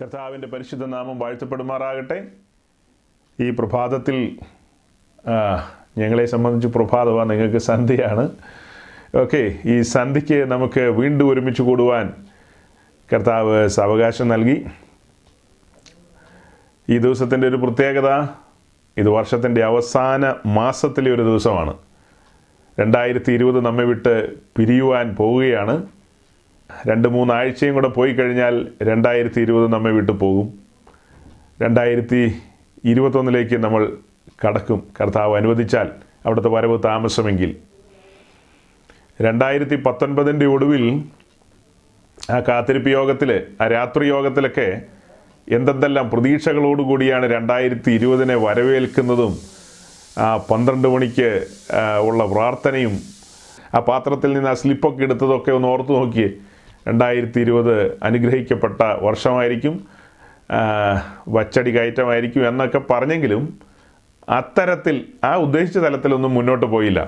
കർത്താവിന്റെ പരിശുദ്ധ നാമം വാഴ്ത്തപ്പെടുമാറാകട്ടെ. ഈ പ്രഭാതത്തിൽ ഞങ്ങളെ സംബന്ധിച്ച് പ്രഭാതമാണ് നിങ്ങൾക്ക് സന്ധ്യയാണ്. ഓക്കെ ഈ സന്ധ്യയ്ക്ക് നമുക്ക് വീണ്ടും ഒരുമിച്ച് കൂടുവാൻ കർത്താവ് സാവകാശം നൽകി. ഈ ദിവസത്തിന്റെ ഒരു പ്രത്യേകത ഇത് വർഷത്തിന്റെ അവസാന മാസത്തിലെ ഒരു ദിവസമാണ്. രണ്ടായിരത്തി ഇരുപത് നമ്മെ വിട്ട് പിരിയുവാൻ പോവുകയാണ്. രണ്ട് മൂന്നാഴ്ചയും കൂടെ പോയി കഴിഞ്ഞാൽ രണ്ടായിരത്തി ഇരുപത് നമ്മെ വിട്ടു പോകും. രണ്ടായിരത്തി ഇരുപത്തൊന്നിലേക്ക് നമ്മൾ കടക്കും. കർത്താവ് അനുവദിച്ചാൽ അവിടുത്തെ വരവ് താമസമെങ്കിൽ. രണ്ടായിരത്തി പത്തൊൻപതിന്റെ ഒടുവിൽ ആ കാത്തിരിപ്പ് യോഗത്തിൽ ആ രാത്രി യോഗത്തിലൊക്കെ എന്തെന്തെല്ലാം പ്രതീക്ഷകളോടുകൂടിയാണ് രണ്ടായിരത്തി ഇരുപതിനെ വരവേൽക്കുന്നതും ആ പന്ത്രണ്ട് മണിക്ക് ഉള്ള പ്രാർത്ഥനയും ആ പാത്രത്തിൽ നിന്ന് ആ സ്ലിപ്പൊക്കെ എടുത്തതൊക്കെ ഒന്ന് ഓർത്ത് നോക്കിയേ. രണ്ടായിരത്തി ഇരുപത് അനുഗ്രഹിക്കപ്പെട്ട വർഷമായിരിക്കും വച്ചടി കയറ്റമായിരിക്കും എന്നൊക്കെ പറഞ്ഞെങ്കിലും അത്തരത്തിൽ ആ ഉദ്ദേശിച്ച തലത്തിലൊന്നും മുന്നോട്ട് പോയില്ല.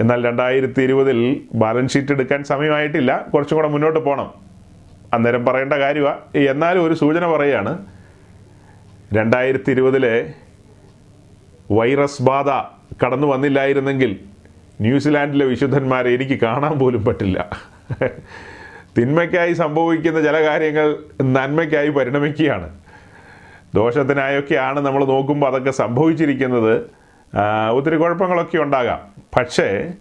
എന്നാൽ രണ്ടായിരത്തി ഇരുപതിൽ ബാലൻസ് ഷീറ്റ് എടുക്കാൻ സമയമായിട്ടില്ല. കുറച്ചും കൂടെ മുന്നോട്ട് പോകണം അന്നേരം പറയേണ്ട കാര്യമാണ് എന്നാലും ഒരു സൂചന പറയുകയാണ്. രണ്ടായിരത്തി ഇരുപതിലെ വൈറസ് ബാധ കടന്നു വന്നില്ലായിരുന്നെങ്കിൽ ന്യൂസിലാൻഡിലെ വിശുദ്ധന്മാരെ എനിക്ക് കാണാൻ പോലും പറ്റില്ല. തിന്മയ്ക്കായി സംഭവിക്കുന്ന ചില കാര്യങ്ങൾ നന്മയ്ക്കായി പരിണമിക്കുകയാണ്. ദോഷത്തിനായൊക്കെയാണ് നമ്മൾ നോക്കുമ്പോൾ അതൊക്കെ സംഭവിച്ചിരിക്കുന്നത്. ഒത്തിരി കുഴപ്പങ്ങളൊക്കെ ഉണ്ടാകാം. പക്ഷേ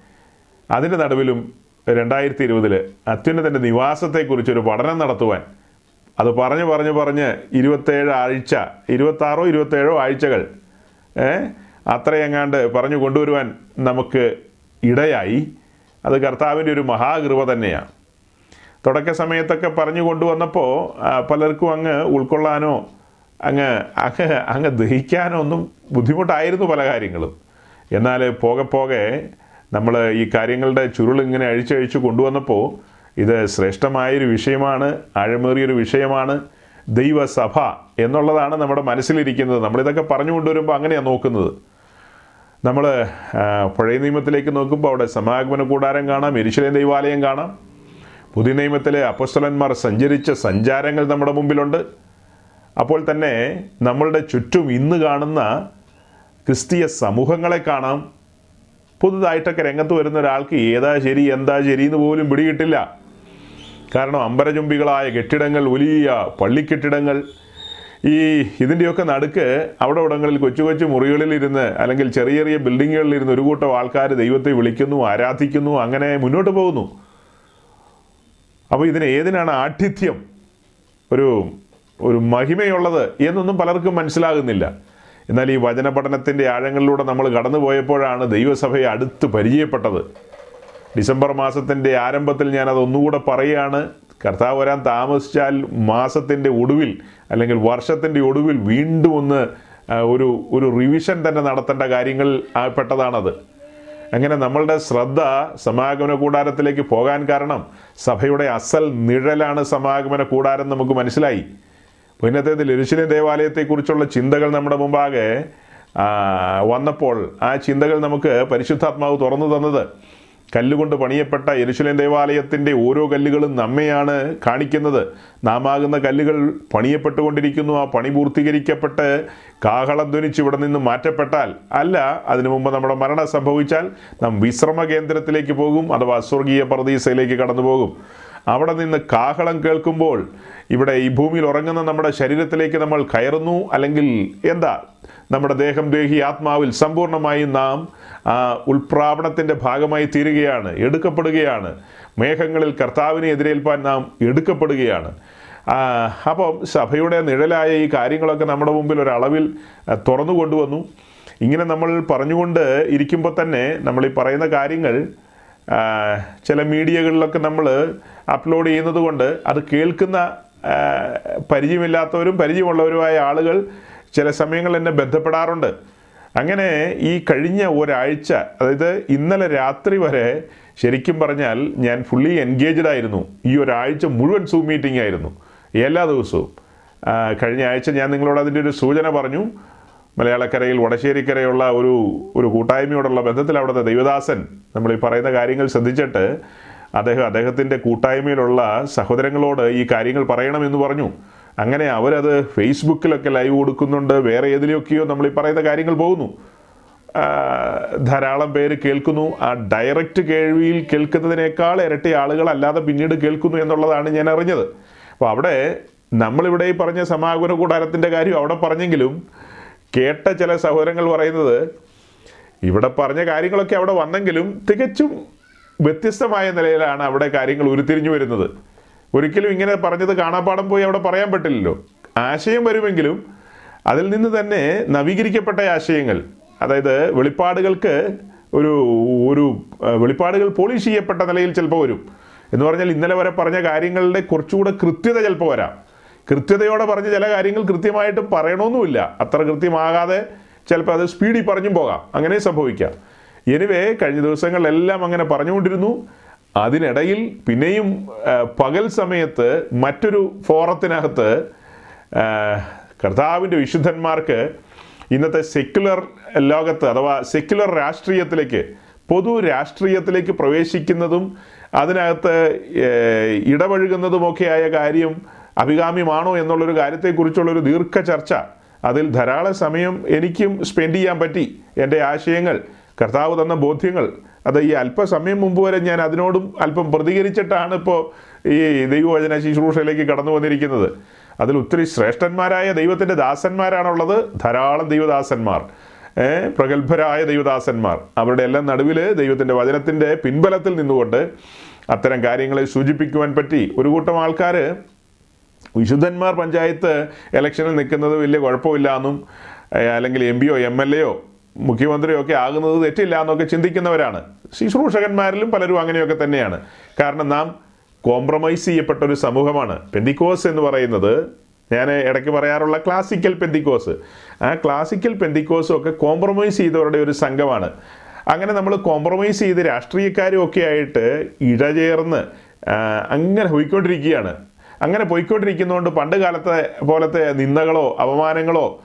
അതിന്റെ നടുവിലും രണ്ടായിരത്തി ഇരുപതിൽ അത്യുന്നതന്റെ നിവാസത്തെക്കുറിച്ചൊരു പഠനം നടത്തുവാൻ അത് പറഞ്ഞു പറഞ്ഞു പറഞ്ഞ് ഇരുപത്തേഴ് ആഴ്ച ഇരുപത്താറോ ഇരുപത്തേഴോ ആഴ്ചകൾ അത്രയെങ്ങാണ്ട് പറഞ്ഞു കൊണ്ടുവരുവാൻ നമുക്ക് ഇടയായി. അത് കർത്താവിന്റെ ഒരു മഹാകൃപ തന്നെയാണ്. തുടക്ക സമയത്തൊക്കെ പറഞ്ഞു കൊണ്ടുവന്നപ്പോൾ പലർക്കും അങ്ങ് ഉൾക്കൊള്ളാനോ അങ്ങ് അങ്ങ് അങ്ങ് ദഹിക്കാനോ ഒന്നും ബുദ്ധിമുട്ടായിരുന്നു പല കാര്യങ്ങളും. എന്നാൽ പോകെ പോകെ നമ്മൾ ഈ കാര്യങ്ങളുടെ ചുരുളിങ്ങനെ അഴിച്ചഴിച്ച് കൊണ്ടുവന്നപ്പോൾ ഇത് ശ്രേഷ്ഠമായൊരു വിഷയമാണ് ആഴമേറിയൊരു വിഷയമാണ് ദൈവസഭ എന്നുള്ളതാണ് നമ്മുടെ മനസ്സിലിരിക്കുന്നത്. നമ്മളിതൊക്കെ പറഞ്ഞു കൊണ്ടുവരുമ്പോൾ അങ്ങനെയാണ് നോക്കുന്നത്. നമ്മൾ പഴയ നിയമത്തിലേക്ക് നോക്കുമ്പോൾ അവിടെ സമാഗമന കൂടാരം കാണാം എരിശിലേം ദൈവാലയം കാണാം. പുതിയ നിയമത്തിലെ അപ്പസ്തലന്മാർ സഞ്ചരിച്ച സഞ്ചാരങ്ങൾ നമ്മുടെ മുമ്പിലുണ്ട്. അപ്പോൾ തന്നെ നമ്മളുടെ ചുറ്റും ഇന്ന് കാണുന്ന ക്രിസ്തീയ സമൂഹങ്ങളെ കാണാം. പുതുതായിട്ടൊക്കെ രംഗത്ത് വരുന്ന ഒരാൾക്ക് ഏതാ ശരി എന്താ ശരി എന്ന് പോലും പിടികിട്ടില്ല. കാരണം അമ്പരചുംബികളായ കെട്ടിടങ്ങൾ വലിയ പള്ളിക്കെട്ടിടങ്ങൾ ഈ ഇതിന്റെയൊക്കെ നടുക്ക് അവിടെ ഇവിടങ്ങളിൽ കൊച്ചു കൊച്ചു മുറികളിലിരുന്ന് അല്ലെങ്കിൽ ചെറിയ ചെറിയ ബിൽഡിങ്ങുകളിലിരുന്ന് ഒരു കൂട്ടം ആൾക്കാർ ദൈവത്തെ വിളിക്കുന്നു ആരാധിക്കുന്നു അങ്ങനെ മുന്നോട്ട് പോകുന്നു. അപ്പോൾ ഇതിന് ഏതിനാണ് ആഠിത്യം ഒരു ഒരു മഹിമയുള്ളത് എന്നൊന്നും പലർക്കും മനസ്സിലാകുന്നില്ല. എന്നാൽ ഈ വചന പഠനത്തിന്റെ ആഴങ്ങളിലൂടെ നമ്മൾ കടന്നു പോയപ്പോഴാണ് ദൈവസഭയെ അടുത്ത് പരിചയപ്പെട്ടത്. ഡിസംബർ മാസത്തിന്റെ ആരംഭത്തിൽ ഞാനത് ഒന്നുകൂടെ പറയുകയാണ് കർത്താവ് വരാൻ താമസിച്ചാൽ മാസത്തിന്റെ ഒടുവിൽ അല്ലെങ്കിൽ വർഷത്തിന്റെ ഒടുവിൽ വീണ്ടും ഒന്ന് ഒരു ഒരു റിവിഷൻ തന്നെ നടത്തേണ്ട കാര്യങ്ങൾ പെട്ടതാണത്. അങ്ങനെ നമ്മളുടെ ശ്രദ്ധ സമാഗമന കൂടാരത്തിലേക്ക് പോകാൻ കാരണം സഭയുടെ അസൽ നിഴലാണ് സമാഗമന കൂടാരം നമുക്ക് മനസ്സിലായി. പിന്നത്തേതിൽ എരുശിലേം ദേവാലയത്തെക്കുറിച്ചുള്ള ചിന്തകൾ നമ്മുടെ മുമ്പാകെ വന്നപ്പോൾ ആ ചിന്തകൾ നമുക്ക് പരിശുദ്ധാത്മാവ് തുറന്നു തന്നത്. കല്ലുകൊണ്ട് പണിയപ്പെട്ട യരുശലേം ദേവാലയത്തിന്റെ ഓരോ കല്ലുകളും നമ്മെയാണ് കാണിക്കുന്നത്. നാമാകുന്ന കല്ലുകൾ പണിയപ്പെട്ടുകൊണ്ടിരിക്കുന്നു. ആ പണി പൂർത്തീകരിക്കപ്പെട്ട് കാഹളധ്വനിച്ച് ഇവിടെ നിന്ന് മാറ്റപ്പെട്ടാൽ അല്ല അതിനു മുമ്പ് നമ്മുടെ മരണം സംഭവിച്ചാൽ നാം വിശ്രമ കേന്ദ്രത്തിലേക്ക് പോകും അഥവാ സ്വർഗീയ പ്രതീസയിലേക്ക് കടന്നു പോകും അവിടെ നിന്ന് കാഹളം കേൾക്കുമ്പോൾ ഇവിടെ ഈ ഭൂമിയിൽ ഉറങ്ങുന്ന നമ്മുടെ ശരീരത്തിലേക്ക് നമ്മൾ കയറുന്നു. അല്ലെങ്കിൽ എന്താ? നമ്മുടെ ദേഹം ദേഹി ആത്മാവിൽ സമ്പൂർണമായും നാം ആ ഉൾപ്രാവണത്തിന്റെ ഭാഗമായി തീരുകയാണ് എടുക്കപ്പെടുകയാണ്. മേഘങ്ങളിൽ കർത്താവിനെ എതിരേൽപ്പാൻ നാം എടുക്കപ്പെടുകയാണ്. അപ്പം സഭയുടെ നിഴലായ ഈ കാര്യങ്ങളൊക്കെ നമ്മുടെ മുമ്പിൽ ഒരളവിൽ തുറന്നു കൊണ്ടുവന്നു. ഇങ്ങനെ നമ്മൾ പറഞ്ഞുകൊണ്ട് ഇരിക്കുമ്പോൾ തന്നെ നമ്മൾ ഈ പറയുന്ന കാര്യങ്ങൾ ചില മീഡിയകളിലൊക്കെ നമ്മൾ അപ്ലോഡ് ചെയ്യുന്നത് കൊണ്ട് അത് കേൾക്കുന്ന പരിചയമില്ലാത്തവരും പരിചയമുള്ളവരുമായ ആളുകൾ ചില സമയങ്ങളിൽ എന്നെ ബന്ധപ്പെടാറുണ്ട്. അങ്ങനെ ഈ കഴിഞ്ഞ ഒരാഴ്ച അതായത് ഇന്നലെ രാത്രി വരെ ശരിക്കും പറഞ്ഞാൽ ഞാൻ ഫുള്ളി എൻഗേജ്ഡ് ആയിരുന്നു. ഈ ഒരാഴ്ച മുഴുവൻ സൂം മീറ്റിംഗ് ആയിരുന്നു. എല്ലാ ദിവസവും. കഴിഞ്ഞ ആഴ്ച ഞാൻ നിങ്ങളോട് അതിന്റെ ഒരു സൂചന പറഞ്ഞു. മലയാളക്കരയിൽ വടശ്ശേരിക്കരയുള്ള ഒരു ഒരു കൂട്ടായ്മയോടുള്ള ബന്ധത്തിൽ അവിടുത്തെ ദൈവദാസൻ നമ്മൾ ഈ പറയുന്ന കാര്യങ്ങൾ ശ്രദ്ധിച്ചിട്ട് അദ്ദേഹം അദ്ദേഹത്തിന്റെ കൂട്ടായ്മയിലുള്ള സഹോദരങ്ങളോട് ഈ കാര്യങ്ങൾ പറയണമെന്ന് പറഞ്ഞു. അങ്ങനെ അവരത് ഫേസ്ബുക്കിലൊക്കെ ലൈവ് കൊടുക്കുന്നുണ്ട് വേറെ ഏതിലൊക്കെയോ നമ്മൾ ഈ പറയുന്ന കാര്യങ്ങൾ പോകുന്നു. ധാരാളം പേര് കേൾക്കുന്നു. ആ ഡയറക്റ്റ് കേൾവിയിൽ കേൾക്കുന്നതിനേക്കാൾ ഇരട്ടി ആളുകൾ അല്ലാതെ പിന്നീട് കേൾക്കുന്നു എന്നുള്ളതാണ് ഞാൻ അറിഞ്ഞത്. അപ്പോൾ അവിടെ നമ്മളിവിടെ ഈ പറഞ്ഞ സമാഗമന കൂടാരത്തിന്റെ കാര്യം അവിടെ പറഞ്ഞെങ്കിലും കേട്ട ചില സഹോദരങ്ങൾ പറയുന്നത് ഇവിടെ പറഞ്ഞ കാര്യങ്ങളൊക്കെ അവിടെ വന്നെങ്കിലും തികച്ചും വ്യത്യസ്തമായ നിലയിലാണ് അവിടെ കാര്യങ്ങൾ ഉരുത്തിരിഞ്ഞു വരുന്നത്. ഒരിക്കലും ഇങ്ങനെ പറഞ്ഞത് കാണാപ്പാടം പോയി അവിടെ പറയാൻ പറ്റില്ലല്ലോ. ആശയം വരുമെങ്കിലും അതിൽ നിന്ന് തന്നെ നവീകരിക്കപ്പെട്ട ആശയങ്ങൾ അതായത് വെളിപ്പാടുകൾക്ക് ഒരു ഒരു വെളിപ്പാടുകൾ പോളിഷ് ചെയ്യപ്പെട്ട നിലയിൽ ചിലപ്പോൾ വരും. എന്ന് പറഞ്ഞാൽ ഇന്നലെ വരെ പറഞ്ഞ കാര്യങ്ങളുടെ കുറച്ചുകൂടെ കൃത്യത ചിലപ്പോൾ വരാം. കൃത്യതയോടെ പറഞ്ഞ ചില കാര്യങ്ങൾ കൃത്യമായിട്ട് പറയണമെന്നുമില്ല. അത്ര കൃത്യമാകാതെ ചിലപ്പോൾ അത് സ്പീഡിൽ പറഞ്ഞും പോകാം. അങ്ങനെ സംഭവിക്കാം. എനിവേ കഴിഞ്ഞ ദിവസങ്ങളിലെല്ലാം അങ്ങനെ പറഞ്ഞുകൊണ്ടിരുന്നു. അതിനിടയിൽ പിന്നെയും പകൽ സമയത്ത് മറ്റൊരു ഫോറത്തിനകത്ത് കർത്താവിന്റെ വിശുദ്ധന്മാർക്ക് ഇന്നത്തെ സെക്യുലർ ലോകത്ത് അഥവാ സെക്യുലർ രാഷ്ട്രീയത്തിലേക്ക് പൊതു രാഷ്ട്രീയത്തിലേക്ക് പ്രവേശിക്കുന്നതും അതിനകത്ത് ഇടപഴകുന്നതുമൊക്കെയായ കാര്യം അഭികാമ്യമാണോ എന്നുള്ളൊരു കാര്യത്തെക്കുറിച്ചുള്ളൊരു ദീർഘ ചർച്ച അതിൽ ധാരാളം സമയം എനിക്കും സ്പെൻഡ് ചെയ്യാൻ പറ്റി എന്റെ ആശയങ്ങൾ കർത്താവ് തന്ന ബോധ്യങ്ങൾ അത് ഈ അല്പസമയം മുമ്പ് വരെ ഞാൻ അതിനോടും അല്പം പ്രതികരിച്ചിട്ടാണ് ഇപ്പോൾ ഈ ദൈവവചന ശുശ്രൂഷയിലേക്ക് കടന്നു വന്നിരിക്കുന്നത്. അതിൽ ഒത്തിരി ശ്രേഷ്ഠന്മാരായ ദൈവത്തിന്റെ ദാസന്മാരാണുള്ളത്. ധാരാളം ദൈവദാസന്മാർ. പ്രഗത്ഭരായ ദൈവദാസന്മാർ. അവരുടെ എല്ലാം നടുവിൽ ദൈവത്തിന്റെ വചനത്തിന്റെ പിൻബലത്തിൽ നിന്നുകൊണ്ട് അത്തരം കാര്യങ്ങളെ സൂചിപ്പിക്കുവാൻ പറ്റി. ഒരു കൂട്ടം ആൾക്കാർ വിശുദ്ധന്മാർ പഞ്ചായത്ത് ഇലക്ഷനിൽ നിൽക്കുന്നത് വലിയ കുഴപ്പമില്ല എന്നും അല്ലെങ്കിൽ എം പിയോ എം എൽ എയോ മുഖ്യമന്ത്രിയോ ഒക്കെ ആകുന്നത് തെറ്റില്ല എന്നൊക്കെ ചിന്തിക്കുന്നവരാണ്. ശുശ്രൂഷകന്മാരിലും പലരും അങ്ങനെയൊക്കെ തന്നെയാണ്. കാരണം നാം കോംപ്രമൈസ് ചെയ്യപ്പെട്ട ഒരു സമൂഹമാണ്. പെന്തിക്കോസ് എന്ന് പറയുന്നത് ഞാൻ ഇടയ്ക്ക് പറയാറുള്ള ക്ലാസിക്കൽ പെന്തിക്കോസ് ആ ക്ലാസിക്കൽ പെന്തിക്കോസും ഒക്കെ കോംപ്രമൈസ് ചെയ്തവരുടെ ഒരു സംഘമാണ്. അങ്ങനെ നമ്മൾ കോംപ്രമൈസ് ചെയ്ത് രാഷ്ട്രീയക്കാരും ഒക്കെ ആയിട്ട് ഇഴചേർന്ന് അങ്ങനെ പോയിക്കൊണ്ടിരിക്കുകയാണ്. അങ്ങനെ പോയിക്കൊണ്ടിരിക്കുന്നതുകൊണ്ട് പണ്ട് കാലത്തെ പോലത്തെ നിന്ദകളോ അപമാനങ്ങളോ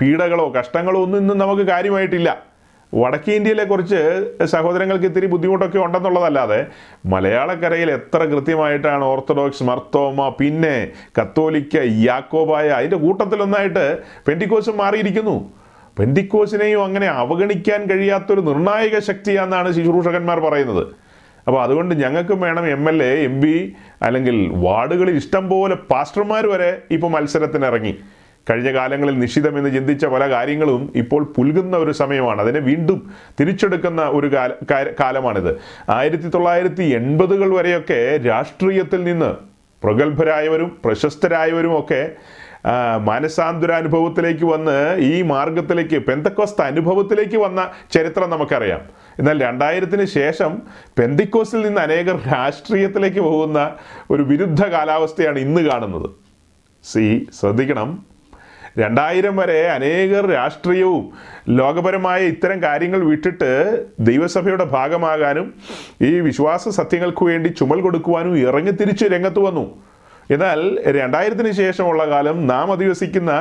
പീഡകളോ കഷ്ടങ്ങളോ ഒന്നും ഇന്നും നമുക്ക് കാര്യമായിട്ടില്ല. വടക്കേ ഇന്ത്യയിലെ കുറിച്ച് സഹോദരങ്ങൾക്ക് ഇത്തിരി ബുദ്ധിമുട്ടൊക്കെ ഉണ്ടെന്നുള്ളതല്ലാതെ മലയാളക്കരയിൽ എത്ര കൃത്യമായിട്ടാണ് ഓർത്തഡോക്സ് മർത്തോമ പിന്നെ കത്തോലിക്ക യാക്കോബായ അതിന്റെ കൂട്ടത്തിലൊന്നായിട്ട് പെന്റിക്കോസും മാറിയിരിക്കുന്നു. പെന്റിക്കോസിനെയും അങ്ങനെ അവഗണിക്കാൻ കഴിയാത്തൊരു നിർണായക ശക്തിയാണെന്നാണ് ശുശ്രൂഷകന്മാർ പറയുന്നത്. അപ്പോൾ അതുകൊണ്ട് ഞങ്ങൾക്കും വേണം M L A M P അല്ലെങ്കിൽ വാർഡുകളിൽ ഇഷ്ടം പോലെ പാസ്റ്റർമാർ വരെ ഇപ്പോൾ മത്സരത്തിന് ഇറങ്ങി കഴിഞ്ഞ കാലങ്ങളിൽ നിഷിതമെന്ന് ചിന്തിച്ച പല കാര്യങ്ങളും ഇപ്പോൾ പുൽകുന്ന ഒരു സമയമാണ്. അതിനെ വീണ്ടും തിരിച്ചെടുക്കുന്ന ഒരു കാലമാണിത് ആയിരത്തി തൊള്ളായിരത്തി എൺപതുകൾ വരെയൊക്കെ രാഷ്ട്രീയത്തിൽ നിന്ന് പ്രഗത്ഭരായവരും പ്രശസ്തരായവരും ഒക്കെ മാനസാന്തരാനുഭവത്തിലേക്ക് വന്ന് ഈ മാർഗത്തിലേക്ക് പെന്തക്കോസ്ത അനുഭവത്തിലേക്ക് വന്ന ചരിത്രം നമുക്കറിയാം. എന്നാൽ രണ്ടായിരത്തിന് ശേഷം പെന്തിക്കോസിൽ നിന്ന് അനേകർ രാഷ്ട്രീയത്തിലേക്ക് പോകുന്ന ഒരു വിരുദ്ധ കാലാവസ്ഥയാണ് ഇന്ന് കാണുന്നത്. സി ശ്രദ്ധിക്കണം. രണ്ടായിരം വരെ അനേകർ രാഷ്ട്രീയവും ലോകപരമായ ഇത്തരം കാര്യങ്ങൾ വിട്ടിട്ട് ദൈവസഭയുടെ ഭാഗമാകാനും ഈ വിശ്വാസ സത്യങ്ങൾക്ക് വേണ്ടി ചുമൽ കൊടുക്കുവാനും ഇറങ്ങി തിരിച്ച് രംഗത്ത് വന്നു. എന്നാൽ രണ്ടായിരത്തിന് ശേഷമുള്ള കാലം നാം അധിവസിക്കുന്ന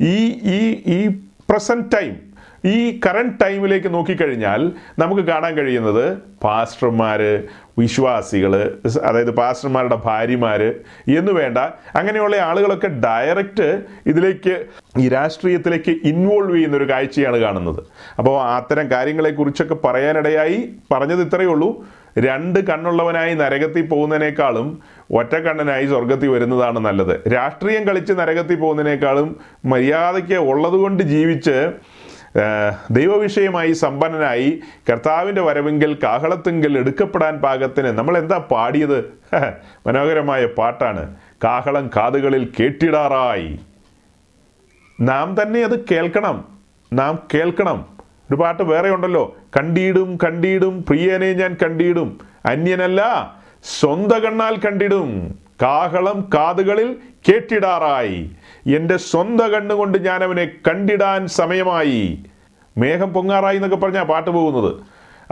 ഈ ഈ ഈ പ്രസന്റ് ടൈം ഈ കറണ്ട് ടൈമിലേക്ക് നോക്കിക്കഴിഞ്ഞാൽ നമുക്ക് കാണാൻ കഴിയുന്നത് പാസ്റ്റർമാർ വിശ്വാസികൾ അതായത് പാസ്റ്റർമാരുടെ ഭാര്യമാർ എന്ന് വേണ്ട അങ്ങനെയുള്ള ആളുകളൊക്കെ ഡയറക്റ്റ് ഇതിലേക്ക് ഈ രാഷ്ട്രീയത്തിലേക്ക് ഇൻവോൾവ് ചെയ്യുന്ന ഒരു കാഴ്ചയാണ് കാണുന്നത്. അപ്പോൾ അത്തരം കാര്യങ്ങളെക്കുറിച്ചൊക്കെ പറയാനിടയായി പറഞ്ഞത് ഇത്രയേ ഉള്ളൂ. രണ്ട് കണ്ണുള്ളവനായി നരകത്തിൽ പോകുന്നതിനേക്കാളും ഒറ്റ കണ്ണനായി സ്വർഗത്തിൽ വരുന്നതാണ് നല്ലത്. രാഷ്ട്രീയം കളിച്ച് നരകത്തിൽ പോകുന്നതിനേക്കാളും മര്യാദയ്ക്ക് ഉള്ളതുകൊണ്ട് ജീവിച്ച് ദൈവവിഷയമായി സമ്പന്നനായി കർത്താവിന്റെ വരവെങ്കിൽ കാഹളത്തെങ്കിൽ എടുക്കപ്പെടാൻ പാകത്തിന് നമ്മൾ എന്താ പാടിയത് മനോഹരമായ പാട്ടാണ്. കാഹളം കാതുകളിൽ കേട്ടിടാറായി. നാം തന്നെ അത് കേൾക്കണം. നാം കേൾക്കണം. ഒരു പാട്ട് വേറെ ഉണ്ടല്ലോ. കണ്ടിടും കണ്ടിടും പ്രിയനെ ഞാൻ കണ്ടിടും. അന്യനല്ല സ്വന്ത കണ്ണാൽ കണ്ടിടും. കാഹളം കാതുകളിൽ കേട്ടിടാറായി. എന്റെ സ്വന്ത കണ്ണുകൊണ്ട് ഞാൻ അവനെ കണ്ടിടാൻ സമയമായി. മേഘം പൊങ്ങാറായി എന്നൊക്കെ പറഞ്ഞാൽ പാട്ട് പോകുന്നത്.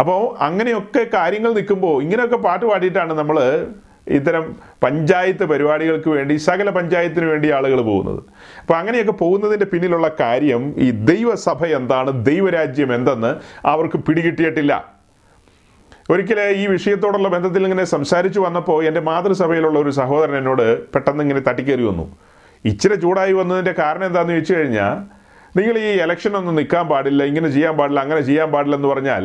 അപ്പോൾ അങ്ങനെയൊക്കെ കാര്യങ്ങൾ നിൽക്കുമ്പോൾ ഇങ്ങനെയൊക്കെ പാട്ട് പാടിയിട്ടാണ് നമ്മൾ ഇത്തരം പഞ്ചായത്ത് പരിപാടികൾക്ക് വേണ്ടി സകല പഞ്ചായത്തിന് വേണ്ടി ആളുകൾ പോകുന്നത്. അപ്പോൾ അങ്ങനെയൊക്കെ പോകുന്നതിന്റെ പിന്നിലുള്ള കാര്യം ഈ ദൈവസഭ എന്താണ് ദൈവരാജ്യം എന്തെന്ന് അവർക്ക് പിടികിട്ടിയിട്ടില്ല. ഒരിക്കൽ ഈ വിഷയത്തോടുള്ള ബന്ധത്തിൽ ഇങ്ങനെ സംസാരിച്ചു വന്നപ്പോൾ എന്റെ മാതൃസഭയിലുള്ള ഒരു സഹോദരൻ എന്നോട് പെട്ടെന്ന് ഇങ്ങനെ തട്ടിക്കേറി വന്നു. ഇച്ചിരി ചൂടായി വന്നതിന്റെ കാരണം എന്താണെന്ന് ചോദിച്ചു കഴിഞ്ഞാൽ നിങ്ങൾ ഈ ഇലക്ഷനൊന്നും നിൽക്കാൻ പാടില്ല ഇങ്ങനെ ചെയ്യാൻ പാടില്ല അങ്ങനെ ചെയ്യാൻ പാടില്ല എന്ന് പറഞ്ഞാൽ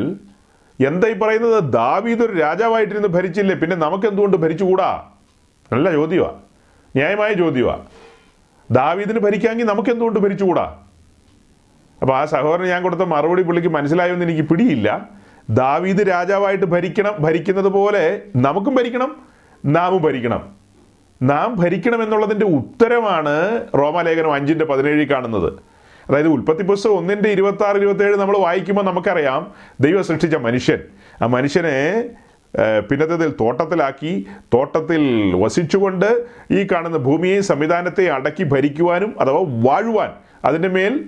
എന്തായി പറയുന്നത്? ദാവീദ് ഒരു രാജാവായിട്ടിരുന്ന് ഭരിച്ചില്ലേ പിന്നെ നമുക്ക് എന്തുകൊണ്ട് ഭരിച്ചുകൂടാ? നല്ല ചോദ്യമാണ് ന്യായമായ ചോദ്യമാണ് ദാവീദിന് ഭരിക്കാമെങ്കിൽ നമുക്ക് എന്തുകൊണ്ട് ഭരിച്ചുകൂടാ? അപ്പോൾ ആ സഹോദരൻ ഞാൻ കൊടുത്ത മറുപടി പുള്ളിക്ക് മനസ്സിലായെന്ന് എനിക്ക് പിടിയില്ല. ദാവീദ് രാജാവായിട്ട് ഭരിക്കണം ഭരിക്കുന്നത് പോലെ നമുക്കും ഭരിക്കണം നാമും ഭരിക്കണം. നാം ഭരിക്കണം എന്നുള്ളതിന്റെ ഉത്തരമാണ് റോമാലേഖനം അഞ്ചിന്റെ പതിനേഴിൽ കാണുന്നത്. അതായത് ഉൽപ്പത്തി പുസ്തകം ഒന്നിന്റെ ഇരുപത്തി ആറ് ഇരുപത്തേഴ് നമ്മൾ വായിക്കുമ്പോൾ നമുക്കറിയാം ദൈവം സൃഷ്ടിച്ച മനുഷ്യൻ. ആ മനുഷ്യനെ പിന്നത്തേതിൽ തോട്ടത്തിലാക്കി തോട്ടത്തിൽ വസിച്ചുകൊണ്ട് ഈ കാണുന്ന ഭൂമിയെ സംവിധാനത്തെ അടക്കി ഭരിക്കുവാനും അഥവാ വാഴുവാൻ അതിന്റെ മേൽ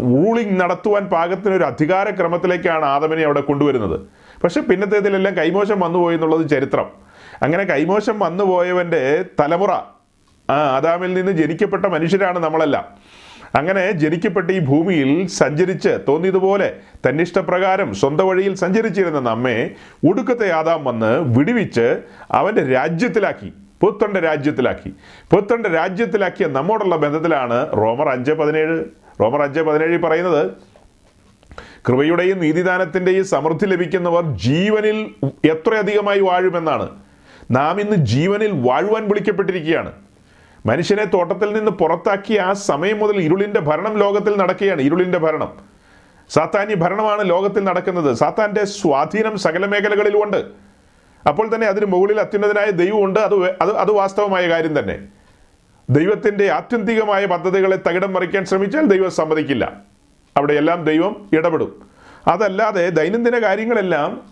റൂളിംഗ് നടത്തുവാൻ പാകത്തിന് ഒരു അധികാരക്രമത്തിലേക്കാണ് ആദമനെ അവിടെ കൊണ്ടുവരുന്നത്. പക്ഷെ പിന്നത്തേതിലെല്ലാം കൈമോശം വന്നുപോയി എന്നുള്ളത് ചരിത്രം. അങ്ങനെ കൈമോശം വന്നുപോയവന്റെ തലമുറ ആ ആദാമിൽ നിന്ന് ജനിക്കപ്പെട്ട മനുഷ്യരാണ് നമ്മളെല്ലാം. അങ്ങനെ ജനിക്കപ്പെട്ട ഈ ഭൂമിയിൽ സഞ്ചരിച്ച് തോന്നിയതുപോലെ തന്നിഷ്ടപ്രകാരം സ്വന്തം വഴിയിൽ സഞ്ചരിച്ചിരുന്ന നമ്മെ ഒടുക്കത്തെ ആദാം വന്ന് വിടുവിച്ച് അവന്റെ രാജ്യത്തിലാക്കി പുത്തന്റെ രാജ്യത്തിലാക്കി. പുത്തന്റെ രാജ്യത്തിലാക്കിയ നമ്മോടുള്ള ബന്ധത്തിലാണ് റോമർ അഞ്ച് പതിനേഴ്. റോമർ അഞ്ച് പതിനേഴിൽ പറയുന്നത് കൃപയുടെയും നീതിദാനത്തിന്റെയും സമൃദ്ധി ലഭിക്കുന്നവർ ജീവനിൽ എത്രയധികമായി വാഴുമെന്നാണ്. നാം ഇന്ന് ജീവനിൽ വാഴുവാൻ വിളിക്കപ്പെട്ടിരിക്കുകയാണ്. മനുഷ്യനെ തോട്ടത്തിൽ നിന്ന് പുറത്താക്കിയ ആ സമയം മുതൽ ഇരുളിന്റെ ഭരണം ലോകത്തിൽ നടക്കുകയാണ്. ഇരുളിന്റെ ഭരണം. സാത്താന്യ ഭരണമാണ് ലോകത്തിൽ നടക്കുന്നത്. സാത്താന്റെ സ്വാധീനം സകല മേഖലകളിലുമുണ്ട് അപ്പോൾ തന്നെ അതിന് മുകളിൽ അത്യുന്നതനായ ദൈവമുണ്ട് അത് അത് അത് വാസ്തവമായ കാര്യം തന്നെ. ദൈവത്തിന്റെ ആത്യന്തികമായ പദ്ധതികളെ തകിടം മറിക്കാൻ ശ്രമിച്ചാൽ ദൈവം സമ്മതിക്കില്ല. അവിടെയെല്ലാം ദൈവം ഇടപെടും. അതല്ലാതെ ദൈനംദിന കാര്യങ്ങളെല്ലാം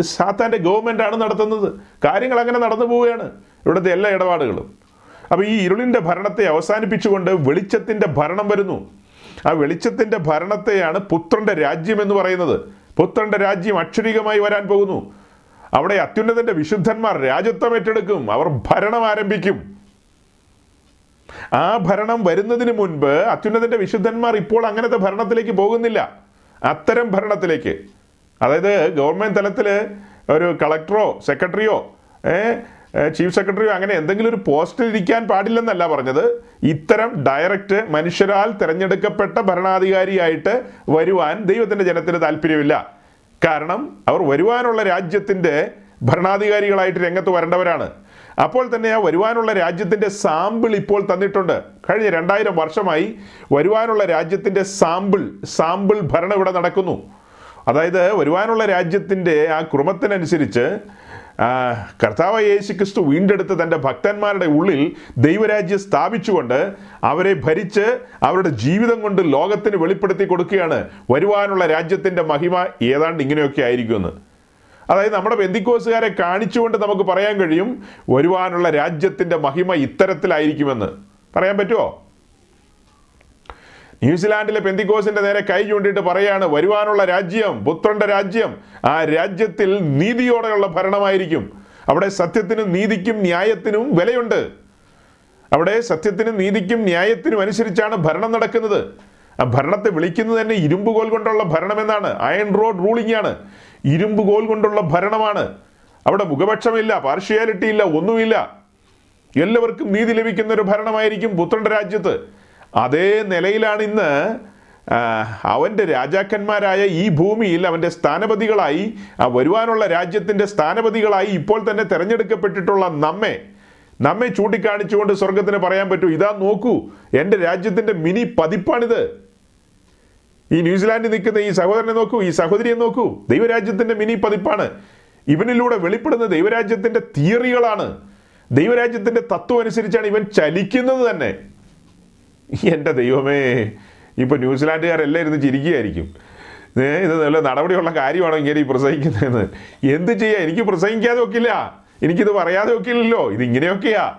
സാത്താന്റെ ഗവൺമെന്റാണ് നടത്തുന്നത്. കാര്യങ്ങൾ അങ്ങനെ നടന്നു പോവുകയാണ്. ഇവിടുത്തെ എല്ലാ ഇടപാടുകളും. അപ്പോൾ ഈ ഇരുളിന്റെ ഭരണത്തെ അവസാനിപ്പിച്ചുകൊണ്ട് വെളിച്ചത്തിന്റെ ഭരണം വരുന്നു. ആ വെളിച്ചത്തിന്റെ ഭരണത്തെയാണ് പുത്രന്റെ രാജ്യം എന്ന് പറയുന്നത്. പുത്രന്റെ രാജ്യം അക്ഷരികമായി വരാൻ പോകുന്നു. അവിടെ അത്യുന്നതന്റെ വിശുദ്ധന്മാർ രാജ്യത്വം ഏറ്റെടുക്കും. അവർ ഭരണം ആരംഭിക്കും. ആ ഭരണം വരുന്നതിന് മുൻപ് അത്യുന്നതന്റെ വിശുദ്ധന്മാർ ഇപ്പോൾ അങ്ങനത്തെ ഭരണത്തിലേക്ക് പോകുന്നില്ല. അത്തരം ഭരണത്തിലേക്ക്. അതായത് ഗവൺമെന്റ് തലത്തിൽ ഒരു കളക്ടറോ സെക്രട്ടറിയോ ചീഫ് സെക്രട്ടറിയോ അങ്ങനെ എന്തെങ്കിലും ഒരു പോസ്റ്റിൽ ഇരിക്കാൻ പാടില്ലെന്നല്ല പറഞ്ഞത്. ഇത്തരം ഡയറക്റ്റ് മനുഷ്യരാൽ തിരഞ്ഞെടുക്കപ്പെട്ട ഭരണാധികാരിയായിട്ട് വരുവാൻ ദൈവത്തിന്റെ ജനത്തിന് താല്പര്യമില്ല. കാരണം അവർ വരുവാനുള്ള രാജ്യത്തിന്റെ ഭരണാധികാരികളായിട്ട് രംഗത്ത് വരേണ്ടവരാണ്. അപ്പോൾ തന്നെ ആ വരുവാനുള്ള രാജ്യത്തിന്റെ സാമ്പിൾ ഇപ്പോൾ തന്നിട്ടുണ്ട്. കഴിഞ്ഞ രണ്ടായിരം വർഷമായി വരുവാനുള്ള രാജ്യത്തിന്റെ സാമ്പിൾ സാമ്പിൾ ഭരണം ഇവിടെ നടക്കുന്നു. അതായത് വരുവാനുള്ള രാജ്യത്തിന്റെ ആ ക്രമത്തിനനുസരിച്ച് കർത്താവ് യേശു ക്രിസ്തു വീണ്ടെടുത്ത് തന്റെ ഭക്തന്മാരുടെ ഉള്ളിൽ ദൈവരാജ്യം സ്ഥാപിച്ചുകൊണ്ട് അവരെ ഭരിച്ച് അവരുടെ ജീവിതം കൊണ്ട് ലോകത്തിന് വെളിപ്പെടുത്തി കൊടുക്കുകയാണ്. വരുവാനുള്ള രാജ്യത്തിന്റെ മഹിമ ഏതാണ്ട് ഇങ്ങനെയൊക്കെ ആയിരിക്കുമെന്ന്. അതായത് നമ്മുടെ ബന്ധിക്കോസുകാരെ കാണിച്ചുകൊണ്ട് നമുക്ക് പറയാൻ കഴിയും വരുവാനുള്ള രാജ്യത്തിന്റെ മഹിമ ഇത്തരത്തിലായിരിക്കുമെന്ന്. പറയാൻ പറ്റുമോ ന്യൂസിലാൻഡിലെ പെന്തിക്കോസിന്റെ നേരെ കൈ ചൂണ്ടിയിട്ട് പറയാണ് വരുവാനുള്ള രാജ്യം പുത്രന്റെ രാജ്യം ആ രാജ്യത്തിൽ നീതിയോടെയുള്ള ഭരണമായിരിക്കും. അവിടെ സത്യത്തിനും നീതിക്കും ന്യായത്തിനും വിലയുണ്ട്. അവിടെ സത്യത്തിനും നീതിക്കും ന്യായത്തിനും അനുസരിച്ചാണ് ഭരണം നടക്കുന്നത്. ആ ഭരണത്തെ വിളിക്കുന്നത് തന്നെ ഇരുമ്പുകോൽ കൊണ്ടുള്ള ഭരണമെന്നാണ്. അയൺ റോഡ് റൂളിംഗ് ആണ്. ഇരുമ്പുകോൽ കൊണ്ടുള്ള ഭരണമാണ്. അവിടെ മുഖപക്ഷമില്ല പാർഷ്യാലിറ്റി ഇല്ല ഒന്നുമില്ല. എല്ലാവർക്കും നീതി ലഭിക്കുന്ന ഒരു ഭരണമായിരിക്കും പുത്രന്റെ രാജ്യത്ത്. അതേ നിലയിലാണ് ഇന്ന് അവന്റെ രാജാക്കന്മാരായ ഈ ഭൂമിയിൽ അവന്റെ സ്ഥാനപതികളായി വരുവാനുള്ള രാജ്യത്തിന്റെ സ്ഥാനപതികളായി ഇപ്പോൾ തന്നെ തിരഞ്ഞെടുക്കപ്പെട്ടിട്ടുള്ള നമ്മെ നമ്മെ ചൂണ്ടിക്കാണിച്ചുകൊണ്ട് സ്വർഗത്തിന് പറയാൻ പറ്റൂ. ഇതാ നോക്കൂ എന്റെ രാജ്യത്തിന്റെ മിനി പതിപ്പാണിത്. ഈ ന്യൂസിലാൻഡിൽ നിൽക്കുന്ന ഈ സഹോദരനെ നോക്കൂ ഈ സഹോദരിയെ നോക്കൂ. ദൈവരാജ്യത്തിന്റെ മിനി പതിപ്പാണ്. ഇവനിലൂടെ വെളിപ്പെടുന്ന ദൈവരാജ്യത്തിന്റെ തിയറികളാണ്. ദൈവരാജ്യത്തിന്റെ തത്വം അനുസരിച്ചാണ് ഇവൻ ചലിക്കുന്നത് തന്നെ. എന്റെ ദൈവമേ ഇപ്പോൾ ന്യൂസിലാൻഡുകാരെല്ലാം ഇരുന്ന് ചിരിക്കുകയായിരിക്കും. ഇത് നല്ല നടപടിയുള്ള കാര്യമാണോ ഇങ്ങനെ ഈ പ്രസംഗിക്കുന്നതെന്ന്? എന്ത് ചെയ്യാം? എനിക്ക് പ്രസംഗിക്കാതെ ഒക്കില്ല. എനിക്കിത് പറയാതെ ഒക്കില്ലല്ലോ. ഇതിങ്ങനെയൊക്കെയാ.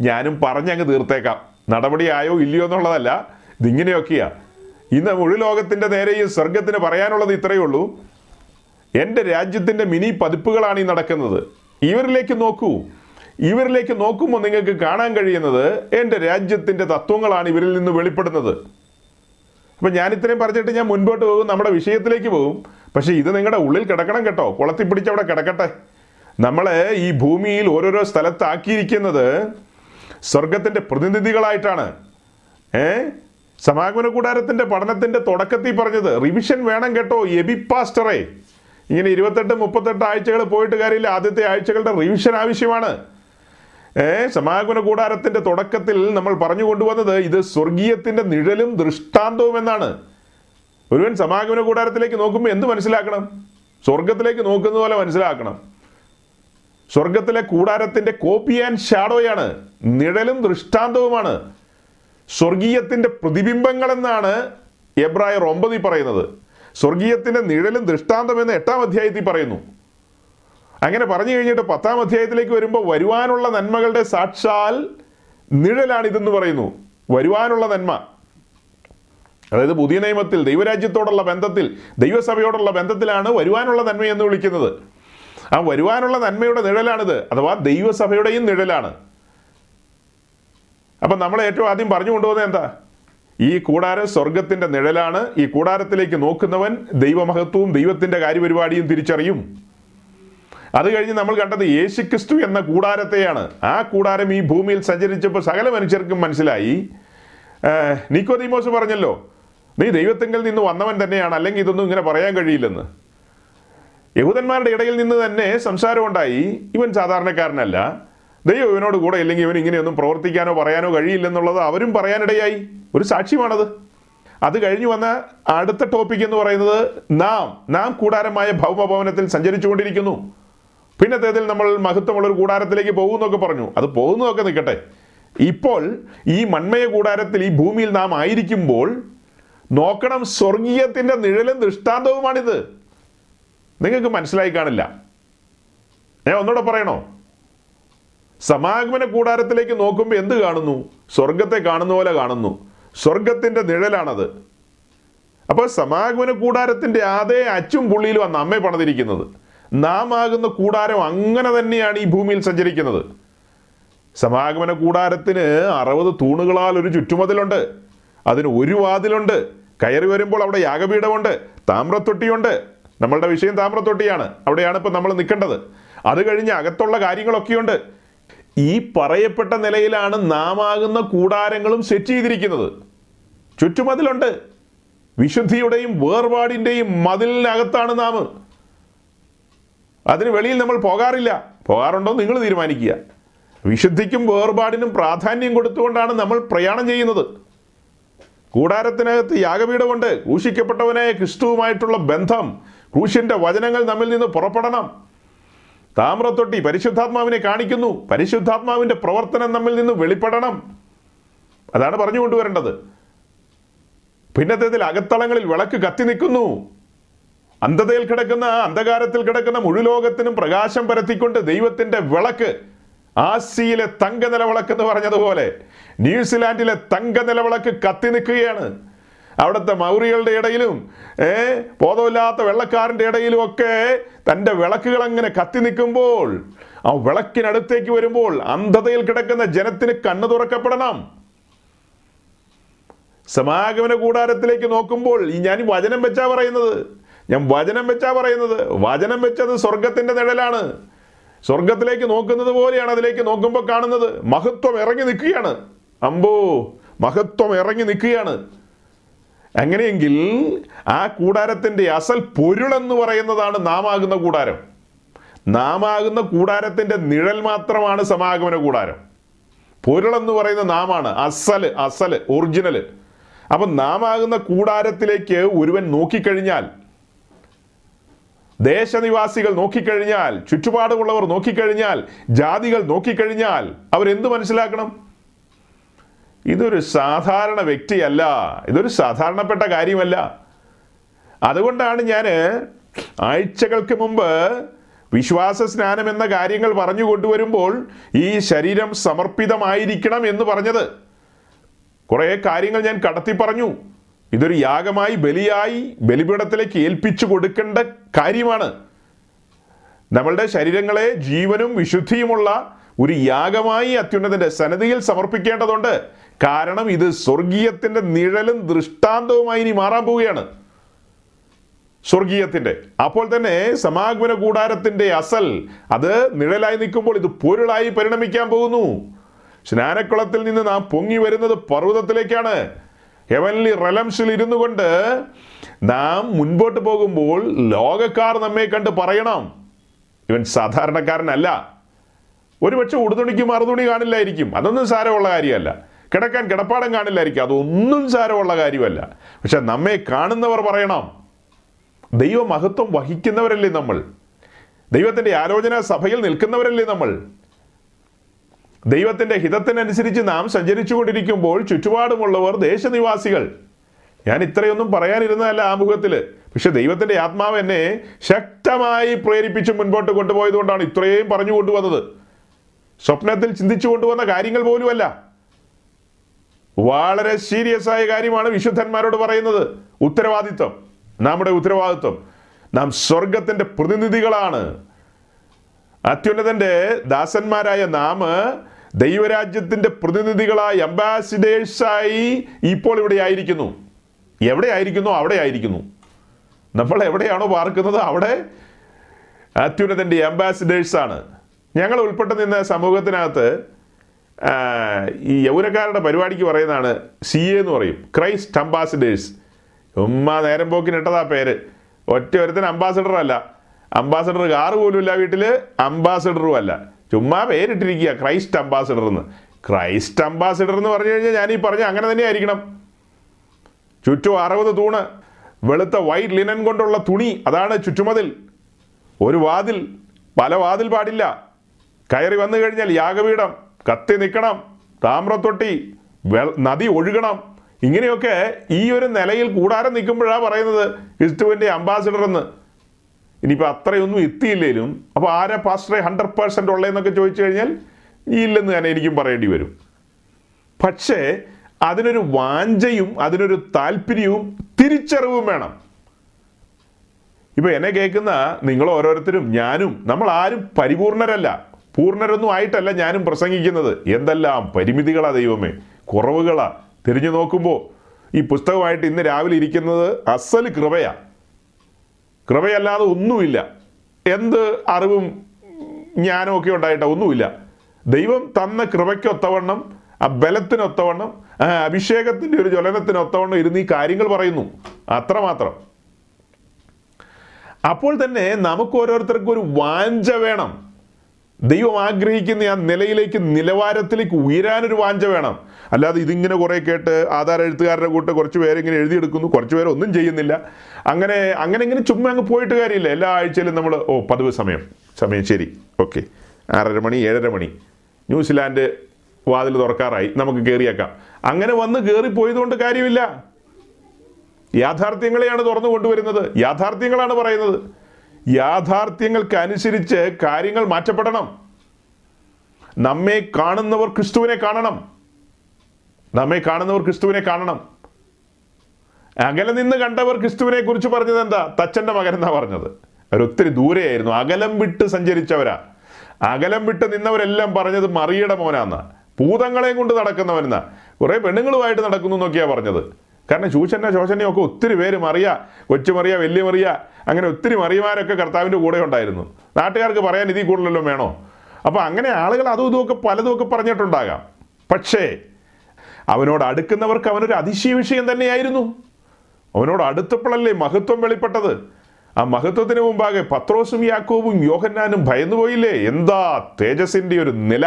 ഞാനും പറഞ്ഞങ്ങ് തീർത്തേക്കാം. നടപടിയായോ ഇല്ലയോ എന്നുള്ളതല്ല ഇതിങ്ങനെയൊക്കെയാ. ഇന്ന് മുഴു ലോകത്തിന്റെ നേരെയും സ്വർഗത്തിന് പറയാനുള്ളത് ഇത്രയേ ഉള്ളൂ. എന്റെ രാജ്യത്തിന്റെ മിനി പതിപ്പുകളാണ് ഈ നടക്കുന്നത്. ഇവരിലേക്ക് നോക്കൂ. ഇവരിലേക്ക് നോക്കുമ്പോൾ നിങ്ങൾക്ക് കാണാൻ കഴിയുന്നത് എന്റെ രാജ്യത്തിന്റെ തത്വങ്ങളാണ് ഇവരിൽ നിന്ന് വെളിപ്പെടുന്നത്. അപ്പം ഞാൻ ഇത്രയും പറഞ്ഞിട്ട് ഞാൻ മുൻപോട്ട് പോകും നമ്മുടെ വിഷയത്തിലേക്ക് പോകും. പക്ഷേ ഇത് നിങ്ങളുടെ ഉള്ളിൽ കിടക്കണം കേട്ടോ. കുളത്തി പിടിച്ചവിടെ കിടക്കട്ടെ. നമ്മളെ ഈ ഭൂമിയിൽ ഓരോരോ സ്ഥലത്താക്കിയിരിക്കുന്നത് സ്വർഗത്തിന്റെ പ്രതിനിധികളായിട്ടാണ്. ഏ? സമാഗമന കൂടാരത്തിന്റെ പഠനത്തിന്റെ തുടക്കത്തിൽ പറഞ്ഞത്. റിവിഷൻ വേണം കേട്ടോ എബി പാസ്റ്ററേ. ഇങ്ങനെ ഇരുപത്തെട്ട് മുപ്പത്തെട്ട് ആഴ്ചകൾ പോയിട്ട് കാര്യമില്ല. ആദ്യത്തെ ആഴ്ചകളുടെ റിവിഷൻ ആവശ്യമാണ്. ഏ സമാഗമന കൂടാരത്തിന്റെ തുടക്കത്തിൽ നമ്മൾ പറഞ്ഞു കൊണ്ടുവന്നത് ഇത് സ്വർഗീയത്തിന്റെ നിഴലും ദൃഷ്ടാന്തവും എന്നാണ്. ഒരുവൻ സമാഗമന കൂടാരത്തിലേക്ക് നോക്കുമ്പോൾ എന്ത് മനസ്സിലാക്കണം? സ്വർഗത്തിലേക്ക് നോക്കുന്ന പോലെ മനസ്സിലാക്കണം. സ്വർഗത്തിലെ കൂടാരത്തിന്റെ കോപ്പി ആൻഡ് ഷാഡോയാണ് നിഴലും ദൃഷ്ടാന്തവുമാണ്. സ്വർഗീയത്തിന്റെ പ്രതിബിംബങ്ങൾ എന്നാണ് എബ്രായർ ഒമ്പതിൽ പറയുന്നത്. സ്വർഗീയത്തിന്റെ നിഴലും ദൃഷ്ടാന്തം എന്ന് എട്ടാം അധ്യായത്തിൽ പറയുന്നു. അങ്ങനെ പറഞ്ഞു കഴിഞ്ഞിട്ട് പത്താം അധ്യായത്തിലേക്ക് വരുമ്പോൾ വരുവാനുള്ള നന്മകളുടെ സാക്ഷാൽ നിഴലാണിതെന്ന് പറയുന്നു. വരുവാനുള്ള നന്മ. അതായത് പുതിയ നിയമത്തിൽ ദൈവരാജ്യത്തോടുള്ള ബന്ധത്തിൽ ദൈവസഭയോടുള്ള ബന്ധത്തിലാണ് വരുവാനുള്ള നന്മ എന്ന് വിളിക്കുന്നത്. ആ വരുവാനുള്ള നന്മയുടെ നിഴലാണിത് അഥവാ ദൈവസഭയുടെയും നിഴലാണ്. അപ്പൊ നമ്മൾ ഏറ്റവും ആദ്യം പറഞ്ഞു കൊണ്ടുപോകുന്നത് എന്താ? ഈ കൂടാരം സ്വർഗത്തിന്റെ നിഴലാണ് ഈ കൂടാരത്തിലേക്ക് നോക്കുന്നവൻ ദൈവമഹത്വവും ദൈവത്തിന്റെ കാര്യപരിപാടിയും തിരിച്ചറിയും. അത് കഴിഞ്ഞ് നമ്മൾ കണ്ടത് യേശുക്രിസ്തു എന്ന കൂടാരത്തെയാണ്. ആ കൂടാരം ഈ ഭൂമിയിൽ സഞ്ചരിച്ചപ്പോൾ സകല മനുഷ്യർക്കും മനസ്സിലായി. നിക്കോദീമോസ് പറഞ്ഞല്ലോ നീ ദൈവത്തെങ്കിൽ നിന്ന് വന്നവൻ തന്നെയാണ് അല്ലെങ്കിൽ ഇതൊന്നും ഇങ്ങനെ പറയാൻ കഴിയില്ലെന്ന്. യഹൂദന്മാരുടെ ഇടയിൽ നിന്ന് തന്നെ സംസാരം ഉണ്ടായി. ഇവൻ സാധാരണക്കാരനല്ല. ദൈവം ഇവനോട് കൂടെ ഇല്ലെങ്കിൽ ഇവൻ ഇങ്ങനെയൊന്നും പ്രവർത്തിക്കാനോ പറയാനോ കഴിയില്ലെന്നുള്ളത് അവരും പറയാനിടയായി. ഒരു സാക്ഷ്യമാണത്. അത് കഴിഞ്ഞു വന്ന അടുത്ത ടോപ്പിക് എന്ന് പറയുന്നത് നാം. നാം കൂടാരമായ ഭൗമഭവനത്തിൽ സഞ്ചരിച്ചുകൊണ്ടിരിക്കുന്നു. പിന്നത്തേതിൽ നമ്മൾ മഹത്വമുള്ളൊരു കൂടാരത്തിലേക്ക് പോകുന്നൊക്കെ പറഞ്ഞു. അത് പോകുന്നതൊക്കെ നിൽക്കട്ടെ. ഇപ്പോൾ ഈ മൺമയ കൂടാരത്തിൽ ഈ ഭൂമിയിൽ നാം ആയിരിക്കുമ്പോൾ നോക്കണം സ്വർഗീയത്തിന്റെ നിഴലും ദൃഷ്ടാന്തവുമാണിത്. നിങ്ങൾക്ക് മനസ്സിലായി കാണില്ല. ഞാൻ ഒന്നുകൂടെ പറയണോ? സമാഗമന കൂടാരത്തിലേക്ക് നോക്കുമ്പോൾ എന്ത് കാണുന്നു? സ്വർഗത്തെ കാണുന്ന പോലെ കാണുന്നു. സ്വർഗത്തിന്റെ നിഴലാണത്. അപ്പോൾ സമാഗമന കൂടാരത്തിന്റെ അതേ അച്ചും പുള്ളിയിലും അന്ന് അമ്മ പണിതിരിക്കുന്നത്. നാം ആകുന്ന കൂടാരം അങ്ങനെ തന്നെയാണ് ഈ ഭൂമിയിൽ സഞ്ചരിക്കുന്നത്. സമാഗമന കൂടാരത്തിന് അറുപത് തൂണുകളാൽ ഒരു ചുറ്റുമതിലുണ്ട്. അതിന് ഒരു വാതിലുണ്ട്. കയറി വരുമ്പോൾ അവിടെ യാഗപീഠമുണ്ട്. താമ്രത്തൊട്ടിയുണ്ട്. നമ്മളുടെ വിഷയം താമ്രത്തൊട്ടിയാണ്. അവിടെയാണ് ഇപ്പം നമ്മൾ നിൽക്കേണ്ടത്. അത് കഴിഞ്ഞ് അകത്തുള്ള കാര്യങ്ങളൊക്കെയുണ്ട്. ഈ പറയപ്പെട്ട നിലയിലാണ് നാമാകുന്ന കൂടാരങ്ങളും സെറ്റ് ചെയ്തിരിക്കുന്നത്. ചുറ്റുമതിലുണ്ട്. വിശുദ്ധിയുടെയും വേർപാടിന്റെയും മതിലിനകത്താണ് നാം. അതിന് വെളിയിൽ നമ്മൾ പോകാറില്ല. പോകാറുണ്ടോ നിങ്ങൾ തീരുമാനിക്കുക. വിശുദ്ധിക്കും വേർപാടിനും പ്രാധാന്യം കൊടുത്തുകൊണ്ടാണ് നമ്മൾ പ്രയാണം ചെയ്യുന്നത്. കൂടാരത്തിനകത്ത് യാഗപീഠമുണ്ട്. ക്രൂശിക്കപ്പെട്ടവനായ ക്രിസ്തുവുമായിട്ടുള്ള ബന്ധം. ക്രൂശിന്റെ വചനങ്ങൾ നമ്മിൽ നിന്ന് പുറപ്പെടണം. താമ്രത്തൊട്ടി പരിശുദ്ധാത്മാവിനെ കാണിക്കുന്നു. പരിശുദ്ധാത്മാവിന്റെ പ്രവർത്തനം നമ്മിൽ നിന്ന് വെളിപ്പെടണം. അതാണ് പറഞ്ഞു കൊണ്ടുവരേണ്ടത്. പിന്നത്തേതിൽ അകത്തളങ്ങളിൽ വിളക്ക് കത്തി നിൽക്കുന്നു അന്ധതയിൽ കിടക്കുന്ന അന്ധകാരത്തിൽ കിടക്കുന്ന മുഴുലോകത്തിനും പ്രകാശം പരത്തിക്കൊണ്ട് ദൈവത്തിന്റെ വിളക്ക് ആസിയിലെ തങ്ക നിലവിളക്ക് എന്ന് പറഞ്ഞതുപോലെ ന്യൂസിലാൻഡിലെ തങ്ക നിലവിളക്ക് കത്തി നിൽക്കുകയാണ്. അവിടുത്തെ മൗറികളുടെ ഇടയിലും ഏ ബോധമില്ലാത്ത വെള്ളക്കാരന്റെ ഇടയിലും ഒക്കെ തന്റെ വിളക്കുകൾ അങ്ങനെ കത്തി നിൽക്കുമ്പോൾ ആ വിളക്കിനടുത്തേക്ക് വരുമ്പോൾ അന്ധതയിൽ കിടക്കുന്ന ജനത്തിന് കണ്ണു തുറക്കപ്പെടണം. സമാഗമന കൂടാരത്തിലേക്ക് നോക്കുമ്പോൾ ഈ ഞാൻ വചനം വെച്ചാ പറയുന്നത്. ഞാൻ വചനം വെച്ചാ പറയുന്നത്. വചനം വെച്ചത് സ്വർഗത്തിന്റെ നിഴലാണ്. സ്വർഗത്തിലേക്ക് നോക്കുന്നത് പോലെയാണ് അതിലേക്ക് നോക്കുമ്പോൾ കാണുന്നത്. മഹത്വം ഇറങ്ങി നിൽക്കുകയാണ്. അമ്പോ മഹത്വം ഇറങ്ങി നിൽക്കുകയാണ്. അങ്ങനെയെങ്കിൽ ആ കൂടാരത്തിന്റെ അസൽ പൊരുളെന്ന് പറയുന്നതാണ് നാമാകുന്ന കൂടാരം. നാമാകുന്ന കൂടാരത്തിന്റെ നിഴൽ മാത്രമാണ് സമാഗമന കൂടാരം. പൊരുളെന്ന് പറയുന്ന നാമാണ് അസൽ അസൽ ഒറിജിനൽ അപ്പൊ നാമാകുന്ന കൂടാരത്തിലേക്ക് ഒരുവൻ നോക്കിക്കഴിഞ്ഞാൽ ദേശനിവാസികൾ നോക്കിക്കഴിഞ്ഞാൽ ചുറ്റുപാടുമുള്ളവർ നോക്കിക്കഴിഞ്ഞാൽ ജാതികൾ നോക്കിക്കഴിഞ്ഞാൽ അവരെന്ത് മനസ്സിലാക്കണം? ഇതൊരു സാധാരണ വ്യക്തിയല്ല. ഇതൊരു സാധാരണപ്പെട്ട കാര്യമല്ല. അതുകൊണ്ടാണ് ഞാൻ ആഴ്ചകൾക്ക് മുമ്പ് വിശ്വാസ സ്നാനം എന്ന കാര്യങ്ങൾ പറഞ്ഞു കൊണ്ടുവരുമ്പോൾ ഈ ശരീരം സമർപ്പിതമായിരിക്കണം എന്ന് പറഞ്ഞത്. കുറേ കാര്യങ്ങൾ ഞാൻ കടത്തി പറഞ്ഞു ഇതൊരു യാഗമായി ബലിയായി ബലിപീഠത്തിലേക്ക് ഏൽപ്പിച്ചു കൊടുക്കേണ്ട കാര്യമാണ്. നമ്മളുടെ ശരീരങ്ങളെ ജീവനും വിശുദ്ധിയുമുള്ള ഒരു യാഗമായി അത്യുന്നതിന്റെ സന്നദ്ധിയിൽ സമർപ്പിക്കേണ്ടതുണ്ട്. കാരണം ഇത് സ്വർഗീയത്തിന്റെ നിഴലും ദൃഷ്ടാന്തവുമായി ഇനി മാറാൻ പോവുകയാണ്. സ്വർഗീയത്തിന്റെ. അപ്പോൾ തന്നെ സമാഗമന കൂടാരത്തിന്റെ അസൽ അത് നിഴലായി നിൽക്കുമ്പോൾ ഇത് പൊരുളായി പരിണമിക്കാൻ പോകുന്നു. സ്നാനക്കുളത്തിൽ നിന്ന് നാം പൊങ്ങി വരുന്നത് പർവതത്തിലേക്കാണ്. ഹെവൻലി റലംസിൽ ഇരുന്നു കൊണ്ട് നാം മുൻപോട്ട് പോകുമ്പോൾ ലോകക്കാർ നമ്മെ കണ്ട് പറയണം. ഇവൻ സാധാരണക്കാരനല്ല. ഒരുപക്ഷെ ഉടുതുണിക്ക് മറുതുണി കാണില്ലായിരിക്കും. അതൊന്നും സാരമുള്ള കാര്യമല്ല. കിടക്കാൻ കിടപ്പാടം കാണില്ലായിരിക്കും. അതൊന്നും സാരമുള്ള കാര്യമല്ല. പക്ഷെ നമ്മെ കാണുന്നവർ പറയണം. ദൈവമഹത്വം വഹിക്കുന്നവരല്ലേ നമ്മൾ? ദൈവത്തിന്റെ ആലോചന സഭയിൽ നിൽക്കുന്നവരല്ലേ നമ്മൾ? ദൈവത്തിന്റെ ഹിതത്തിനനുസരിച്ച് നാം സഞ്ചരിച്ചുകൊണ്ടിരിക്കുമ്പോൾ ചുറ്റുപാടുമുള്ളവർ ദേശനിവാസികൾ. ഞാൻ ഇത്രയൊന്നും പറയാനിരുന്നതല്ല ആമുഖത്തിൽ. പക്ഷെ ദൈവത്തിന്റെ ആത്മാവ് എന്നെ ശക്തമായി പ്രേരിപ്പിച്ച് മുൻപോട്ട് കൊണ്ടുപോയത് കൊണ്ടാണ് ഇത്രയും പറഞ്ഞു കൊണ്ടുവന്നത്. സ്വപ്നത്തിൽ ചിന്തിച്ചു കൊണ്ടുവന്ന കാര്യങ്ങൾ പോലുമല്ല. വളരെ സീരിയസ് ആയ കാര്യമാണ് വിശുദ്ധന്മാരോട് പറയുന്നത്. ഉത്തരവാദിത്വം. നമ്മുടെ ഉത്തരവാദിത്വം. നാം സ്വർഗത്തിന്റെ പ്രതിനിധികളാണ്. അത്യുന്നതന്റെ ദാസന്മാരായ നാം ദൈവരാജ്യത്തിന്റെ പ്രതിനിധികളായി അംബാസിഡേഴ്സായി ഇപ്പോൾ ഇവിടെ ആയിരിക്കുന്നു. എവിടെ ആയിരിക്കുന്നു അവിടെ ആയിരിക്കുന്നു നമ്മൾ എവിടെയാണോ പാർക്കുന്നത്? അവിടെ അത്യുന്നതന്റെ അംബാസിഡേഴ്സാണ്. ഞങ്ങൾ ഉൾപ്പെട്ട് നിന്ന സമൂഹത്തിനകത്ത് ഈ യൗനക്കാരുടെ പരിപാടിക്ക് പറയുന്നതാണ് സി എ എന്ന് പറയും. Christ ambassadors. ഉമ്മ നേരം പോക്കിനിട്ടതാ പേര്. ഒറ്റ ഒരുത്തിന് അംബാസഡർ അല്ല അംബാസഡർ കാറ് പോലും ഇല്ല വീട്ടിൽ അംബാസഡറും അല്ല. ചുമ്മാ പേരിട്ടിരിക്കുക. ക്രൈസ്റ്റ് അംബാസിഡർ എന്ന്. ക്രൈസ്റ്റ് അംബാസിഡർ എന്ന് പറഞ്ഞു കഴിഞ്ഞാൽ ഈ പറഞ്ഞ അങ്ങനെ തന്നെ ആയിരിക്കണം ചുറ്റും അറുപത് തൂണ് വെളുത്ത വൈറ്റ് ലിനൻ കൊണ്ടുള്ള തുണി അതാണ് ചുറ്റുമതിൽ. ഒരു വാതിൽ പല വാതിൽ പാടില്ല. കയറി വന്നു കഴിഞ്ഞാൽ യാഗപീഠം കത്തി നിൽക്കണം താമ്രത്തൊട്ടി നദി ഒഴുകണം. ഇങ്ങനെയൊക്കെ ഈ ഒരു നിലയിൽ കൂടാരം നിൽക്കുമ്പോഴാണ് പറയുന്നത് ക്രിസ്തുവിന്റെ അംബാസിഡർ എന്ന്. ഇനിയിപ്പോൾ അത്രയൊന്നും എത്തിയില്ലേലും അപ്പോൾ ആരാ പാസ്റ്ററെ ഹൺഡ്രഡ് പേഴ്സന്റ് ഉള്ളതെന്നൊക്കെ ചോദിച്ചു കഴിഞ്ഞാൽ ഇല്ലെന്ന് തന്നെ എനിക്കും പറയേണ്ടി വരും. പക്ഷേ അതിനൊരു വാഞ്ചയും അതിനൊരു താല്പര്യവും തിരിച്ചറിവും വേണം. ഇപ്പം എന്നെ കേൾക്കുന്ന നിങ്ങൾ ഓരോരുത്തരും ഞാനും നമ്മൾ ആരും പരിപൂർണരല്ല. പൂർണരൊന്നും ആയിട്ടല്ല ഞാനും പ്രസംഗിക്കുന്നത്. എന്തെല്ലാം പരിമിതികളാ ദൈവമേ. കുറവുകളാ. തിരിഞ്ഞു നോക്കുമ്പോൾ ഈ പുസ്തകമായിട്ട് ഇന്ന് രാവിലെ ഇരിക്കുന്നത് അസൽ കൃപയാ. കൃപയല്ലാതെ ഒന്നുമില്ല. എന്ത് അറിവും ജ്ഞാനവും ഒക്കെ ഉണ്ടായിട്ട ഒന്നുമില്ല. ദൈവം തന്ന കൃപയ്ക്കൊത്തവണ്ണം ആ ബലത്തിനൊത്തവണ്ണം അഭിഷേകത്തിന്റെ ഒരു ജ്വലനത്തിനൊത്തവണ്ണം ഇരുന്ന് ഈ കാര്യങ്ങൾ പറയുന്നു. അത്രമാത്രം. അപ്പോൾ തന്നെ നമുക്ക് ഓരോരുത്തർക്കും ഒരു വാഞ്ച വേണം. ദൈവം ആഗ്രഹിക്കുന്ന ആ നിലയിലേക്ക് നിലവാരത്തിലേക്ക് ഉയരാനൊരു വാഞ്ച വേണം. അല്ലാതെ ഇതിങ്ങനെ കുറേ കേട്ട് ആധാര എഴുത്തുകാരുടെ കൂട്ട് കുറച്ച് പേരിങ്ങനെ എഴുതിയെടുക്കുന്നു. കുറച്ച് പേര് ഒന്നും ചെയ്യുന്നില്ല. അങ്ങനെ അങ്ങനെ ഇങ്ങനെ ചുമ്മാ അങ്ങ് പോയിട്ട് കാര്യമില്ല. എല്ലാ ആഴ്ചയിലും നമ്മൾ ഓ പതിവ് സമയം. സമയം ശരി. ഓക്കെ. ആറര മണി ഏഴര മണി. ന്യൂസിലാൻഡ് വാതിൽ തുറക്കാറായി. നമുക്ക് കയറിയേക്കാം അങ്ങനെ വന്ന് കയറിപ്പോയതുകൊണ്ട് കാര്യമില്ല. യാഥാർത്ഥ്യങ്ങളെയാണ് തുറന്നു കൊണ്ടുവരുന്നത്. യാഥാർത്ഥ്യങ്ങളാണ് പറയുന്നത്. യാഥാർത്ഥ്യങ്ങൾക്ക് അനുസരിച്ച് കാര്യങ്ങൾ മാറ്റപ്പെടണം. നമ്മെ കാണുന്നവർ ക്രിസ്തുവിനെ കാണണം. നമ്മെ കാണുന്നവർ ക്രിസ്തുവിനെ കാണണം. അകലെ നിന്ന് കണ്ടവർ ക്രിസ്തുവിനെ കുറിച്ച് പറഞ്ഞത് എന്താ? തച്ചന്റെ മകൻ എന്നാ പറഞ്ഞത്. അവരൊത്തിരി ദൂരെയായിരുന്നു. അകലം വിട്ട് സഞ്ചരിച്ചവരാ. അകലം വിട്ട് നിന്നവരെല്ലാം പറഞ്ഞത് മറിയുടെ മോനാന്നാ. ഭൂതങ്ങളെയും കൊണ്ട് നടക്കുന്നവരെന്ന കുറെ പെണ്ണുങ്ങളുമായിട്ട് നടക്കുന്നു എന്നൊക്കെയാ പറഞ്ഞത്. കാരണം ശൂഷന്ന ശോഷനയും ഒക്കെ ഒത്തിരി പേര് മറിയ കൊച്ചു മറിയ വലിയ മറിയ അങ്ങനെ ഒത്തിരി മറിയമാരൊക്കെ കർത്താവിന്റെ കൂടെ ഉണ്ടായിരുന്നു. നാട്ടുകാർക്ക് പറയാൻ ഇതിൽ കൂടുതലല്ലോ വേണോ? അപ്പോൾ അങ്ങനെ ആളുകൾ അതും ഇതുമൊക്കെ പലതും ഒക്കെ പറഞ്ഞിട്ടുണ്ടാകാം. പക്ഷേ അവനോട് അടുക്കുന്നവർക്ക് അവനൊരു അതിശയ വിഷയം തന്നെയായിരുന്നു. അവനോട് അടുത്തപ്പോഴല്ലേ മഹത്വം വെളിപ്പെട്ടത്? ആ മഹത്വത്തിന് മുമ്പാകെ പത്രോസും യാക്കോബും യോഹന്നാനും ഭയന്നുപോയില്ലേ? എന്താ തേജസിന്റെ ഒരു നില?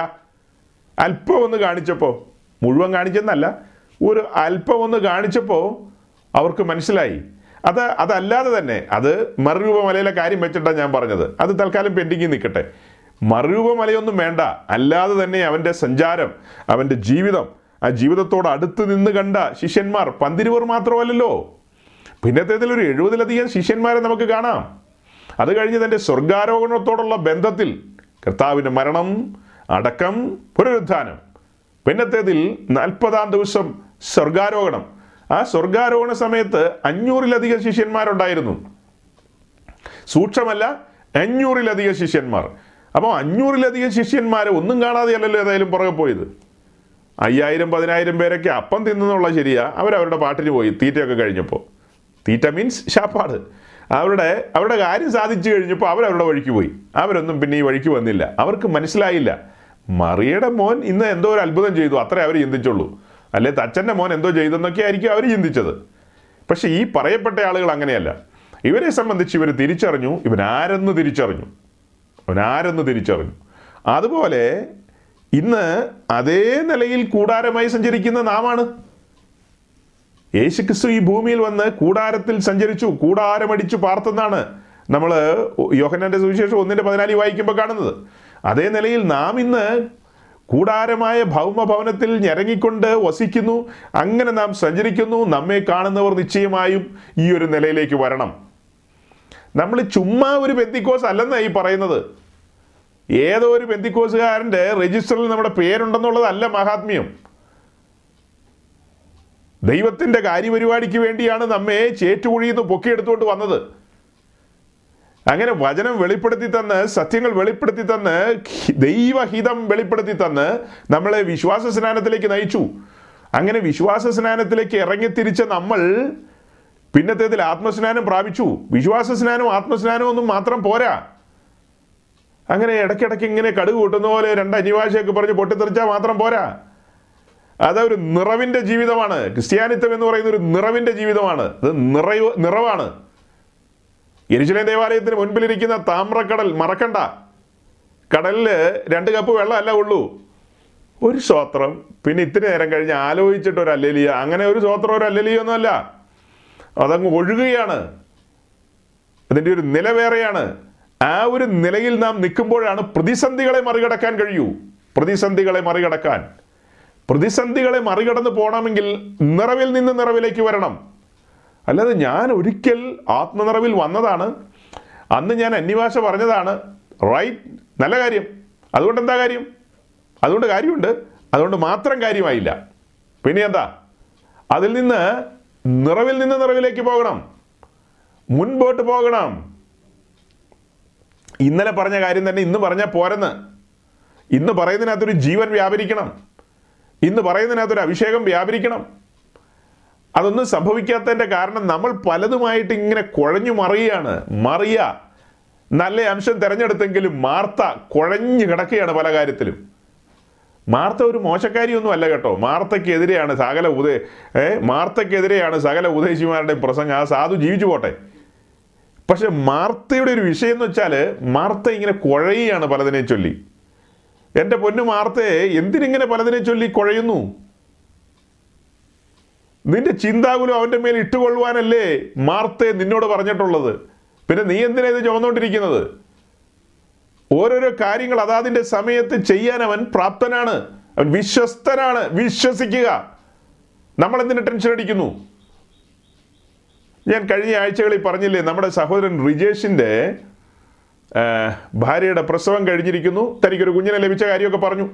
അല്പം ഒന്ന് കാണിച്ചപ്പോൾ മുഴുവൻ കാണിച്ചെന്നല്ല ഒരു അല്പം ഒന്ന് കാണിച്ചപ്പോൾ അവർക്ക് മനസ്സിലായി. അത് അതല്ലാതെ തന്നെ അത് മറുരൂപമലയിലെ കാര്യം വെച്ചിട്ടാണ് ഞാൻ പറഞ്ഞത്. അത് തൽക്കാലം പെൻഡിങ്ങിൽ നിൽക്കട്ടെ. മറുരൂപമലയൊന്നും വേണ്ട. അല്ലാതെ തന്നെ അവന്റെ സഞ്ചാരം അവന്റെ ജീവിതം ആ ജീവിതത്തോട് അടുത്ത് നിന്ന് കണ്ട ശിഷ്യന്മാർ പന്തിരുവർ മാത്രമല്ലല്ലോ. പിന്നത്തേതിൽ ഒരു എഴുപതിലധികം ശിഷ്യന്മാരെ നമുക്ക് കാണാം. അത് കഴിഞ്ഞ് തന്റെ സ്വർഗാരോഹണത്തോടുള്ള ബന്ധത്തിൽ കർത്താവിന്റെ മരണം അടക്കം പുനരുദ്ധാനം. പിന്നത്തേതിൽ നാൽപ്പതാം ദിവസം സ്വർഗാരോഹണം. ആ സ്വർഗാരോഹണ സമയത്ത് അഞ്ഞൂറിലധികം ശിഷ്യന്മാരുണ്ടായിരുന്നു. സൂക്ഷ്മമല്ല അഞ്ഞൂറിലധികം ശിഷ്യന്മാർ. അപ്പോൾ അഞ്ഞൂറിലധികം ശിഷ്യന്മാരെ ഒന്നും കാണാതെയല്ലല്ലോ ഏതായാലും പുറകെ പോയത്. അയ്യായിരം പതിനായിരം പേരൊക്കെ അപ്പം തിന്നെന്നുള്ള ശരിയാ. അവരവരുടെ പാട്ടിന് പോയി. തീറ്റയൊക്കെ കഴിഞ്ഞപ്പോൾ തീറ്റ മീൻസ് ശാപ്പാട്. അവരുടെ അവരുടെ കാര്യം സാധിച്ചു കഴിഞ്ഞപ്പോൾ അവരവരുടെ വഴിക്ക് പോയി. അവരൊന്നും പിന്നെ ഈ വഴിക്ക് വന്നില്ല. അവർക്ക് മനസ്സിലായില്ല. മറിയുടെ മോൻ ഇന്ന് എന്തോ ഒരു അത്ഭുതം ചെയ്തു. അത്രേ അവർ ചിന്തിച്ചുള്ളൂ. അല്ലെ? തച്ചന്റെ മോൻ എന്തോ ചെയ്തെന്നൊക്കെ ആയിരിക്കും അവർ ചിന്തിച്ചത്. പക്ഷെ ഈ പറയപ്പെട്ട ആളുകൾ അങ്ങനെയല്ല. ഇവരെ സംബന്ധിച്ച് ഇവർ തിരിച്ചറിഞ്ഞു. ഇവനാരെന്ന് തിരിച്ചറിഞ്ഞു. അവനാരെന്ന് തിരിച്ചറിഞ്ഞു. അതുപോലെ ഇന്ന് അതേ നിലയിൽ കൂടാരമായി സഞ്ചരിക്കുന്ന നാമാണ്. യേശുക്രിസ്തു ഈ ഭൂമിയിൽ വന്ന് കൂടാരത്തിൽ സഞ്ചരിച്ചു കൂടാരമടിച്ചു പാർത്തെന്നാണ് നമ്മൾ യോഹനന്റെ സുവിശേഷം ഒന്നിന്റെ പതിനാലിൽ വായിക്കുമ്പോൾ കാണുന്നത്. അതേ നിലയിൽ നാം ഇന്ന് കൂടാരമായ ഭൗമഭവനത്തിൽ ഞരങ്ങിക്കൊണ്ട് വസിക്കുന്നു അങ്ങനെ നാം സഞ്ചരിക്കുന്നു നമ്മെ കാണുന്നവർ നിശ്ചയമായും ഈ ഒരു നിലയിലേക്ക് വരണം. നമ്മൾ ചുമ്മാ ഒരു ബെന്തിക്കോസ് അല്ലെന്നാണ് ഈ പറയുന്നത്. ഏതോ ഒരു ബന്ധിക്കോസുകാരന്റെ രജിസ്റ്ററിൽ നമ്മുടെ പേരുണ്ടെന്നുള്ളതല്ല മഹാത്മ്യം. ദൈവത്തിന്റെ കാര്യപരിപാടിക്ക് വേണ്ടിയാണ് നമ്മെ ചേറ്റുകുഴിയിൽ നിന്ന് പൊക്കിയെടുത്തുകൊണ്ട് വന്നത്. അങ്ങനെ വചനം വെളിപ്പെടുത്തി തന്ന് സത്യങ്ങൾ വെളിപ്പെടുത്തി തന്ന് ദൈവഹിതം വെളിപ്പെടുത്തി തന്ന് നമ്മളെ വിശ്വാസ സ്നാനത്തിലേക്ക് നയിച്ചു. അങ്ങനെ വിശ്വാസ സ്നാനത്തിലേക്ക് ഇറങ്ങിത്തിരിച്ച നമ്മൾ പിന്നത്തേതിൽ ആത്മസ്നാനം പ്രാപിച്ചു. വിശ്വാസ സ്നാനവും ആത്മസ്നാനവും ഒന്നും മാത്രം പോരാ. അങ്ങനെ ഇടയ്ക്കിടയ്ക്ക് ഇങ്ങനെ കടുക് കൂട്ടുന്ന പോലെ രണ്ട് അനിവാഴ്ചയൊക്കെ പറഞ്ഞ് പൊട്ടിത്തെറിച്ചാൽ മാത്രം പോരാ. അതൊരു നിറവിന്റെ ജീവിതമാണ്. ക്രിസ്ത്യാനിത്വം എന്ന് പറയുന്ന ഒരു നിറവിന്റെ ജീവിതമാണ്. അത് നിറവ് നിറവാണ്. എരിശിലേം ദേവാലയത്തിന് മുൻപിലിരിക്കുന്ന താമ്രക്കടൽ മറക്കണ്ട. കടലിൽ രണ്ട് കപ്പ് വെള്ളമല്ല ഉള്ളൂ. ഒരു സ്വോത്രം. പിന്നെ ഇത്തിരി നേരം കഴിഞ്ഞ് ആലോചിച്ചിട്ട് ഒരു അല്ലലിയ. അങ്ങനെ ഒരു സ്വോത്രം ഒരു അല്ലലിയ ഒന്നുമല്ല. അതങ്ങ് ഒഴുകുകയാണ്. അതിന്റെ ഒരു നില വേറെയാണ്. ആ ഒരു നിലയിൽ നാം നിൽക്കുമ്പോഴാണ് പ്രതിസന്ധികളെ മറികടക്കാൻ കഴിയൂ. പ്രതിസന്ധികളെ മറികടക്കാൻ. പ്രതിസന്ധികളെ മറികടന്ന് പോകണമെങ്കിൽ നിറവിൽ നിന്ന് നിറവിലേക്ക് വരണം. അല്ലാതെ ഞാൻ ഒരിക്കൽ ആത്മനിറവിൽ വന്നതാണ്. അന്ന് ഞാൻ അന്യഭാഷ പറഞ്ഞതാണ്. റൈറ്റ് നല്ല കാര്യം. അതുകൊണ്ട് എന്താ കാര്യം? അതുകൊണ്ട് കാര്യമുണ്ട്. അതുകൊണ്ട് മാത്രം കാര്യമായില്ല. പിന്നെ എന്താ? അതിൽ നിന്ന് നിറവിൽ നിന്ന് നിറവിലേക്ക് പോകണം. മുൻപോട്ട് പോകണം. ഇന്നലെ പറഞ്ഞ കാര്യം തന്നെ ഇന്ന് പറഞ്ഞാൽ പോരെന്ന്. ഇന്ന് പറയുന്നതിനകത്തൊരു ജീവൻ വ്യാപരിക്കണം. ഇന്ന് പറയുന്നതിനകത്തൊരു അഭിഷേകം വ്യാപരിക്കണം. അതൊന്നും സംഭവിക്കാത്തതിന്റെ കാരണം നമ്മൾ പലതുമായിട്ട് ഇങ്ങനെ കുഴഞ്ഞു മറിയാണ്. മറിയ നല്ല അംശം തിരഞ്ഞെടുത്തെങ്കിലും മാർത്ത കുഴഞ്ഞു കിടക്കുകയാണ് പല കാര്യത്തിലും. മാർത്ത ഒരു മോശക്കാരിയൊന്നും അല്ല കേട്ടോ. മാർത്തക്കെതിരെയാണ് സകല ഉദയ ഏ മാർത്തക്കെതിരെയാണ് സകല ഉദയശിമാരുടെയും പ്രസംഗം. ആ സാധു ജീവിച്ചു പോട്ടെ. പക്ഷെ മാർത്തയുടെ ഒരു വിഷയം എന്ന് വെച്ചാൽ മാർത്ത ഇങ്ങനെ കുഴയുകയാണ് പലതിനെ ചൊല്ലി. എന്റെ പൊന്നു മാർത്തയെ എന്തിനിങ്ങനെ പലതിനെ ചൊല്ലി കുഴയുന്നു? നിന്റെ ചിന്താകുലം അവന്റെ മേൽ ഇട്ടുകൊള്ളുവാനല്ലേ മാർത്തെ നിന്നോട് പറഞ്ഞിട്ടുള്ളത്? പിന്നെ നീ എന്തിനാ ഇത് ചുമന്നുകൊണ്ടിരിക്കുന്നത്? ഓരോരോ കാര്യങ്ങൾ അതാതിന്റെ സമയത്ത് ചെയ്യാൻ അവൻ പ്രാപ്തനാണ്. അവൻ വിശ്വസ്തനാണ്. വിശ്വസിക്കുക. നമ്മൾ എന്തിനു ടെൻഷൻ അടിക്കുന്നു? ഞാൻ കഴിഞ്ഞ ആഴ്ചകളിൽ പറഞ്ഞില്ലേ നമ്മുടെ സഹോദരൻ റിജേഷിന്റെ ഭാര്യയുടെ പ്രസവം കഴിഞ്ഞിരിക്കുന്നു. തനിക്കൊരു കുഞ്ഞിനെ ലഭിച്ച കാര്യമൊക്കെ പറഞ്ഞു.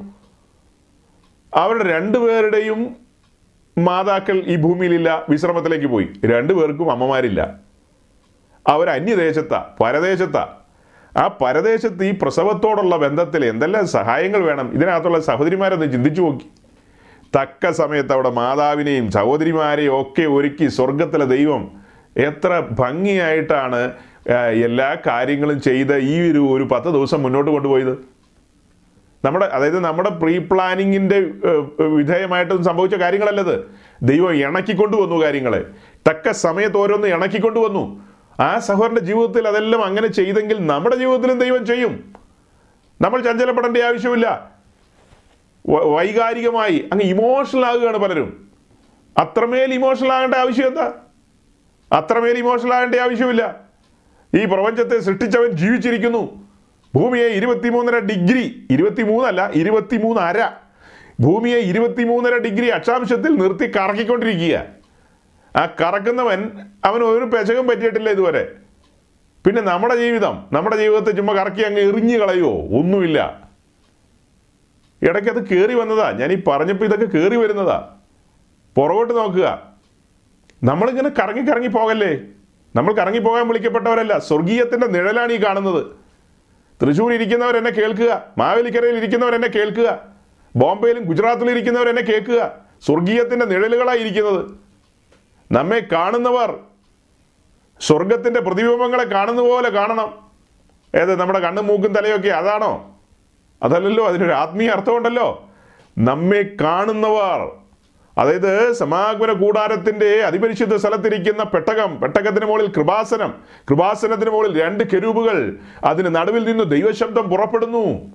അവരുടെ രണ്ടുപേരുടെയും മാതാക്കൾ ഈ ഭൂമിയിലില്ല വിശ്രമത്തിലേക്ക് പോയി. രണ്ടുപേർക്കും അമ്മമാരില്ല. അവർ അന്യദേശത്താ പരദേശത്താ. ആ പരദേശത്ത് ഈ പ്രസവത്തോടുള്ള ബന്ധത്തിൽ എന്തെല്ലാം സഹായങ്ങൾ വേണം? ഇതിനകത്തുള്ള സഹോദരിമാരൊന്ന് ചിന്തിച്ചു നോക്കി. തക്ക സമയത്ത് അവിടെ മാതാവിനെയും സഹോദരിമാരെയും ഒക്കെ ഒരുക്കി സ്വർഗത്തിലെ ദൈവം എത്ര ഭംഗിയായിട്ടാണ് എല്ലാ കാര്യങ്ങളും ചെയ്ത് ഈ ഒരു ഒരു പത്ത് ദിവസം മുന്നോട്ട് കൊണ്ടുപോയത്. നമ്മുടെ അതായത് നമ്മുടെ പ്രീ പ്ലാനിങ്ങിന്റെ വിധേയമായിട്ടും സംഭവിച്ച കാര്യങ്ങളല്ലത് ദൈവം ഇണക്കിക്കൊണ്ടുവന്നു കാര്യങ്ങളെ. തക്ക സമയത്ത് ഓരോന്ന് ഇണക്കിക്കൊണ്ടുവന്നു. ആ സഹോദരന്റെ ജീവിതത്തിൽ അതെല്ലാം അങ്ങനെ ചെയ്തെങ്കിൽ നമ്മുടെ ജീവിതത്തിലും ദൈവം ചെയ്യും. നമ്മൾ ചഞ്ചലപ്പെടേണ്ട ആവശ്യമില്ല. വൈകാരികമായി അങ്ങ് ഇമോഷണൽ ആകുകയാണ് പലരും. അത്രമേൽ ഇമോഷണൽ ആകേണ്ട ആവശ്യം എന്താ? അത്രമേൽ ഇമോഷണൽ ആകേണ്ട ആവശ്യമില്ല. ഈ പ്രപഞ്ചത്തെ സൃഷ്ടിച്ചവൻ ജീവിച്ചിരിക്കുന്നു. ഭൂമിയെ ഇരുപത്തിമൂന്നര ഡിഗ്രി ഇരുപത്തിമൂന്നല്ല ഇരുപത്തിമൂന്ന് അര ഭൂമിയെ ഇരുപത്തിമൂന്നര ഡിഗ്രി അക്ഷാംശത്തിൽ നിർത്തി കറക്കിക്കൊണ്ടിരിക്കുക ആ കറക്കുന്നവൻ അവൻ ഒരു പെശകം പറ്റിയിട്ടില്ല ഇതുവരെ. പിന്നെ നമ്മുടെ ജീവിതം നമ്മുടെ ജീവിതത്തെ ചുമ്മാ കറക്കി അങ്ങ് എറിഞ്ഞു കളയുമോ ഒന്നുമില്ല. ഇടയ്ക്ക് അത് കയറി വന്നതാ. ഞാൻ ഈ പറഞ്ഞപ്പോൾ ഇതൊക്കെ കയറി വരുന്നതാ. പുറകോട്ട് നോക്കുക. നമ്മളിങ്ങനെ കറങ്ങി കറങ്ങി പോകല്ലേ? നമ്മൾ കറങ്ങി പോകാൻ വിളിക്കപ്പെട്ടവരല്ല. സ്വർഗീയത്തിന്റെ നിഴലാണ് ഈ കാണുന്നത്. തൃശ്ശൂർ ഇരിക്കുന്നവർ എന്നെ കേൾക്കുക. മാവേലിക്കരയിൽ ഇരിക്കുന്നവർ എന്നെ കേൾക്കുക. ബോംബെയിലും ഗുജറാത്തിലും ഇരിക്കുന്നവർ എന്നെ കേൾക്കുക. സ്വർഗീയത്തിന്റെ നിഴലുകളായി ഇരിക്കുന്നത്. നമ്മെ കാണുന്നവർ സ്വർഗത്തിന്റെ പ്രതിബിംബങ്ങളെ കാണുന്ന പോലെ കാണണം. ഏത് നമ്മുടെ കണ്ണും മൂക്കും തലയൊക്കെ അതാണോ? അതല്ലല്ലോ അതിനൊരു ആത്മീയ അർത്ഥമുണ്ടല്ലോ. നമ്മെ കാണുന്നവർ അതായത് സമാഗമന കൂടാരത്തിന്റെ അതിപരിശുദ്ധ സ്ഥലത്തിരിക്കുന്ന പെട്ടകം പെട്ടകത്തിന് മുകളിൽ കൃപാസനം. കൃപാസനത്തിന് മുകളിൽ രണ്ട് കെരൂപുകൾ. അതിന് നടുവിൽ നിന്ന് ദൈവശബ്ദം പുറപ്പെടുന്നു.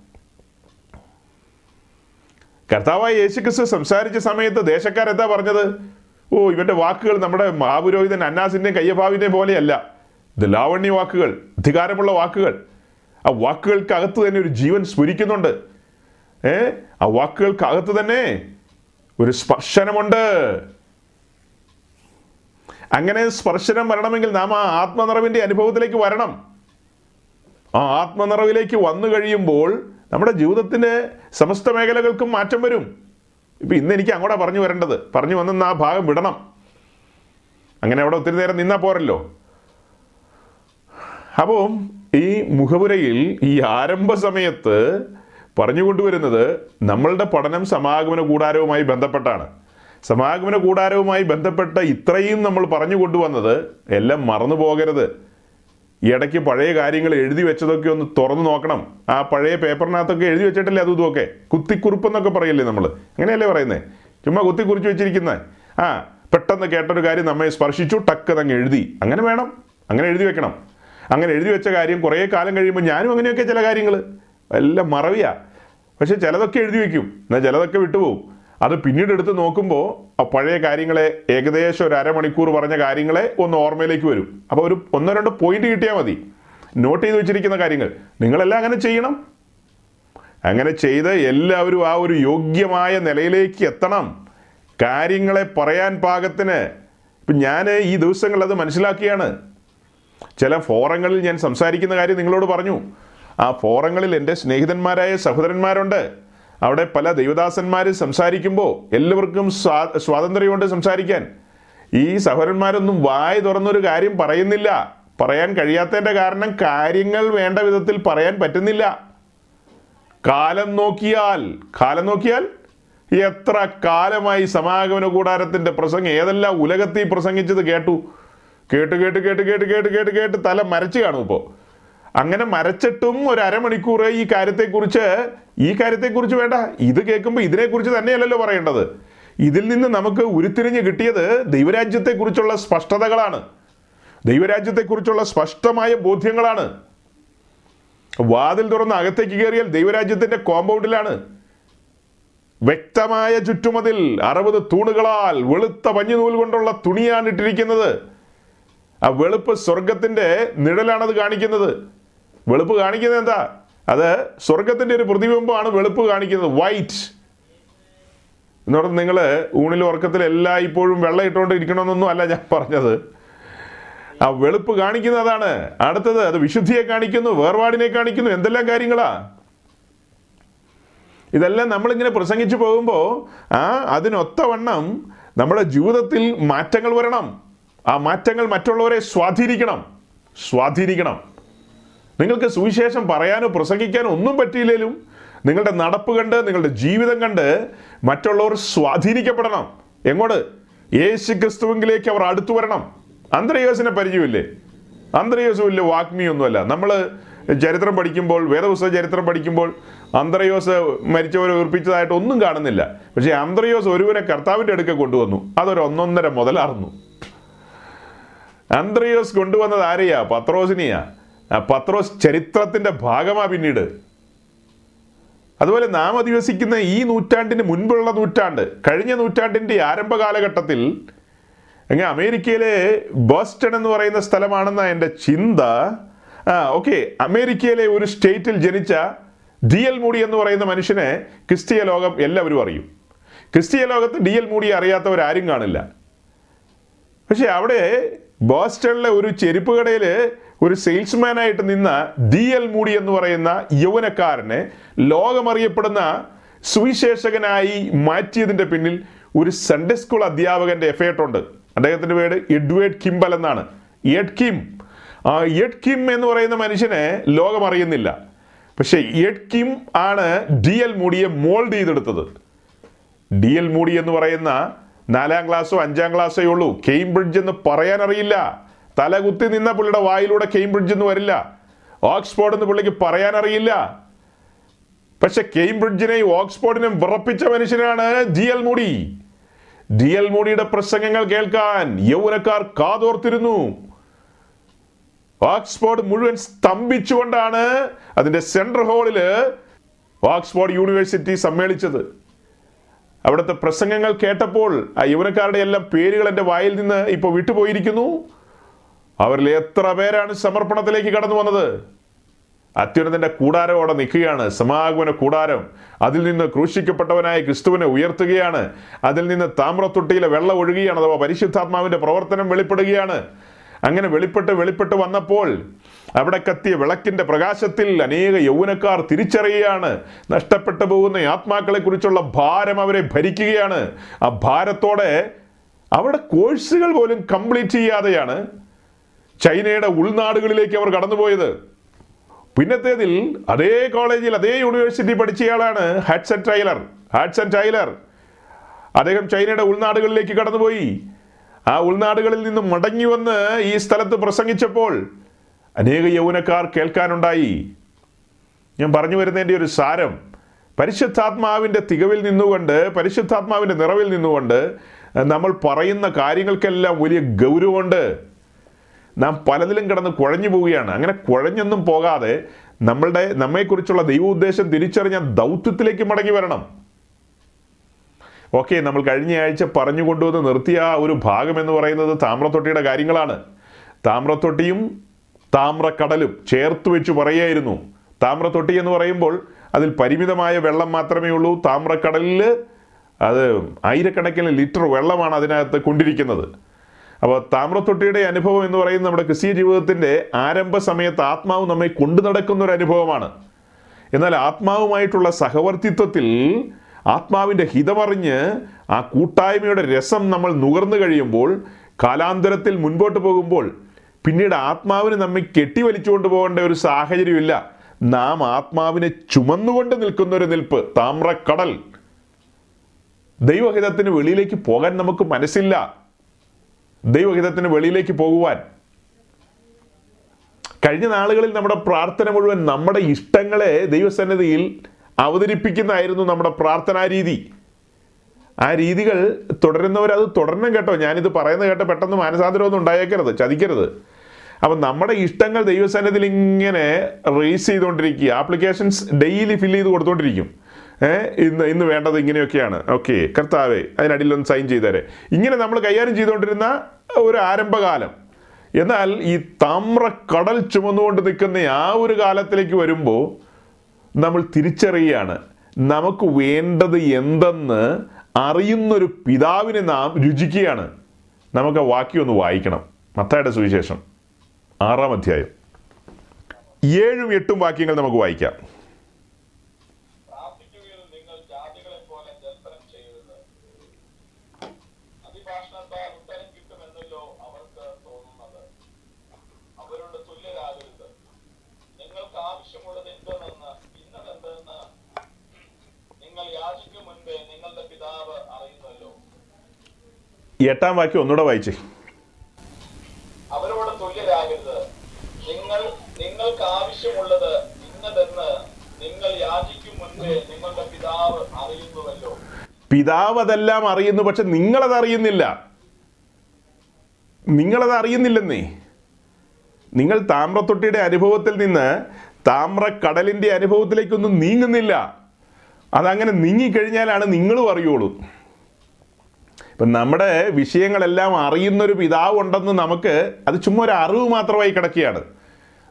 കർത്താവായ യേശുക്രിസ്തു സംസാരിച്ച സമയത്ത് ദേശക്കാരെന്താ പറഞ്ഞത്? ഓ ഇവന്റെ വാക്കുകൾ നമ്മുടെ മഹാപുരോഹിതൻ അന്നാസിന്റെയും കയ്യഭാവിന്റെയും പോലെയല്ല. ഇത് ലാവണ്യ വാക്കുകൾ അധികാരമുള്ള വാക്കുകൾ. ആ വാക്കുകൾക്കകത്ത് തന്നെ ഒരു ജീവൻ സ്ഫുരിക്കുന്നുണ്ട്. ഏ? ആ വാക്കുകൾക്കകത്ത് തന്നെ ഒരു സ്പർശനമുണ്ട്. അങ്ങനെ സ്പർശനം വരണമെങ്കിൽ നാം ആ ആത്മനിറവിന്റെ അനുഭവത്തിലേക്ക് വരണം. ആ ആത്മനിറവിലേക്ക് വന്നു കഴിയുമ്പോൾ നമ്മുടെ ജീവിതത്തിന്റെ സമസ്ത മേഖലകൾക്കും മാറ്റം വരും. ഇപ്പൊ ഇന്ന് എനിക്ക് അങ്ങോട്ടാ പറഞ്ഞു വരേണ്ടത്. പറഞ്ഞു വന്നെന്ന് ആ ഭാഗം വിടണം. അങ്ങനെ അവിടെ ഒത്തിരി നേരം നിന്നാ പോരല്ലോ. അപ്പോൾ ഈ മുഖപുരയിൽ ഈ ആരംഭ സമയത്ത് പറഞ്ഞു കൊണ്ടുവരുന്നത് നമ്മളുടെ പഠനം സമാഗമന കൂടാരവുമായി ബന്ധപ്പെട്ടാണ്. സമാഗമന കൂടാരവുമായി ബന്ധപ്പെട്ട ഇത്രയും നമ്മൾ പറഞ്ഞു കൊണ്ടുവന്നത് എല്ലാം മറന്നു പോകരുത്. ഇടയ്ക്ക് പഴയ കാര്യങ്ങൾ എഴുതി വെച്ചതൊക്കെ ഒന്ന് തുറന്നു നോക്കണം. ആ പഴയ പേപ്പറിനകത്തൊക്കെ എഴുതി വെച്ചിട്ടില്ലേ അതും ഇതുമൊക്കെ? കുത്തിക്കുറിപ്പ് എന്നൊക്കെ പറയില്ലേ നമ്മൾ അങ്ങനെയല്ലേ പറയുന്നത് ചുമ്മാ കുത്തിക്കുറിച്ച് വെച്ചിരിക്കുന്നത് ആ പെട്ടെന്ന് കേട്ടൊരു കാര്യം നമ്മെ സ്പർശിച്ചു ടക്ക് അങ്ങ് എഴുതി. അങ്ങനെ വേണം. അങ്ങനെ എഴുതി വെക്കണം. അങ്ങനെ എഴുതി വെച്ച കാര്യം കുറേ കാലം കഴിയുമ്പോൾ ഞാനും അങ്ങനെയൊക്കെ ചില കാര്യങ്ങൾ എല്ലാം മറവിയാ. പക്ഷെ ചിലതൊക്കെ എഴുതി വെക്കും. എന്നാൽ ചിലതൊക്കെ വിട്ടുപോകും. അത് പിന്നീട് എടുത്ത് നോക്കുമ്പോൾ ആ പഴയ കാര്യങ്ങളെ ഏകദേശം ഒരു അരമണിക്കൂർ പറഞ്ഞ കാര്യങ്ങളെ ഒന്ന് ഓർമ്മയിലേക്ക് വരും. അപ്പോൾ ഒരു ഒന്നോ രണ്ടോ പോയിന്റ് കിട്ടിയാൽ മതി. നോട്ട് ചെയ്ത് വെച്ചിരിക്കുന്ന കാര്യങ്ങൾ. നിങ്ങളെല്ലാം അങ്ങനെ ചെയ്യണം. അങ്ങനെ ചെയ്ത് എല്ലാവരും ആ ഒരു യോഗ്യമായ നിലയിലേക്ക് എത്തണം. കാര്യങ്ങളെ പറയാൻ പാകത്തിന്. ഇപ്പം ഞാൻ ഈ ദിവസങ്ങളിൽ അത് മനസ്സിലാക്കിയാണ്. ചില ഫോറങ്ങളിൽ ഞാൻ സംസാരിക്കുന്ന കാര്യം നിങ്ങളോട് പറഞ്ഞു. ആ ഫോറങ്ങളിൽ എന്റെ സ്നേഹിതന്മാരായ സഹോദരന്മാരുണ്ട്. അവിടെ പല ദൈവദാസന്മാർ സംസാരിക്കുമ്പോൾ എല്ലാവർക്കും സ്വാ സ്വാതന്ത്ര്യമുണ്ട് സംസാരിക്കാൻ. ഈ സഹോദരന്മാരൊന്നും വായ തുറന്നൊരു കാര്യം പറയുന്നില്ല. പറയാൻ കഴിയാത്തതിന്റെ കാരണം കാര്യങ്ങൾ വേണ്ട വിധത്തിൽ പറയാൻ പറ്റുന്നില്ല. കാലം നോക്കിയാൽ കാലം നോക്കിയാൽ എത്ര കാലമായി സമാഗമന കൂടാരത്തിന്റെ പ്രസംഗം ഏതെല്ലാം ഉലകത്തിൽ പ്രസംഗിച്ചത് കേട്ടു. കേട്ട് കേട്ട് കേട്ട് കേട്ട് കേട്ട് കേട്ട് കേട്ട് തല മരച്ചു കാണും ഇപ്പോൾ. അങ്ങനെ മരച്ചിട്ടും ഒരു അരമണിക്കൂർ ഈ കാര്യത്തെക്കുറിച്ച് ഈ കാര്യത്തെക്കുറിച്ച് വേണ്ട. ഇത് കേൾക്കുമ്പോൾ ഇതിനെക്കുറിച്ച് തന്നെയല്ലല്ലോ പറയേണ്ടത്. ഇതിൽ നിന്ന് നമുക്ക് ഉരുത്തിരിഞ്ഞ് കിട്ടിയത് ദൈവരാജ്യത്തെക്കുറിച്ചുള്ള സ്പഷ്ടതകളാണ്. ദൈവരാജ്യത്തെക്കുറിച്ചുള്ള സ്പഷ്ടമായ ബോധ്യങ്ങളാണ്. വാതിൽ തുറന്ന് അകത്തേക്ക് കയറിയാൽ ദൈവരാജ്യത്തിന്റെ കോമ്പൗണ്ടിലാണ്. വ്യക്തമായ ചുറ്റുമതിൽ അറുപത് തൂണുകളാൽ വെളുത്ത പഞ്ഞുനൂൽ കൊണ്ടുള്ള തുണിയാണ് ഇട്ടിരിക്കുന്നത്. ആ വെളുപ്പ് സ്വർഗത്തിന്റെ നിഴലാണത് കാണിക്കുന്നത്. വെളുപ്പ് കാണിക്കുന്നത് എന്താ? അത് സ്വർഗത്തിന്റെ ഒരു പ്രതിബിംബമാണ് വെളുപ്പ് കാണിക്കുന്നത് വൈറ്റ് എന്ന് പറഞ്ഞാൽ നിങ്ങൾ ഊണിൽ ഉറക്കത്തിൽ എല്ലാ ഇപ്പോഴും വെള്ളം ഇട്ടുകൊണ്ട് ഇരിക്കണമെന്നൊന്നും അല്ല ഞാൻ പറഞ്ഞത്. ആ വെളുപ്പ് കാണിക്കുന്നതാണ് അടുത്തത് അത് വിശുദ്ധിയെ കാണിക്കുന്നു വേർപാടിനെ കാണിക്കുന്നു എന്തെല്ലാം കാര്യങ്ങളാ? ഇതെല്ലാം നമ്മളിങ്ങനെ പ്രസംഗിച്ചു പോകുമ്പോൾ ആ അതിനൊത്തവണ്ണം നമ്മുടെ ജീവിതത്തിൽ മാറ്റങ്ങൾ വരണം. ആ മാറ്റങ്ങൾ മറ്റുള്ളവരെ സ്വാധീനിക്കണം. സ്വാധീനിക്കണം. നിങ്ങൾക്ക് സുവിശേഷം പറയാനോ പ്രസംഗിക്കാനോ ഒന്നും പറ്റിയില്ലേലും നിങ്ങളുടെ നടപ്പ് കണ്ട് നിങ്ങളുടെ ജീവിതം കണ്ട് മറ്റുള്ളവർ സ്വാധീനിക്കപ്പെടണം. എങ്ങോട്ട്? യേശു ക്രിസ്തുവിലേക്ക് അവർ അടുത്തു വരണം. അന്ത്രയോസിനെ പരിചയമില്ലേ? അന്ത്രയോസ് വലിയ വാഗ്മിയൊന്നുമല്ല. നമ്മൾ ചരിത്രം പഠിക്കുമ്പോൾ വേദപുസ്തക ചരിത്രം പഠിക്കുമ്പോൾ അന്ത്രയോസ് മരിച്ചവരെ ഉറപ്പിച്ചതായിട്ട് ഒന്നും കാണുന്നില്ല. പക്ഷേ അന്ത്രയോസ് ഒരുവനെ കർത്താവിന്റെ അടുക്ക കൊണ്ടുവന്നു. അതൊരു ഒന്നൊന്നര മുതലാർന്നു അന്ത്രയോസ് കൊണ്ടുവന്നത് ആരെയാ? പത്രോസിനെയാ? പത്രോസ് ചരിത്രത്തിന്റെ ഭാഗമാണ് പിന്നീട്. അതുപോലെ നാം അധിവസിക്കുന്ന ഈ നൂറ്റാണ്ടിന് മുൻപുള്ള നൂറ്റാണ്ട് കഴിഞ്ഞ നൂറ്റാണ്ടിന്റെ ആരംഭ കാലഘട്ടത്തിൽ അങ്ങനെ അമേരിക്കയിലെ ബോസ്റ്റൺ എന്ന് പറയുന്ന സ്ഥലമാണെന്ന എന്റെ ചിന്ത. ആ ഓക്കെ അമേരിക്കയിലെ ഒരു സ്റ്റേറ്റിൽ ജനിച്ച ഡി എൽ മൂടി എന്ന് പറയുന്ന മനുഷ്യനെ ക്രിസ്തീയ ലോകം എല്ലാവരും അറിയും. ക്രിസ്തീയ ലോകത്ത് ഡി എൽ മൂടി അറിയാത്തവരാരും കാണില്ല. പക്ഷെ അവിടെ ബോസ്റ്റണിലെ ഒരു ചെരുപ്പ് കടയിൽ ഒരു സെയിൽസ്മാനായിട്ട് നിന്ന ഡി എൽ മൂടി എന്ന് പറയുന്ന യൗവനക്കാരനെ ലോകമറിയപ്പെടുന്ന സുവിശേഷകനായി മാറ്റിയതിന്റെ പിന്നിൽ ഒരു സൺഡേ സ്കൂൾ അധ്യാപകന്റെ എഫേർട്ട് ഉണ്ട്. അദ്ദേഹത്തിന്റെ പേര് എഡ്വേർഡ് കിംബൽ എന്നാണ്. Ed Kim. ആ എഡ് കിം എന്ന് പറയുന്ന മനുഷ്യനെ ലോകമറിയുന്നില്ല. പക്ഷേ എഡ് കിം ആണ് ഡി എൽ മൂടിയെ മോൾഡ് ചെയ്തെടുത്തത്. ഡി എൽ മൂടി എന്ന് പറയുന്ന നാലാം ക്ലാസ്സോ അഞ്ചാം ക്ലാസ്സോ ഉള്ളൂ. കേംബ്രിഡ്ജ് എന്ന് പറയാൻ അറിയില്ല തലകുത്തി നിന്ന പുള്ളിയുടെ വായിലൂടെ കേംബ്രിഡ്ജ് എന്ന് വരില്ല. ഓക്സ്ഫോർഡ് എന്ന് പുള്ളിക്ക് പറയാൻ അറിയില്ല പക്ഷെ കേംബ്രിഡ്ജിനെയും ഓക്സ്ഫോർഡിനെയും വിറപ്പിച്ച മനുഷ്യനാണ് G L Moody D L മൂടിയുടെ പ്രസംഗങ്ങൾ കേൾക്കാൻ യൗവനക്കാർ കാതോർത്തിരുന്നു. ഓക്സ്ഫോർഡ് മുഴുവൻ സ്തംഭിച്ചുകൊണ്ടാണ് അതിന്റെ സെൻട്രൽ ഹാളിൽ ഓക്സ്ഫോർഡ് യൂണിവേഴ്സിറ്റി സമ്മേളിച്ചത്. അവിടുത്തെ പ്രസംഗങ്ങൾ കേട്ടപ്പോൾ ആ യൗവനക്കാരുടെ എല്ലാം പേരുകൾ എന്റെ വായിൽ നിന്ന് ഇപ്പോൾ വിട്ടുപോയിരിക്കുന്നു. അവരിൽ എത്ര പേരാണ് സമർപ്പണത്തിലേക്ക് കടന്നു വന്നത്? അത്യുന്നതന്റെ കൂടാരം അവിടെ നിൽക്കുകയാണ്. സമാഗമന കൂടാരം. അതിൽ നിന്ന് ക്രൂശിക്കപ്പെട്ടവനായ ക്രിസ്തുവിനെ ഉയർത്തുകയാണ്. അതിൽ നിന്ന് താമ്രത്തൊട്ടിയിലെ വെള്ളം ഒഴുകുകയാണ് അഥവാ പരിശുദ്ധാത്മാവിന്റെ പ്രവർത്തനം വെളിപ്പെടുകയാണ്. അങ്ങനെ വെളിപ്പെട്ട് വെളിപ്പെട്ട് വന്നപ്പോൾ അവിടെ കത്തിയ വിളക്കിന്റെ പ്രകാശത്തിൽ അനേക യൗവനക്കാർ തിരിച്ചറിയുകയാണ്. നഷ്ടപ്പെട്ടു പോകുന്ന ആത്മാക്കളെ കുറിച്ചുള്ള ഭാരം അവരെ ഭരിക്കുകയാണ്. ആ ഭാരത്തോടെ അവരുടെ കോഴ്സുകൾ പോലും കംപ്ലീറ്റ് ചെയ്യാതെയാണ് ചൈനയുടെ ഉൾനാടുകളിലേക്ക് അവർ കടന്നുപോയത്. പിന്നത്തേതിൽ അതേ കോളേജിൽ അതേ യൂണിവേഴ്സിറ്റി പഠിച്ചയാളാണ് ഹാറ്റ്സൺ ടൈലർ ഹാറ്റ്സൺ ടൈലർ അദ്ദേഹം ചൈനയുടെ ഉൾനാടുകളിലേക്ക് കടന്നുപോയി. ആ ഉൾനാടുകളിൽ നിന്ന് മടങ്ങി വന്ന് ഈ സ്ഥലത്ത് പ്രസംഗിച്ചപ്പോൾ അനേക യൗവനക്കാർ കേൾക്കാനുണ്ടായി. ഞാൻ പറഞ്ഞു വരുന്നതിന്റെ ഒരു സാരം പരിശുദ്ധാത്മാവിന്റെ തികവിൽ നിന്നുകൊണ്ട് പരിശുദ്ധാത്മാവിന്റെ നിറവിൽ നിന്നുകൊണ്ട് നമ്മൾ പറയുന്ന കാര്യങ്ങൾക്കെല്ലാം വലിയ ഗൗരവമുണ്ട്. നാം പലതിലും കിടന്ന് കുഴഞ്ഞു പോവുകയാണ്. അങ്ങനെ കുഴഞ്ഞൊന്നും പോകാതെ നമ്മളുടെ നമ്മെക്കുറിച്ചുള്ള ദൈവ ഉദ്ദേശം തിരിച്ചറിഞ്ഞ ദൗത്യത്തിലേക്ക് മടങ്ങി വരണം. ഓക്കെ നമ്മൾ കഴിഞ്ഞ ആഴ്ച പറഞ്ഞു കൊണ്ടുവന്ന് നിർത്തിയ ആ ഒരു ഭാഗം എന്ന് പറയുന്നത് താമ്രത്തൊട്ടിയുടെ കാര്യങ്ങളാണ്. താമ്രത്തൊട്ടിയും താമ്രക്കടലും ചേർത്ത് വെച്ച് പറയുകയായിരുന്നു. താമ്രത്തൊട്ടി എന്ന് പറയുമ്പോൾ അതിൽ പരിമിതമായ വെള്ളം മാത്രമേ ഉള്ളൂ. താമ്രക്കടലിൽ അത് ആയിരക്കണക്കിന് ലിറ്റർ വെള്ളമാണ് അതിനകത്ത് കൊണ്ടിരിക്കുന്നത്. അപ്പോൾ താമ്രത്തൊട്ടിയുടെ അനുഭവം എന്ന് പറയുന്നത് നമ്മുടെ ക്രിസ്തീയ ജീവിതത്തിന്റെ ആരംഭ സമയത്ത് ആത്മാവ് നമ്മെ കൊണ്ടു നടക്കുന്ന ഒരു അനുഭവമാണ്. എന്നാൽ ആത്മാവുമായിട്ടുള്ള സഹവർത്തിത്വത്തിൽ ആത്മാവിന്റെ ഹിതമറിഞ്ഞ് ആ കൂട്ടായ്മയുടെ രസം നമ്മൾ നുകർന്നു കഴിയുമ്പോൾ കാലാന്തരത്തിൽ മുൻപോട്ട് പോകുമ്പോൾ പിന്നീട് ആത്മാവിന് നമ്മെ കെട്ടിവലിച്ചുകൊണ്ട് പോകേണ്ട ഒരു സാഹചര്യമില്ല. നാം ആത്മാവിനെ ചുമന്നുകൊണ്ട് നിൽക്കുന്ന ഒരു നിൽപ്പ് താമ്രക്കടൽ. ദൈവഹിതത്തിന് വെളിയിലേക്ക് പോകാൻ നമുക്ക് മനസ്സില്ല. ദൈവഹിതത്തിന് വെളിയിലേക്ക് പോകുവാൻ. കഴിഞ്ഞ നാളുകളിൽ നമ്മുടെ പ്രാർത്ഥന മുഴുവൻ നമ്മുടെ ഇഷ്ടങ്ങളെ ദൈവസന്നിധിയിൽ അവതരിപ്പിക്കുന്നതായിരുന്നു നമ്മുടെ പ്രാർത്ഥനാ രീതി. ആ രീതികൾ തുടരുന്നവരത് തുടരണം കേട്ടോ. ഞാനിത് പറയുന്നത് കേട്ടോ പെട്ടെന്ന് മാനസാന്തരമൊന്നും ഉണ്ടായേക്കരുത് ചതിക്കരുത്. അപ്പം നമ്മുടെ ഇഷ്ടങ്ങൾ ദൈവസന്നിധിയിൽ ഇങ്ങനെ റേസ് ചെയ്തുകൊണ്ടിരിക്കുക. ആപ്ലിക്കേഷൻസ് ഡെയിലി ഫില്ല് ചെയ്ത് കൊടുത്തോണ്ടിരിക്കും. ഏഹ് ഇന്ന് ഇന്ന് വേണ്ടത് ഇങ്ങനെയൊക്കെയാണ്. ഓക്കെ കർത്താവേ അതിനടിയിലൊന്ന് സൈൻ ചെയ്തേരെ. ഇങ്ങനെ നമ്മൾ കൈകാര്യം ചെയ്തുകൊണ്ടിരുന്ന ഒരു ആരംഭകാലം. എന്നാൽ ഈ താമ്ര കടൽ ചുമന്നുകൊണ്ട് നിൽക്കുന്ന ആ ഒരു കാലത്തിലേക്ക് വരുമ്പോൾ നമ്മൾ തിരിച്ചറിയുകയാണ് നമുക്ക് വേണ്ടത് എന്തെന്ന് അറിയുന്നൊരു പിതാവിനെ നാം രുചിക്കുകയാണ്. നമുക്ക് ആ വാക്യം ഒന്ന് വായിക്കണം. മത്തായുടെ സുവിശേഷം ആറാം അധ്യായം. ഏഴും എട്ടും വാക്യങ്ങൾ നമുക്ക് വായിക്കാം പ്രാർത്ഥിക്കുകയിൽ നിങ്ങൾ ജാതികളെ പോലെ ജൽപ്പനം ചെയ്യരുത് അതിഭാഷണത്താൽ ഉത്തരം കിട്ടുമെന്നല്ലോ അവർക്ക് തോന്നുന്നത് അവരോട് തുല്യരാകരുത് നിങ്ങൾക്ക് ആവശ്യമുള്ളത് എന്തെന്ന് ഇന്നതെന്തെന്ന് നിങ്ങൾ യാചിക്കും മുൻപേ നിങ്ങളുടെ പിതാവ് അറിയുന്നല്ലോ ഈ എട്ടാം വാക്യം ഒന്നുകൂടെ വായിച്ചേ. അവരോട് തുല്യരാകരുത്. നിങ്ങൾ നിങ്ങൾക്ക് ആവശ്യമുള്ളത് ഇന്നതെന്ന് നിങ്ങൾ യാചിക്കും മുൻപേ നിങ്ങളുടെ പിതാവ് അറിയുന്നുവല്ലോ. പിതാവ് അതെല്ലാം അറിയുന്നു പക്ഷെ നിങ്ങളത് അറിയുന്നില്ല. നിങ്ങളത് അറിയുന്നില്ലെന്നേ. നിങ്ങൾ താമ്രത്തൊട്ടിയുടെ അനുഭവത്തിൽ നിന്ന് താമ്രക്കടലിന്റെ അനുഭവത്തിലേക്കൊന്നും നീങ്ങുന്നില്ല. അതങ്ങനെ നീങ്ങിക്കഴിഞ്ഞാലാണ് നിങ്ങളും അറിയുള്ളൂ. ഇപ്പം നമ്മുടെ വിഷയങ്ങളെല്ലാം അറിയുന്നൊരു പിതാവ് ഉണ്ടെന്ന് നമുക്ക് അത് ചുമ്മാ ഒരു അറിവ് മാത്രമായി കിടക്കുകയാണ്.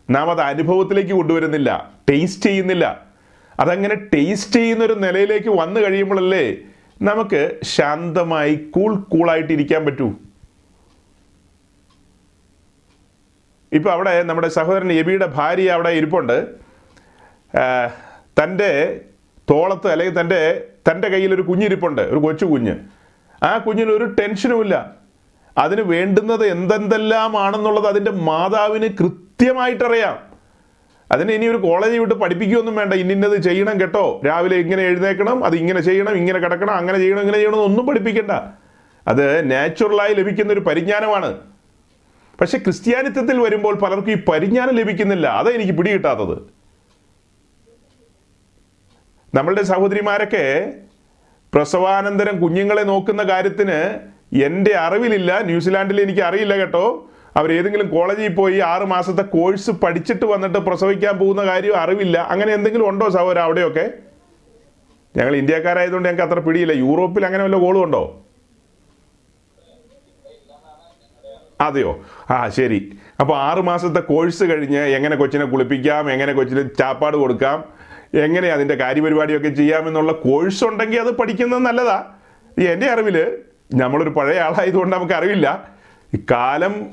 നാം അത് അനുഭവത്തിലേക്ക് കൊണ്ടുവരുന്നില്ല ടേസ്റ്റ് ചെയ്യുന്നില്ല. അതങ്ങനെ ടേസ്റ്റ് ചെയ്യുന്ന ഒരു നിലയിലേക്ക് വന്നു കഴിയുമ്പോഴല്ലേ നമുക്ക് ശാന്തമായി കൂൾ കൂളായിട്ട് ഇരിക്കാൻ പറ്റൂ. ഇപ്പൊ അവിടെ നമ്മുടെ സഹോദരൻ എബിയുടെ ഭാര്യ അവിടെ ഇരിപ്പുണ്ട്. തന്റെ തോളത്ത് അല്ലെങ്കിൽ തന്റെ തന്റെ കയ്യിൽ ഒരു കുഞ്ഞിരിപ്പുണ്ട് ഒരു കൊച്ചു കുഞ്ഞ്. ആ കുഞ്ഞിന് ഒരു ടെൻഷനുമില്ല. അതിന് വേണ്ടുന്നത് എന്തെന്തെല്ലാമാണെന്നുള്ളത് അതിന്റെ മാതാവിന് കൃത്യമായിട്ടറിയാം. അതിന് ഇനി ഒരു കോളേജ് വിട്ട് പഠിപ്പിക്കുകയൊന്നും വേണ്ട. ഇന്നത് ചെയ്യണം കേട്ടോ. രാവിലെ ഇങ്ങനെ എഴുന്നേക്കണം അത് ഇങ്ങനെ ചെയ്യണം ഇങ്ങനെ കിടക്കണം അങ്ങനെ ചെയ്യണം ഇങ്ങനെ ചെയ്യണം ഒന്നും പഠിപ്പിക്കണ്ട. അത് നാച്ചുറലായി ലഭിക്കുന്ന ഒരു പരിജ്ഞാനമാണ്. പക്ഷെ ക്രിസ്ത്യാനിത്വത്തിൽ വരുമ്പോൾ പലർക്കും ഈ പരിജ്ഞാനം ലഭിക്കുന്നില്ല. അതാ എനിക്ക് പിടികിട്ടാത്തത്. നമ്മളുടെ സഹോദരിമാരൊക്കെ പ്രസവാനന്തരം കുഞ്ഞുങ്ങളെ നോക്കുന്ന കാര്യത്തിന് എന്റെ അറിവിലില്ല. ന്യൂസിലാൻഡിൽ എനിക്ക് അറിയില്ല കേട്ടോ. അവർ ഏതെങ്കിലും കോളേജിൽ പോയി ആറ് മാസത്തെ കോഴ്സ് പഠിച്ചിട്ട് വന്നിട്ട് പ്രസവിക്കാൻ പോകുന്ന കാര്യം അറിവില്ല. അങ്ങനെ എന്തെങ്കിലും ഉണ്ടോ സഹോദര അവിടെയൊക്കെ? ഞങ്ങൾ ഇന്ത്യക്കാരായതുകൊണ്ട് ഞങ്ങൾക്ക് അത്ര പിടിയില്ല. യൂറോപ്പിൽ അങ്ങനെ വല്ല കോളും ഉണ്ടോ? അതെയോ? ആ ശരി. അപ്പോൾ ആറ് മാസത്തെ കോഴ്സ് കഴിഞ്ഞ് എങ്ങനെ കൊച്ചിനെ കുളിപ്പിക്കാം? എങ്ങനെ കൊച്ചിന് ചാപ്പാട് കൊടുക്കാം? എങ്ങനെ അതിന്റെ കാര്യപരിപാടിയൊക്കെ ചെയ്യാമെന്നുള്ള കോഴ്സ് ഉണ്ടെങ്കിൽ അത് പഠിക്കുന്നത് നല്ലതാ. എന്റെ അറിവിൽ നമ്മളൊരു പഴയ ആളായതുകൊണ്ട് നമുക്ക് അറിവില്ല ഈ കാലം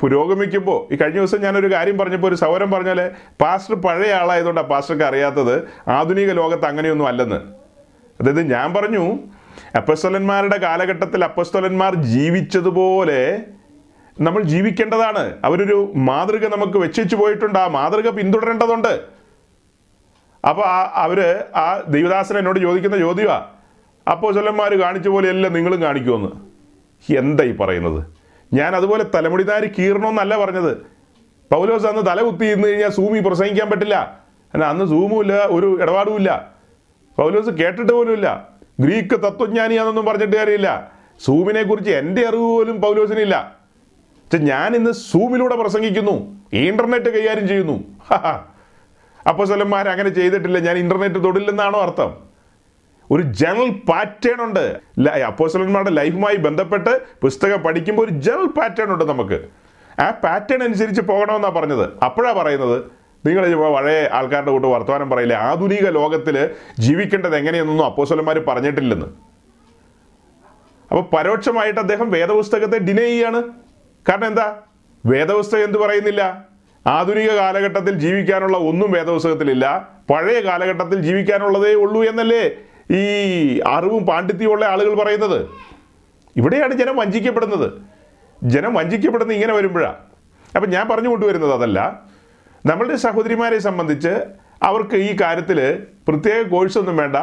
പുരോഗമിക്കുമ്പോൾ ഈ കഴിഞ്ഞ ദിവസം ഞാനൊരു കാര്യം പറഞ്ഞപ്പോൾ ഒരു സൗരം പറഞ്ഞാൽ പാസ്റ്റർ പഴയ ആളായതുകൊണ്ടാണ് പാസ്റ്റർക്ക് അറിയാത്തത്? ആധുനിക ലോകത്ത് അങ്ങനെയൊന്നും അല്ലെന്ന്. അതായത് ഞാൻ പറഞ്ഞു അപ്പസ്തലന്മാരുടെ കാലഘട്ടത്തിൽ അപ്പസ്തലന്മാർ ജീവിച്ചതുപോലെ നമ്മൾ ജീവിക്കേണ്ടതാണ്. അവരൊരു മാതൃക നമുക്ക് വെച്ചു പോയിട്ടുണ്ട്. ആ മാതൃക പിന്തുടരേണ്ടതുണ്ട്. അപ്പൊ ആ അവർ ആ ദൈവദാസൻ എന്നോട് ചോദിക്കുന്ന ചോദ്യമാ. അപ്പോൾ ചൊല്ലന്മാർ കാണിച്ച എല്ലാം നിങ്ങളും കാണിക്കുമെന്ന് എന്താ ഈ പറയുന്നത്? ഞാൻ അതുപോലെ തലമുടിതാരി കീറണമെന്നല്ല പറഞ്ഞത്. പൗലോസ് അന്ന് തല കുത്തി ഇന്ന് കഴിഞ്ഞാൽ സൂമി പ്രസംഗിക്കാൻ പറ്റില്ല. എന്നാൽ അന്ന് സൂമുമില്ല ഒരു ഇടപാടുമില്ല. പൗലോസ് കേട്ടിട്ട് പോലുമില്ല. ഗ്രീക്ക് തത്വജ്ഞാനിയാണെന്നൊന്നും പറഞ്ഞിട്ട് കാര്യമില്ല. സൂമിനെ കുറിച്ച് എന്റെ അറിവ് പോലും പൗലോസിനില്ല. പക്ഷെ ഞാൻ ഇന്ന് സൂമിലൂടെ പ്രസംഗിക്കുന്നു. ഇന്റർനെറ്റ് കൈകാര്യം ചെയ്യുന്നു. അപ്പോസലന്മാർ അങ്ങനെ ചെയ്തിട്ടില്ല. ഞാൻ ഇന്റർനെറ്റ് തൊടില്ലെന്നാണോ അർത്ഥം? ഒരു ജനറൽ പാറ്റേൺ ഉണ്ട്. അപ്പോസലന്മാരുടെ ലൈഫുമായി ബന്ധപ്പെട്ട് പുസ്തകം പഠിക്കുമ്പോൾ ഒരു ജനറൽ പാറ്റേൺ ഉണ്ട് നമുക്ക്. ആ പാറ്റേൺ അനുസരിച്ച് പോകണമെന്നാണ് പറഞ്ഞത്. അപ്പോഴാണ് പറയുന്നത് നിങ്ങൾ പഴയ ആൾക്കാരുടെ കൂട്ട് വർത്തമാനം പറയില്ലേ? ആധുനിക ലോകത്തിൽ ജീവിക്കേണ്ടത് എങ്ങനെയെന്നൊന്നും അപ്പോസലന്മാർ പറഞ്ഞിട്ടില്ലെന്ന്. അപ്പോൾ പരോക്ഷമായിട്ട് അദ്ദേഹം വേദപുസ്തകത്തെ ഡിനൈ ചെയ്യാണ്. കാരണം എന്താ? വേദപുസ്തകം എന്ത് പറയുന്നില്ല? ആധുനിക കാലഘട്ടത്തിൽ ജീവിക്കാനുള്ള ഒന്നും വേദപുസ്തകത്തിലില്ല. പഴയ കാലഘട്ടത്തിൽ ജീവിക്കാനുള്ളതേ ഉള്ളൂ എന്നല്ലേ ഈ അറിവും പാണ്ഡിത്യവും ഉള്ള ആളുകൾ പറയുന്നത്. ഇവിടെയാണ് ജനം വഞ്ചിക്കപ്പെടുന്നത്. ജനം വഞ്ചിക്കപ്പെടുന്ന ഇങ്ങനെ വരുമ്പോഴാണ് അപ്പം ഞാൻ പറഞ്ഞു കൊണ്ടുവരുന്നത് അതല്ല. നമ്മളുടെ സഹോദരിമാരെ സംബന്ധിച്ച് അവർക്ക് ഈ കാര്യത്തിൽ പ്രത്യേക കോഴ്സൊന്നും വേണ്ട.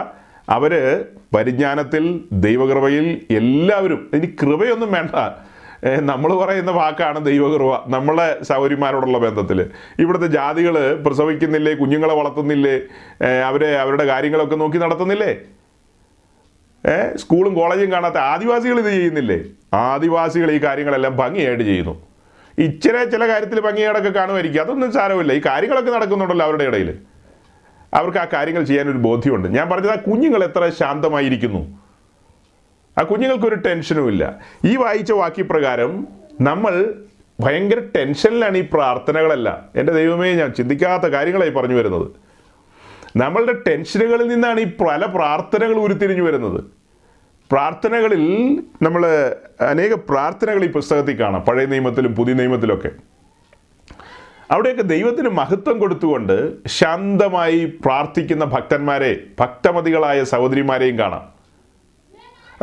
അവർ പരിജ്ഞാനത്തിൽ ദൈവകൃപയിൽ എല്ലാവരും ഇനി കൃപയൊന്നും വേണ്ട. നമ്മൾ പറയുന്ന വാക്കാണ് ദൈവകൃപ നമ്മളെ സൗരിമാരോടുള്ള ബന്ധത്തിൽ. ഇവിടുത്തെ ജാതികൾ പ്രസവിക്കുന്നില്ലേ കുഞ്ഞുങ്ങളെ വളർത്തുന്നില്ലേ അവരെ അവരുടെ കാര്യങ്ങളൊക്കെ നോക്കി നടത്തുന്നില്ലേ? സ്കൂളും കോളേജും കാണാത്ത ആദിവാസികൾ ഇത് ചെയ്യുന്നില്ലേ? ആദിവാസികൾ ഈ കാര്യങ്ങളെല്ലാം ഭംഗിയായിട്ട് ചെയ്യുന്നു. ഇച്ചിരി ചില കാര്യത്തിൽ ഭംഗിയായിട്ടൊക്കെ കാണുമായിരിക്കും. അതൊന്നും സാരമില്ല. ഈ കാര്യങ്ങളൊക്കെ നടക്കുന്നുണ്ടല്ലോ അവരുടെ ഇടയിൽ അവർക്ക് ആ കാര്യങ്ങൾ ചെയ്യാനൊരു ബോധ്യമുണ്ട്. ഞാൻ പറഞ്ഞത് ആ കുഞ്ഞുങ്ങൾ എത്ര ശാന്തമായിരിക്കുന്നു. ആ കുഞ്ഞുങ്ങൾക്കൊരു ടെൻഷനും ഇല്ല. ഈ വായിച്ച വാക്യപ്രകാരം നമ്മൾ ഭയങ്കര ടെൻഷനിലാണ് ഈ പ്രാർത്ഥനകളല്ല. എന്റെ ദൈവമേ ഞാൻ ചിന്തിക്കാത്ത കാര്യങ്ങളായി പറഞ്ഞു വരുന്നത്. നമ്മളുടെ ടെൻഷനുകളിൽ നിന്നാണ് ഈ പല പ്രാർത്ഥനകൾ ഉരുത്തിരിഞ്ഞു വരുന്നത്. പ്രാർത്ഥനകളിൽ നമ്മൾ അനേക പ്രാർത്ഥനകൾ ഈ പുസ്തകത്തിൽ കാണാം. പഴയ നിയമത്തിലും പുതിയ നിയമത്തിലൊക്കെ. അവിടെയൊക്കെ ദൈവത്തിന് മഹത്വം കൊടുത്തുകൊണ്ട് ശാന്തമായി പ്രാർത്ഥിക്കുന്ന ഭക്തന്മാരെ ഭക്തമതികളായ സഹോദരിമാരെയും കാണാം.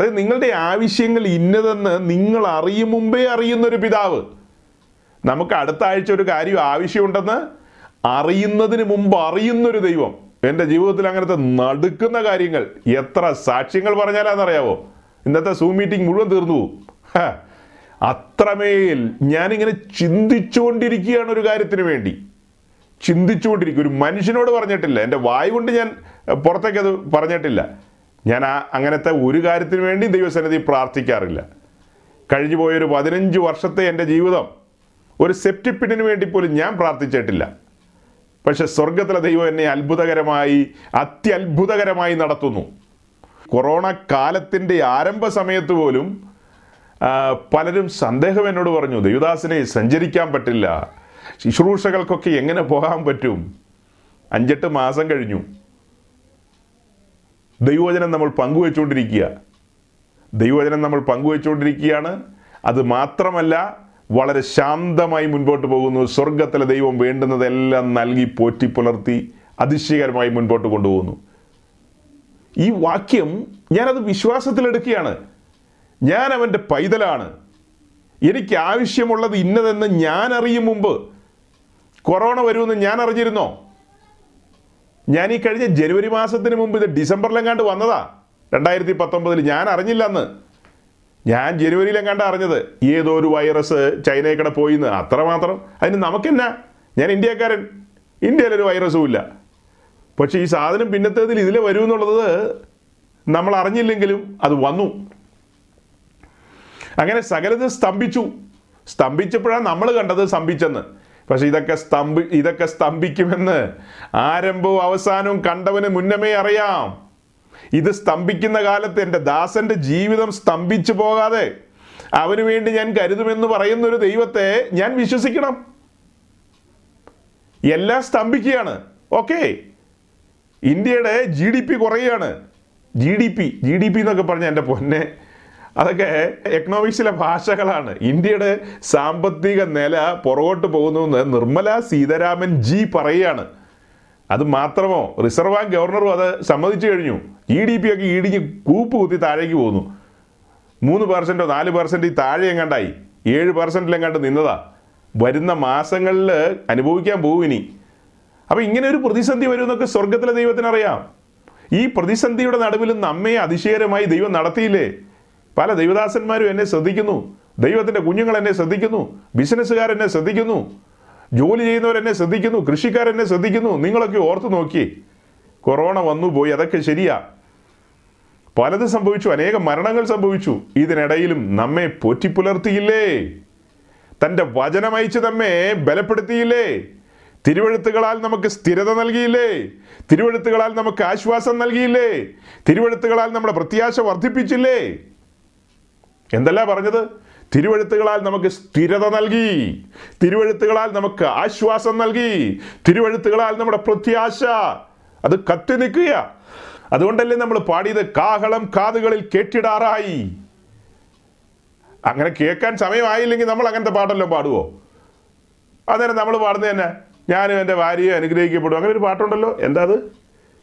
അതായത് നിങ്ങളുടെ ആവശ്യങ്ങൾ ഇന്നതെന്ന് നിങ്ങൾ അറിയും മുമ്പേ അറിയുന്നൊരു പിതാവ്. നമുക്ക് അടുത്ത ആഴ്ച ഒരു കാര്യം ആവശ്യമുണ്ടെന്ന് അറിയുന്നതിന് മുമ്പ് അറിയുന്നൊരു ദൈവം. എന്റെ ജീവിതത്തിൽ അങ്ങനത്തെ നടുക്കുന്ന കാര്യങ്ങൾ എത്ര സാക്ഷ്യങ്ങൾ പറഞ്ഞാലാണെന്നറിയാവോ? ഇന്നത്തെ സൂ മീറ്റിംഗ് മുഴുവൻ തീർന്നു പോകും. അത്രമേൽ ഞാനിങ്ങനെ ചിന്തിച്ചുകൊണ്ടിരിക്കുകയാണ് ഒരു കാര്യത്തിന് വേണ്ടി. ചിന്തിച്ചുകൊണ്ടിരിക്കും. ഒരു മനുഷ്യനോട് പറഞ്ഞിട്ടില്ല. എന്റെ വായ് കൊണ്ട് ഞാൻ പുറത്തേക്കത് പറഞ്ഞിട്ടില്ല. ഞാൻ ആ അങ്ങനത്തെ ഒരു കാര്യത്തിന് വേണ്ടി ദൈവസന്നിധി പ്രാർത്ഥിക്കാറില്ല. കഴിഞ്ഞു പോയൊരു പതിനഞ്ച് വർഷത്തെ എന്റെ ജീവിതം ഒരു സെപ്റ്റിപ്പിറ്റിന് വേണ്ടി പോലും ഞാൻ പ്രാർത്ഥിച്ചിട്ടില്ല. പക്ഷെ സ്വർഗത്തിലെ ദൈവം എന്നെ അത്ഭുതകരമായി അത്യത്ഭുതകരമായി നടത്തുന്നു. കൊറോണ കാലത്തിന്റെ ആരംഭ സമയത്ത് പോലും പലരും സന്ദേഹം എന്നോട് പറഞ്ഞു ദേവദാസിനെ സഞ്ചരിക്കാൻ പറ്റില്ല. ശുശ്രൂഷകൾക്കൊക്കെ എങ്ങനെ പോകാൻ പറ്റും? അഞ്ചെട്ട് മാസം കഴിഞ്ഞു. ദൈവവചനം നമ്മൾ പങ്കുവെച്ചുകൊണ്ടിരിക്കുക. ദൈവവചനം നമ്മൾ പങ്കുവെച്ചുകൊണ്ടിരിക്കുകയാണ്. അത് മാത്രമല്ല വളരെ ശാന്തമായി മുൻപോട്ട് പോകുന്നു. സ്വർഗത്തിലെ ദൈവം വേണ്ടുന്നതെല്ലാം നൽകി പോറ്റി പുലർത്തി അതിശയകരമായി മുൻപോട്ട് കൊണ്ടുപോകുന്നു. ഈ വാക്യം ഞാനത് വിശ്വാസത്തിലെടുക്കുകയാണ് ഞാൻ അവന്റെ പൈതലാണ്. എനിക്ക് ആവശ്യമുള്ളത് ഇന്നതെന്ന് ഞാൻ അറിയും മുമ്പ്. കൊറോണ വരുമെന്ന് ഞാൻ അറിഞ്ഞിരുന്നോ? ഞാൻ ഈ കഴിഞ്ഞ ജനുവരി മാസത്തിന് മുമ്പ് ഇത് ഡിസംബറിലെങ്ങാണ്ട് വന്നതാ. രണ്ടായിരത്തി പത്തൊമ്പതിൽ ഞാൻ അറിഞ്ഞില്ല അന്ന് ഞാൻ ജനുവരിയിലെങ്ങാണ്ട് അറിഞ്ഞത് ഏതോ ഒരു വൈറസ് ചൈനയിൽ കൂടെ പോയിന്ന് അത്രമാത്രം അതിന് നമുക്കെന്നാ? ഞാൻ ഇന്ത്യക്കാരൻ. ഇന്ത്യയിലൊരു വൈറസും ഇല്ല. പക്ഷേ ഈ സാധനം പിന്നത്തേതിൽ ഇതിലെ വരും എന്നുള്ളത് നമ്മൾ അറിഞ്ഞില്ലെങ്കിലും അത് വന്നു. അങ്ങനെ സകലത് സ്തംഭിച്ചു. സ്തംഭിച്ചപ്പോഴാണ് നമ്മൾ കണ്ടത് സ്തംഭിച്ചെന്ന് പക്ഷെ ഇതൊക്കെ സ്തംഭി ഇതൊക്കെ സ്തംഭിക്കുമെന്ന് ആരംഭവും അവസാനവും കണ്ടവന് മുന്നമേ അറിയാം. ഇത് സ്തംഭിക്കുന്ന കാലത്ത് എന്റെ ദാസന്റെ ജീവിതം സ്തംഭിച്ചു പോകാതെ അവന് വേണ്ടി ഞാൻ കരുതുമെന്ന് പറയുന്ന ഒരു ദൈവത്തെ ഞാൻ വിശ്വസിക്കണം. എല്ലാം സ്തംഭിക്കുകയാണ്. ഓക്കെ. ഇന്ത്യയുടെ ജി ഡി പി കുറയുകയാണ്. G D P G D P എന്നൊക്കെ പറഞ്ഞ എന്റെ പൊന്നെ അതൊക്കെ എക്കണോമിക്സിലെ ഭാഷകളാണ്. ഇന്ത്യയുടെ സാമ്പത്തിക നില പുറകോട്ട് പോകുന്നു എന്ന് നിർമ്മല സീതാരാമൻ ജി പറയുകയാണ്. അത് മാത്രമോ? റിസർവ് ബാങ്ക് ഗവർണറും അത് സമ്മതിച്ചു കഴിഞ്ഞു. ഇ ഡി പി ഒക്കെ ഇടിഞ്ഞ് കൂപ്പ് കുത്തി താഴേക്ക് പോകുന്നു. മൂന്ന് പെർസെന്റോ നാല് പെർസെന്റ് താഴെ എങ്ങാണ്ടായി? ഏഴ് പെർസെന്റിലെങ്ങാണ്ട് നിന്നതാ. വരുന്ന മാസങ്ങളിൽ അനുഭവിക്കാൻ പോകും ഇനി. അപ്പം ഇങ്ങനെ ഒരു പ്രതിസന്ധി വരുമെന്നൊക്കെ സ്വർഗത്തിലെ ദൈവത്തിനറിയാം ഈ പ്രതിസന്ധിയുടെ നടുവിലും നമ്മയെ അതിശയകരമായി ദൈവം നടത്തിയില്ലേ? പല ദൈവദാസന്മാരും എന്നെ ശ്രദ്ധിക്കുന്നു. ദൈവത്തിന്റെ കുഞ്ഞുങ്ങൾ എന്നെ ശ്രദ്ധിക്കുന്നു. ബിസിനസ്സുകാർ എന്നെ ശ്രദ്ധിക്കുന്നു. ജോലി ചെയ്യുന്നവരെന്നെ ശ്രദ്ധിക്കുന്നു. കൃഷിക്കാരെന്നെ ശ്രദ്ധിക്കുന്നു. നിങ്ങളൊക്കെ ഓർത്തു നോക്കി. കൊറോണ വന്നു പോയി. അതൊക്കെ ശരിയാ. പലത് സംഭവിച്ചു. അനേകം മരണങ്ങൾ സംഭവിച്ചു. ഇതിനിടയിലും നമ്മെ പോറ്റിപ്പുലർത്തിയില്ലേ? തന്റെ വചനമയച്ച് നമ്മെ ബലപ്പെടുത്തിയില്ലേ? തിരുവഴുത്തുകളാൽ നമുക്ക് സ്ഥിരത നൽകിയില്ലേ? തിരുവഴുത്തുകളാൽ നമുക്ക് ആശ്വാസം നൽകിയില്ലേ? തിരുവഴുത്തുകളാൽ നമ്മുടെ പ്രത്യാശ വർദ്ധിപ്പിച്ചില്ലേ? എന്തല്ല പറഞ്ഞത്? തിരുവഴുത്തുകളാൽ നമുക്ക് സ്ഥിരത നൽകി. തിരുവഴുത്തുകളാൽ നമുക്ക് ആശ്വാസം നൽകി. തിരുവഴുത്തുകളാൽ നമ്മുടെ പ്രത്യാശ അത് കത്തി നിൽക്കുക. അതുകൊണ്ടല്ലേ നമ്മൾ പാടിയത്? കാഹളം കാതുകളിൽ കേട്ടിടാറായി. അങ്ങനെ കേൾക്കാൻ സമയമായില്ലെങ്കിൽ നമ്മൾ അങ്ങനത്തെ പാട്ടല്ലോ പാടുവോ? അന്നേരം നമ്മൾ പാടുന്നത് തന്നെ ഞാനും എന്റെ ഭാര്യയെ അനുഗ്രഹിക്കപ്പെടും. അങ്ങനെ ഒരു പാട്ടുണ്ടല്ലോ. എന്താ അത്?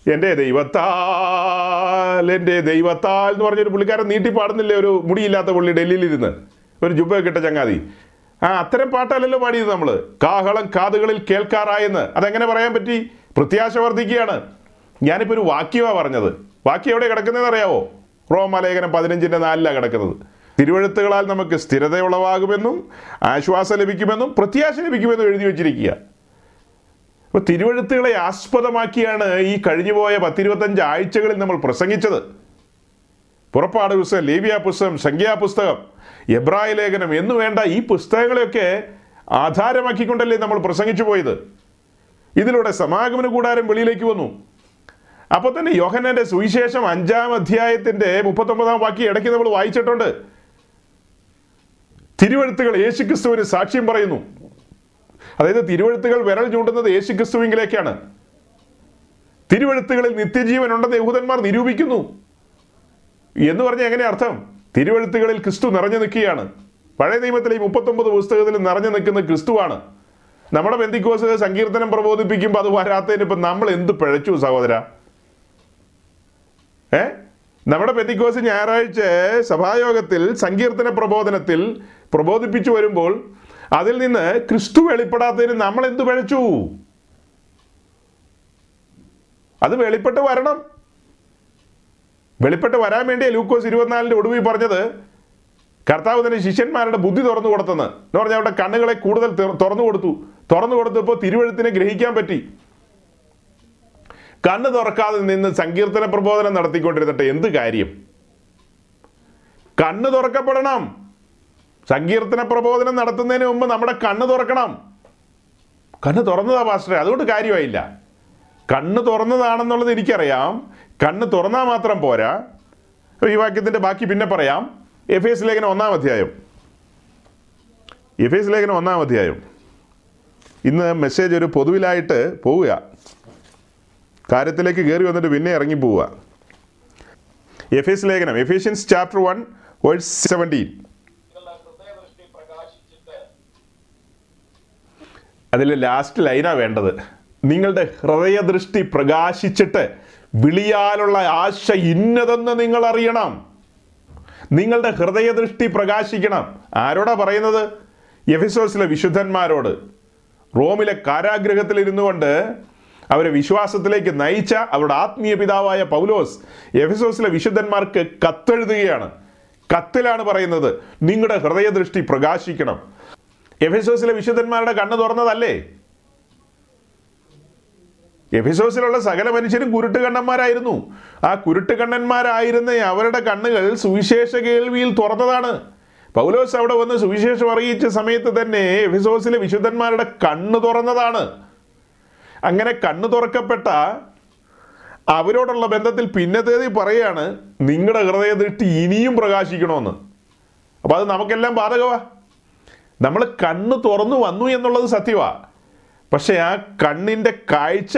എന്റെ ദൈവത്താൽ എന്റെ ദൈവത്താൽ എന്ന് പറഞ്ഞൊരു പുള്ളിക്കാരൻ നീട്ടി പാടുന്നില്ലേ? ഒരു മുടിയില്ലാത്ത പുള്ളി ഡൽഹിയിലിരുന്ന്. ഒരു ജുബ കിട്ട ചങ്ങാതി. ആ അത്തരം പാട്ടല്ലല്ലോ പാടിയത് നമ്മൾ കാഹളം കാതുകളിൽ കേൾക്കാറായെന്ന്. അതെങ്ങനെ പറയാൻ പറ്റി? പ്രത്യാശ വർദ്ധിക്കുകയാണ്. ഞാനിപ്പോൾ ഒരു വാക്യമാണ് പറഞ്ഞത്. വാക്യം എവിടെ കിടക്കുന്നതെന്ന് അറിയാവോ? റോമാലേഖനം പതിനഞ്ചിന്റെ നാലിലാണ് കിടക്കുന്നത്. തിരുവഴുത്തുകളാൽ നമുക്ക് സ്ഥിരത ഉളവാകുമെന്നും ആശ്വാസം ലഭിക്കുമെന്നും പ്രത്യാശ ലഭിക്കുമെന്നും എഴുതി വെച്ചിരിക്കുക. അപ്പോൾ തിരുവഴുത്തുകളെ ആസ്പദമാക്കിയാണ് ഈ കഴിഞ്ഞുപോയ പത്തിരുപത്തഞ്ച് ആഴ്ചകളിൽ നമ്മൾ പ്രസംഗിച്ചത്. പുറപ്പാട് പുസ്തകം ലേവിയ പുസ്തകം സംഖ്യാ പുസ്തകം എബ്രായ ലേഖനം എന്നു വേണ്ട ഈ പുസ്തകങ്ങളെയൊക്കെ ആധാരമാക്കിക്കൊണ്ടല്ലേ നമ്മൾ പ്രസംഗിച്ചു പോയത്. ഇതിലൂടെ സമാഗമന കൂടാരം വെളിയിലേക്ക് വന്നു. അപ്പോൾ തന്നെ യോഹനന്റെ സുവിശേഷം അഞ്ചാം അധ്യായത്തിന്റെ മുപ്പത്തൊമ്പതാം വാക്യം ഇടയ്ക്ക് നമ്മൾ വായിച്ചിട്ടുണ്ട്. തിരുവഴുത്തുകൾ യേശുക്രിസ്തുവിന് സാക്ഷ്യം പറയുന്നു. അതായത് തിരുവഴുത്തുകൾ വിരൽ ചൂണ്ടുന്നത് യേശു ക്രിസ്തുവിങ്കിലേക്കാണ് തിരുവഴുത്തുകളിൽ നിത്യജീവൻ ഉണ്ടെന്ന് യഹൂദന്മാർ നിരൂപിക്കുന്നു. എന്ന് പറഞ്ഞ എങ്ങനെ അർത്ഥം? തിരുവഴുത്തുകളിൽ ക്രിസ്തു നിറഞ്ഞു നിൽക്കുകയാണ്. പഴയ നിയമത്തിലെ ഈ മുപ്പത്തൊമ്പത് പുസ്തകത്തിൽ നിറഞ്ഞു നിൽക്കുന്ന ക്രിസ്തുവാണ്. നമ്മുടെ ബന്ധിക്കോസ് സങ്കീർത്തനം പ്രബോധിപ്പിക്കുമ്പോൾ അത് വരാത്തതിന് ഇപ്പം നമ്മൾ എന്ത് പിഴച്ചു സഹോദര? ഏ? നമ്മുടെ ബന്ധിക്കോസ് ഞായറാഴ്ച സഭായോഗത്തിൽ സങ്കീർത്തന പ്രബോധനത്തിൽ പ്രബോധിപ്പിച്ചു വരുമ്പോൾ അതിൽ നിന്ന് ക്രിസ്തു വെളിപ്പെടാത്തതിന് നമ്മൾ എന്തു പഴച്ചു? അത് വെളിപ്പെട്ട് വരണം. വെളിപ്പെട്ട് വരാൻ വേണ്ടി ലൂക്കോസ് ഇരുപത്തിനാലിന്റെ ഒടുവിൽ പറഞ്ഞത് കർത്താവ് തന്നെ ശിഷ്യന്മാരുടെ ബുദ്ധി തുറന്നു കൊടുത്തെന്ന്. എന്ന് പറഞ്ഞാൽ അവരുടെ കണ്ണുകളെ കൂടുതൽ തുറന്നു കൊടുത്തു. തുറന്നു കൊടുത്തപ്പോൾ തിരുവഴുത്തിനെ ഗ്രഹിക്കാൻ പറ്റി. കണ്ണ് തുറക്കാതെ നിന്ന് സങ്കീർത്തന പ്രബോധനം നടത്തിക്കൊണ്ടിരുന്നിട്ട് എന്ത് കാര്യം? കണ്ണ് തുറക്കപ്പെടണം. സങ്കീർത്തന പ്രബോധനം നടത്തുന്നതിന് മുമ്പ് നമ്മുടെ കണ്ണ് തുറക്കണം. കണ്ണ് തുറന്നതാ പാസ്റ്ററെ അതുകൊണ്ട് കാര്യമായില്ല. കണ്ണ് തുറന്നതാണെന്നുള്ളത് എനിക്കറിയാം. കണ്ണ് തുറന്നാൽ മാത്രം പോരാ. ഈ വാക്യത്തിന്റെ ബാക്കി പിന്നെ പറയാം. എഫ് എസ് ലേഖനം ഒന്നാം അധ്യായം. എഫ് എസ് ലേഖനം ഒന്നാം അധ്യായം. ഇന്ന് മെസ്സേജ് ഒരു പൊതുവിലായിട്ട് പോവുക. കാര്യത്തിലേക്ക് കയറി വന്നിട്ട് പിന്നെ ഇറങ്ങി പോവുക. എഫ് എസ് ലേഖനം Ephesians chapter one verse seventeen നിങ്ങളുടെ ഹൃദയദൃഷ്ടി പ്രകാശിച്ചിട്ട് അതിൽ ലാസ്റ്റ് ലൈനാ വേണ്ടത്. നിങ്ങളുടെ ഹൃദയദൃഷ്ടി പ്രകാശിച്ചിട്ട് വിളിയാലുള്ള ആശ ഇന്നതെന്ന് നിങ്ങൾ അറിയണം. നിങ്ങളുടെ ഹൃദയദൃഷ്ടി പ്രകാശിക്കണം. ആരോടാ പറയുന്നത്? എഫിസോസിലെ വിശുദ്ധന്മാരോട്. റോമിലെ കാരാഗ്രഹത്തിൽ ഇരുന്നു കൊണ്ട് അവരെ വിശ്വാസത്തിലേക്ക് നയിച്ച അവരുടെ ആത്മീയ പിതാവായ പൗലോസ് എഫിസോസിലെ വിശുദ്ധന്മാർക്ക് കത്തെഴുതുകയാണ്. കത്തിലാണ് പറയുന്നത് നിങ്ങളുടെ ഹൃദയദൃഷ്ടി പ്രകാശിക്കണം. എഫെസോസിലെ വിശുദ്ധന്മാരുടെ കണ്ണ് തുറന്നതല്ലേ? എഫിസോസിലുള്ള സകല മനുഷ്യരും കുരുട്ട് കണ്ണന്മാരായിരുന്നു. ആ കുരുട്ട് കണ്ണന്മാരായിരുന്ന അവരുടെ കണ്ണുകൾ സുവിശേഷ കേൾവിയിൽ തുറന്നതാണ്. പൗലോസ് അവിടെ വന്ന് സുവിശേഷം അറിയിച്ച സമയത്ത് തന്നെ എഫിസോസിലെ വിശുദ്ധന്മാരുടെ കണ്ണ് തുറന്നതാണ്. അങ്ങനെ കണ്ണു തുറക്കപ്പെട്ട അവരോടുള്ള ബന്ധത്തിൽ പിന്നത്തേതി പറയാണ് നിങ്ങളുടെ ഹൃദയദൃഷ്ടി ഇനിയും പ്രകാശിക്കണമെന്ന്. അപ്പോൾ അത് നമുക്കെല്ലാം ബാധകമാ. നമ്മൾ കണ്ണ് തുറന്നു വന്നു എന്നുള്ളത് സത്യമാ പക്ഷേ ആ കണ്ണിന്റെ കാഴ്ച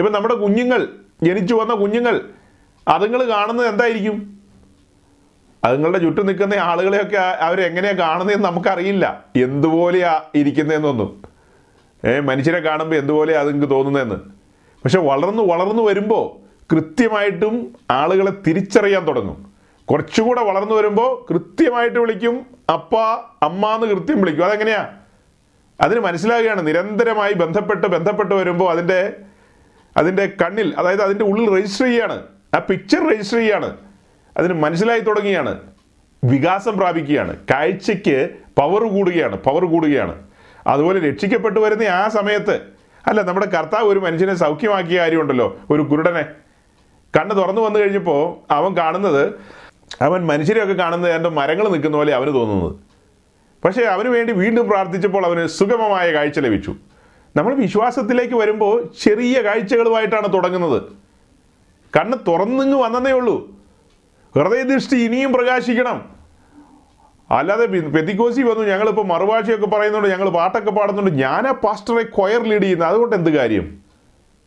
ഇപ്പം നമ്മുടെ കുഞ്ഞുങ്ങൾ ജനിച്ചു വന്ന കുഞ്ഞുങ്ങൾ അതുങ്ങൾ കാണുന്നത് എന്തായിരിക്കും? അതുങ്ങളുടെ ചുറ്റും നിൽക്കുന്ന ആളുകളെയൊക്കെ അവരെങ്ങനെയാണ് കാണുന്നതെന്ന് നമുക്കറിയില്ല. എന്തുപോലെയാ ഇരിക്കുന്നതെന്നൊന്നും. ഏ മനുഷ്യരെ കാണുമ്പോൾ എന്തുപോലെയാ അതുങ്ങൾക്ക് തോന്നുന്നതെന്ന്. പക്ഷെ വളർന്നു വളർന്നു വരുമ്പോൾ കൃത്യമായിട്ടും ആളുകളെ തിരിച്ചറിയാൻ തുടങ്ങും. കുറച്ചുകൂടെ വളർന്നു വരുമ്പോൾ കൃത്യമായിട്ട് വിളിക്കും അപ്പ അമ്മ എന്ന് കൃത്യം വിളിക്കും. അതെങ്ങനെയാ? അതിന് മനസ്സിലാകുകയാണ് നിരന്തരമായി ബന്ധപ്പെട്ട് ബന്ധപ്പെട്ട് വരുമ്പോൾ അതിന്റെ അതിന്റെ കണ്ണിൽ അതായത് അതിന്റെ ഉള്ളിൽ രജിസ്റ്റർ ചെയ്യാണ്. ആ പിക്ചർ രജിസ്റ്റർ ചെയ്യാണ്. അതിന് മനസ്സിലായി തുടങ്ങിയാണ്. വികാസം പ്രാപിക്കുകയാണ്. കാഴ്ചയ്ക്ക് പവർ കൂടുകയാണ്. പവർ കൂടുകയാണ്. അതുപോലെ രക്ഷിക്കപ്പെട്ടു വരുന്ന ആ സമയത്ത് അല്ല നമ്മുടെ കർത്താവ് ഒരു മനുഷ്യനെ സൗഖ്യമാക്കിയ കാര്യമുണ്ടല്ലോ ഒരു കുരുടനെ. കണ്ണ് തുറന്നു വന്നു കഴിഞ്ഞപ്പോൾ അവൻ കാണുന്നത് അവൻ മനുഷ്യരെയൊക്കെ കാണുന്നത് എന്റെ മരങ്ങൾ നിൽക്കുന്ന പോലെ അവന് തോന്നുന്നത്. പക്ഷേ അവന് വേണ്ടി വീണ്ടും പ്രാർത്ഥിച്ചപ്പോൾ അവന് സുഗമമായ കാഴ്ച ലഭിച്ചു. നമ്മൾ വിശ്വാസത്തിലേക്ക് വരുമ്പോൾ ചെറിയ കാഴ്ചകളുമായിട്ടാണ് തുടങ്ങുന്നത്. കണ്ണ് തുറന്നിങ്ങ് വന്നതേ ഉള്ളൂ. ഹൃദയദൃഷ്ടി ഇനിയും പ്രകാശിക്കണം. അല്ലാതെ പെതിക്കോസി വന്നു ഞങ്ങളിപ്പോൾ മറുഭാഷയൊക്കെ പറയുന്നുണ്ട് ഞങ്ങൾ പാട്ടൊക്കെ പാടുന്നുണ്ട് ഞാനാ പാസ്റ്ററെ കൊയർ ലീഡ് ചെയ്യുന്നത്. അതുകൊണ്ട് എന്ത് കാര്യം?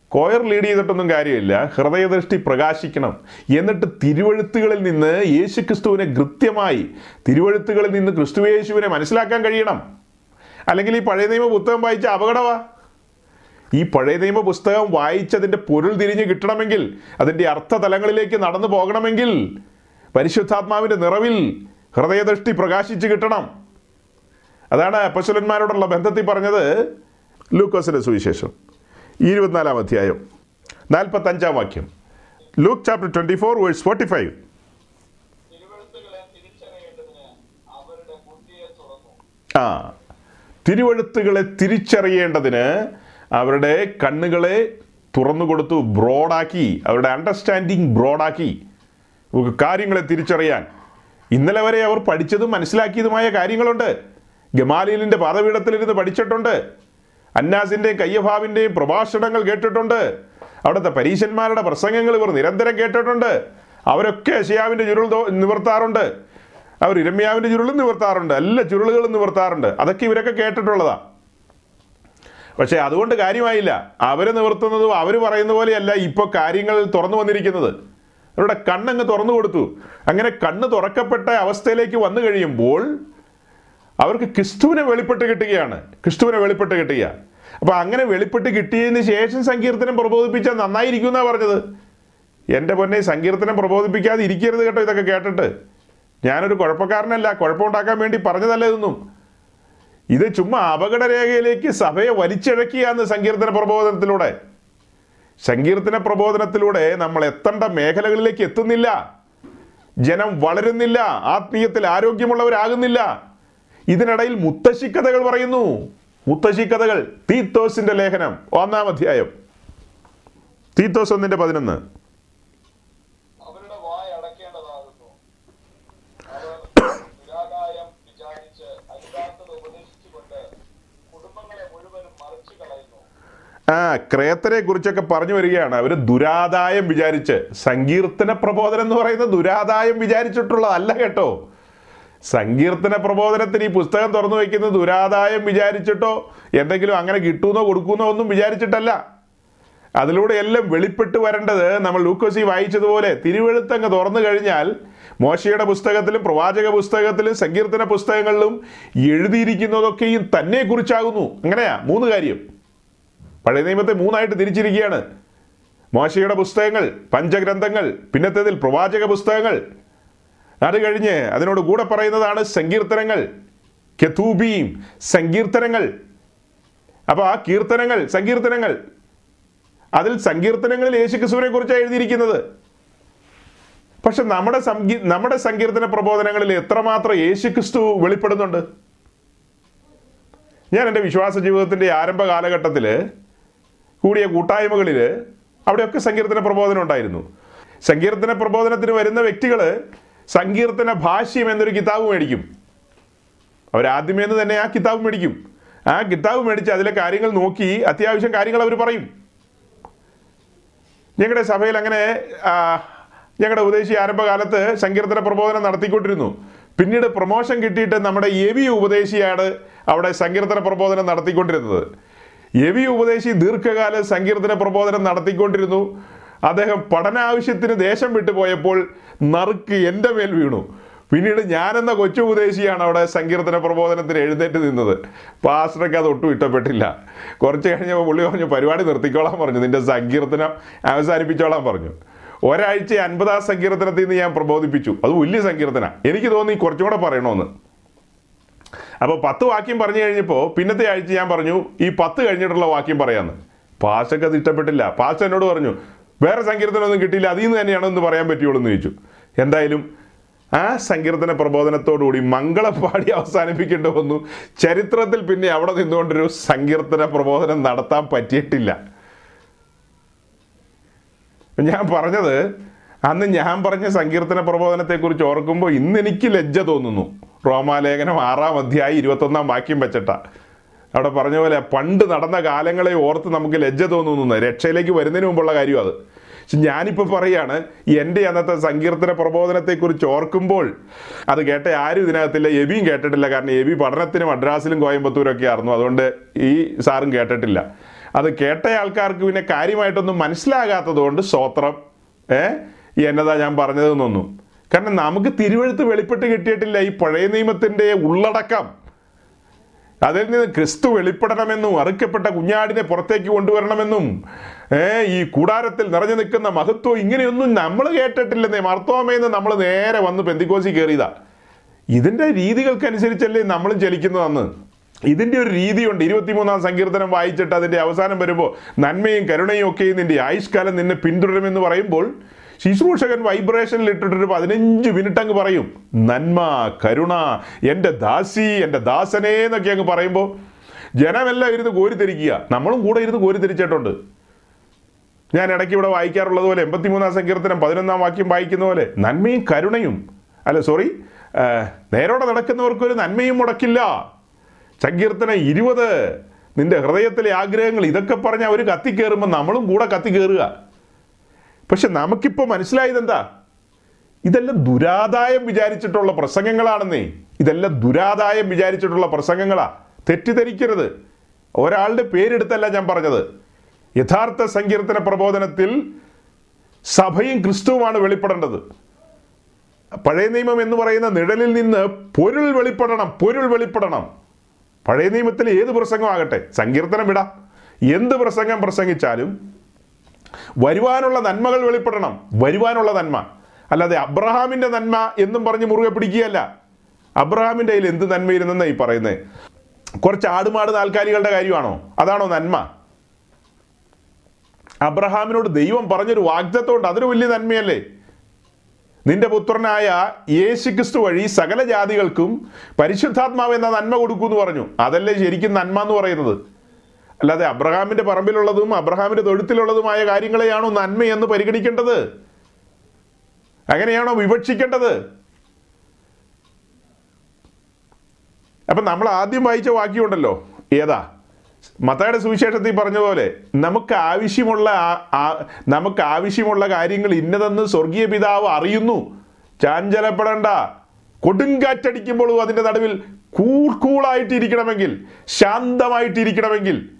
കോയർ ലീഡ് ചെയ്തിട്ടൊന്നും കാര്യമില്ല. ഹൃദയദൃഷ്ടി പ്രകാശിക്കണം. എന്നിട്ട് തിരുവഴുത്തുകളിൽ നിന്ന് യേശു ക്രിസ്തുവിനെ കൃത്യമായി തിരുവഴുത്തുകളിൽ നിന്ന് ക്രിസ്തു യേശുവിനെ മനസ്സിലാക്കാൻ കഴിയണം. അല്ലെങ്കിൽ ഈ പഴയ നിയമ പുസ്തകം വായിച്ച അപകടമാ ഈ പഴയ നിയമ പുസ്തകം വായിച്ചതിന്റെ പൊരുൾ തിരിഞ്ഞ് കിട്ടണമെങ്കിൽ അതിന്റെ അർത്ഥതലങ്ങളിലേക്ക് നടന്നു പോകണമെങ്കിൽ പരിശുദ്ധാത്മാവിന്റെ നിറവിൽ ഹൃദയദൃഷ്ടി പ്രകാശിച്ച് കിട്ടണം. അതാണ് അപ്പശ്വലന്മാരോടുള്ള ബന്ധത്തിൽ പറഞ്ഞത് ലൂക്കോസിന്റെ സുവിശേഷം. ഇരുപത്തിനാലാം അധ്യായം. നാൽപ്പത്തഞ്ചാം വാക്യം. Luke chapter twenty four verse forty five ആ തിരുവഴുത്തുകളെ തിരിച്ചറിയേണ്ടതിന് അവരുടെ കണ്ണുകളെ തുറന്നു കൊടുത്തു ബ്രോഡാക്കി അവരുടെ അണ്ടർസ്റ്റാൻഡിങ് ബ്രോഡാക്കി. കാര്യങ്ങളെ തിരിച്ചറിയാൻ. ഇന്നലെ വരെ അവർ പഠിച്ചതും മനസ്സിലാക്കിയതുമായ കാര്യങ്ങളുണ്ട്. ഗമാലിയലിന്റെ പാതപീഠത്തിലിരുന്ന് പഠിച്ചിട്ടുണ്ട്. അന്നാസിന്റെയും കയ്യഭാവിന്റെയും പ്രഭാഷണങ്ങൾ കേട്ടിട്ടുണ്ട്. അവിടുത്തെ പരീശന്മാരുടെ പ്രസംഗങ്ങൾ ഇവർ നിരന്തരം കേട്ടിട്ടുണ്ട്. അവരൊക്കെ ഷിയാവിന്റെ ചുരുൾ നിവർത്താറുണ്ട്. അവർ ഇരമ്യാവിന്റെ ചുരുളും നിവർത്താറുണ്ട്. എല്ലാ ചുരുളുകളും നിവർത്താറുണ്ട്. അതൊക്കെ ഇവരൊക്കെ കേട്ടിട്ടുള്ളതാ. പക്ഷേ അതുകൊണ്ട് കാര്യമായില്ല. അവർ നിവർത്തുന്നതും അവർ പറയുന്ന പോലെയല്ല ഇപ്പോൾ കാര്യങ്ങൾ തുറന്നു വന്നിരിക്കുന്നത്. അവരുടെ കണ്ണങ്ങ് തുറന്നു കൊടുത്തു. അങ്ങനെ കണ്ണ് തുറക്കപ്പെട്ട അവസ്ഥയിലേക്ക് വന്നു കഴിയുമ്പോൾ അവർക്ക് ക്രിസ്തുവിനെ വെളിപ്പെട്ട് കിട്ടുകയാണ്. ക്രിസ്തുവിനെ വെളിപ്പെട്ട് കിട്ടുക അപ്പൊ അങ്ങനെ വെളിപ്പെട്ട് കിട്ടിയതിന് ശേഷം സങ്കീർത്തനം പ്രബോധിപ്പിച്ചാൽ നന്നായിരിക്കും എന്നാ പറഞ്ഞത്. എന്റെ പൊന്നെ സങ്കീർത്തനം പ്രബോധിപ്പിക്കാതെ ഇരിക്കരുത് കേട്ടോ ഇതൊക്കെ കേട്ടിട്ട്. ഞാനൊരു കുഴപ്പക്കാരനല്ല കുഴപ്പമുണ്ടാക്കാൻ വേണ്ടി പറഞ്ഞതല്ല ഇതൊന്നും. ഇത് ചുമ്മാ അപകടരേഖയിലേക്ക് സഭയെ വലിച്ചിഴക്കിയാന്ന് സങ്കീർത്തന പ്രബോധനത്തിലൂടെ. സങ്കീർത്തന പ്രബോധനത്തിലൂടെ നമ്മൾ എത്തേണ്ട മേഖലകളിലേക്ക് എത്തുന്നില്ല. ജനം വളരുന്നില്ല ആത്മീയത്തിൽ ആരോഗ്യമുള്ളവരാകുന്നില്ല. ഇതിനിടയിൽ മുത്തശ്ശിക്കഥകൾ പറയുന്നു. മുത്തശ്ശിക്കഥകൾ തീത്തോസിന്റെ ലേഖനം ഒന്നാം അധ്യായം. തീത്തോസ് ഒന്നിന്റെ പതിനൊന്ന്. ആ ക്രേത്തരെ കുറിച്ചൊക്കെ പറഞ്ഞു വരികയാണ്. അവർ ദുരാദായം വിചാരിച്ച് സങ്കീർത്തന പ്രബോധനം എന്ന് പറയുന്നത് ദുരാദായം വിചാരിച്ചിട്ടുള്ളതല്ല കേട്ടോ. സങ്കീർത്തന പ്രബോധനത്തിന് ഈ പുസ്തകം തുറന്നു വയ്ക്കുന്നത് ദുരാദായം വിചാരിച്ചിട്ടോ എന്തെങ്കിലും അങ്ങനെ കിട്ടുന്നോ കൊടുക്കുന്നോ ഒന്നും വിചാരിച്ചിട്ടല്ല. അതിലൂടെ എല്ലാം വെളിപ്പെട്ട് വരേണ്ടത് നമ്മൾ ലൂക്കോസി വായിച്ചതുപോലെ തിരുവെഴുത്തങ്ങ് തുറന്നു കഴിഞ്ഞാൽ മോശയുടെ പുസ്തകത്തിലും പ്രവാചക പുസ്തകത്തിലും സങ്കീർത്തന പുസ്തകങ്ങളിലും എഴുതിയിരിക്കുന്നതൊക്കെയും തന്നെ കുറിച്ചാകുന്നു അങ്ങനെയാ മൂന്ന് കാര്യം. പഴയ നിയമത്തെ മൂന്നായിട്ട് തിരിച്ചിരിക്കുകയാണ്. മോശയുടെ പുസ്തകങ്ങൾ പഞ്ചഗ്രന്ഥങ്ങൾ പിന്നത്തേതിൽ പ്രവാചക പുസ്തകങ്ങൾ അത് കഴിഞ്ഞ് അതിനോട് കൂടെ പറയുന്നതാണ് സങ്കീർത്തനങ്ങൾ. കെതൂബീം സങ്കീർത്തനങ്ങൾ. അപ്പൊ ആ കീർത്തനങ്ങൾ സങ്കീർത്തനങ്ങൾ. അതിൽ സങ്കീർത്തനങ്ങളിൽ യേശുക്രിസ്തുവിനെ കുറിച്ചാണ് എഴുതിയിരിക്കുന്നത്. പക്ഷെ നമ്മുടെ സംഗീ നമ്മുടെ സങ്കീർത്തന പ്രബോധനങ്ങളിൽ എത്രമാത്രം യേശുക്രിസ്തു വെളിപ്പെടുന്നുണ്ട്? ഞാൻ എന്റെ വിശ്വാസ ജീവിതത്തിന്റെ ആരംഭ കാലഘട്ടത്തിൽ കൂടിയ കൂട്ടായ്മകളിൽ അവിടെയൊക്കെ സങ്കീർത്തന പ്രബോധനം ഉണ്ടായിരുന്നു. സങ്കീർത്തന പ്രബോധനത്തിന് വരുന്ന വ്യക്തികൾ സങ്കീർത്തന ഭാഷ്യം എന്നൊരു കിതാബ് മേടിക്കും. അവരാദ്യമേ എന്ന് തന്നെ ആ കിതാബ് മേടിക്കും. ആ കിതാബ് മേടിച്ച് അതിലെ കാര്യങ്ങൾ നോക്കി അത്യാവശ്യം കാര്യങ്ങൾ അവർ പറയും. ഞങ്ങളുടെ സഭയിൽ അങ്ങനെ ഞങ്ങളുടെ ഉപദേശി ആരംഭകാലത്ത് സങ്കീർത്തന പ്രബോധനം നടത്തിക്കൊണ്ടിരുന്നു. പിന്നീട് പ്രൊമോഷൻ കിട്ടിയിട്ട് നമ്മുടെ എവി ഉപദേശിയാണ് അവിടെ സങ്കീർത്തന പ്രബോധനം നടത്തിക്കൊണ്ടിരുന്നത്. എവി ഉപദേശി ദീർഘകാല സങ്കീർത്തന പ്രബോധനം നടത്തിക്കൊണ്ടിരുന്നു. അദ്ദേഹം പഠനാവശ്യത്തിന് ദേശം വിട്ടുപോയപ്പോൾ നറുക്ക് എന്റെ മേൽ വീണു. പിന്നീട് ഞാനെന്ന കൊച്ചു ഉപദേശിയാണ് അവിടെ സങ്കീർത്തന പ്രബോധനത്തിന് എഴുന്നേറ്റ് നിന്നത്. പാസ്റ്റർക്ക് അത് ഒട്ടും ഇഷ്ടപ്പെട്ടില്ല. കുറച്ച് കഴിഞ്ഞപ്പോൾ പുള്ളി പറഞ്ഞു പരിപാടി നിർത്തിക്കോളാൻ പറഞ്ഞു. നിന്റെ സങ്കീർത്തനം അവസാനിപ്പിച്ചോളാൻ പറഞ്ഞു. ഒരാഴ്ച അൻപതാം സങ്കീർത്തനത്തിൽ നിന്ന് ഞാൻ പ്രബോധിപ്പിച്ചു. അത് വലിയ സങ്കീർത്തന. എനിക്ക് തോന്നി കുറച്ചും കൂടെ പറയണമെന്ന് അപ്പോൾ പത്ത് വാക്യം പറഞ്ഞു കഴിഞ്ഞപ്പോൾ പിന്നത്തെ ആഴ്ച ഞാൻ പറഞ്ഞു ഈ പത്ത് കഴിഞ്ഞിട്ടുള്ള വാക്യം പറയാന്ന്. പാസ്റ്റർക്ക് അത് ഇഷ്ടപ്പെട്ടില്ല. പാസ്റ്റർ എന്നോട് പറഞ്ഞു വേറെ സങ്കീർത്തനമൊന്നും കിട്ടിയില്ല. അതിൽ നിന്ന് തന്നെയാണോ എന്ന് പറയാൻ പറ്റുള്ളൂ എന്ന് ചോദിച്ചു. എന്തായാലും ആ സങ്കീർത്തന പ്രബോധനത്തോടുകൂടി മംഗളം പാടി അവസാനിപ്പിക്കേണ്ടി വന്നു. ചരിത്രത്തിൽ പിന്നെ അവിടെ നിന്നുകൊണ്ടൊരു സങ്കീർത്തന പ്രബോധനം നടത്താൻ പറ്റിയിട്ടില്ല. ഞാൻ പറഞ്ഞത് അന്ന് ഞാൻ പറഞ്ഞ സങ്കീർത്തന പ്രബോധനത്തെക്കുറിച്ച് ഓർക്കുമ്പോൾ ഇന്ന് എനിക്ക് ലജ്ജ തോന്നുന്നു. റോമാലേഖനം ആറാം അധ്യായം ഇരുപത്തൊന്നാം വാക്യം വെച്ചിട്ട. അവിടെ പറഞ്ഞ പോലെ പണ്ട് നടന്ന കാലങ്ങളെ ഓർത്ത് നമുക്ക് ലജ്ജ തോന്നുന്നു. രക്ഷയിലേക്ക് വരുന്നതിന് മുമ്പുള്ള കാര്യം അത്. പക്ഷെ ഞാനിപ്പോൾ പറയാണ് എന്റെ അന്നത്തെ സങ്കീർത്തന പ്രബോധനത്തെക്കുറിച്ച് ഓർക്കുമ്പോൾ അത് കേട്ട ആരും ഇതിനകത്തില്ല. എബിയും കേട്ടിട്ടില്ല. കാരണം എബി പഠനത്തിന് മദ്രാസിലും കോയമ്പത്തൂരൊക്കെ ആയിരുന്നു. അതുകൊണ്ട് ഈ സാറും കേട്ടിട്ടില്ല. അത് കേട്ട ആൾക്കാർക്ക് പിന്നെ കാര്യമായിട്ടൊന്നും മനസ്സിലാകാത്തതുകൊണ്ട് സ്തോത്രം. ഏ? എന്നതാ ഞാൻ പറഞ്ഞതെന്നൊന്നും. കാരണം നമുക്ക് തിരുവഴുത്ത് വെളിപ്പെട്ട് കിട്ടിയിട്ടില്ല. ഈ പഴയ നിയമത്തിന്റെ ഉള്ളടക്കം. അതിൽ നിന്ന് ക്രിസ്തു വെളിപ്പെടണമെന്നും അറുക്കപ്പെട്ട കുഞ്ഞാടിനെ പുറത്തേക്ക് കൊണ്ടുവരണമെന്നും ഏ ഈ കൂടാരത്തിൽ നിറഞ്ഞു നിൽക്കുന്ന മഹത്വം ഇങ്ങനെയൊന്നും നമ്മൾ കേട്ടിട്ടില്ലെന്നേ. മർത്തോമേന്ന് നമ്മൾ നേരെ വന്ന് പെന്തിക്കോസി കയറിയതാ. ഇതിന്റെ രീതികൾക്കനുസരിച്ചല്ലേ നമ്മളും ചലിക്കുന്നതെന്ന്. ഇതിന്റെ ഒരു രീതിയുണ്ട്. ഇരുപത്തിമൂന്നാം സങ്കീർത്തനം വായിച്ചിട്ട് അതിന്റെ അവസാനം വരുമ്പോൾ നന്മയും കരുണയും ഒക്കെ നിന്റെ ആയുഷ്കാലം നിന്നെ പിന്തുടരുമെന്ന് പറയുമ്പോൾ ശുശ്രൂഷകൻ വൈബ്രേഷനിൽ ഇട്ടിട്ടൊരു പതിനഞ്ച് മിനിറ്റ് അങ്ങ് പറയും. നന്മ കരുണ എന്റെ ദാസി എന്റെ ദാസനേ എന്നൊക്കെ അങ്ങ് പറയുമ്പോൾ ജനമെല്ലാം ഇരുന്ന് കോരിത്തിരിക്കുക നമ്മളും കൂടെ ഇരുന്ന് കോരിത്തിരിച്ചിട്ടുണ്ട് ഞാൻ ഇടയ്ക്ക് ഇവിടെ വായിക്കാറുള്ളത് പോലെ എൺപത്തിമൂന്നാം സങ്കീർത്തനം പതിനൊന്നാം വാക്യം വായിക്കുന്ന പോലെ നന്മയും കരുണയും. അല്ല സോറി നേരോടെ നടക്കുന്നവർക്കൊരു നന്മയും മുടക്കില്ല. സങ്കീർത്തനം ഇരുപത്. നിന്റെ ഹൃദയത്തിലെ ആഗ്രഹങ്ങൾ ഇതൊക്കെ പറഞ്ഞ് അവർ കത്തിക്കേറുമ്പോൾ നമ്മളും കൂടെ കത്തിക്കേറുക. പക്ഷെ നമുക്കിപ്പോൾ മനസ്സിലായത് എന്താ? ഇതെല്ലാം ദുരാദായം വിചാരിച്ചിട്ടുള്ള പ്രസംഗങ്ങളാണെന്നേ. ഇതെല്ലാം ദുരാദായം വിചാരിച്ചിട്ടുള്ള പ്രസംഗങ്ങളാ. തെറ്റിദ്ധരിക്കരുത്. ഒരാളുടെ പേരെടുത്തല്ല ഞാൻ പറഞ്ഞത്. യഥാർത്ഥ സങ്കീർത്തന പ്രബോധനത്തിൽ സഭയും ക്രിസ്തുവുമാണ് വെളിപ്പെടേണ്ടത്. പഴയ നിയമം എന്ന് പറയുന്ന നിഴലിൽ നിന്ന് പൊരുൾ വെളിപ്പെടണം പൊരുൾ വെളിപ്പെടണം. പഴയ നിയമത്തിൽ ഏത് പ്രസംഗമാകട്ടെ സങ്കീർത്തനം വിടാം. എന്ത് പ്രസംഗം പ്രസംഗിച്ചാലും വരുവാനുള്ള നന്മകൾ വെളിപ്പെടണം. വരുവാനുള്ള നന്മ. അല്ലാതെ അബ്രഹാമിന്റെ നന്മ എന്നും പറഞ്ഞ് മുറുകെ പിടിക്കുകയല്ല. അബ്രഹാമിന്റെ കയ്യിൽ എന്ത് നന്മയിരുന്നെന്ന ഈ പറയുന്നത് കുറച്ച് ആടുമാട് നാൽക്കാലികളുടെ കാര്യമാണോ? അതാണോ നന്മ? അബ്രഹാമിനോട് ദൈവം പറഞ്ഞൊരു വാഗ്ദത്വമുണ്ട് അതൊരു വലിയ നന്മയല്ലേ? നിന്റെ പുത്രനായ യേശു ക്രിസ്തു വഴി സകല ജാതികൾക്കും പരിശുദ്ധാത്മാവ് എന്ന നന്മ കൊടുക്കൂ എന്ന് പറഞ്ഞു. അതല്ലേ ശരിക്കും നന്മ എന്ന് പറയുന്നത്? അല്ലാതെ അബ്രഹാമിന്റെ പറമ്പിലുള്ളതും അബ്രഹാമിന്റെ തൊഴുത്തിലുള്ളതുമായ കാര്യങ്ങളെയാണോ നന്മയെന്ന് പരിഗണിക്കേണ്ടത്. അങ്ങനെയാണോ വിവക്ഷിക്കേണ്ടത്? അപ്പൊ നമ്മൾ ആദ്യം വായിച്ച വാക്യമുണ്ടല്ലോ. ഏതാ? മത്തായുടെ സുവിശേഷത്തിൽ പറഞ്ഞ പോലെ നമുക്ക് ആവശ്യമുള്ള നമുക്ക് ആവശ്യമുള്ള കാര്യങ്ങൾ ഇന്നതെന്ന് സ്വർഗീയ പിതാവ് അറിയുന്നു. ചാഞ്ചലപ്പെടേണ്ട. കൊടുങ്കാറ്റടിക്കുമ്പോഴും അതിന്റെ നടുവിൽ കൂൾ കൂളായിട്ടിരിക്കണമെങ്കിൽ ശാന്തമായിട്ടിരിക്കണമെങ്കിൽ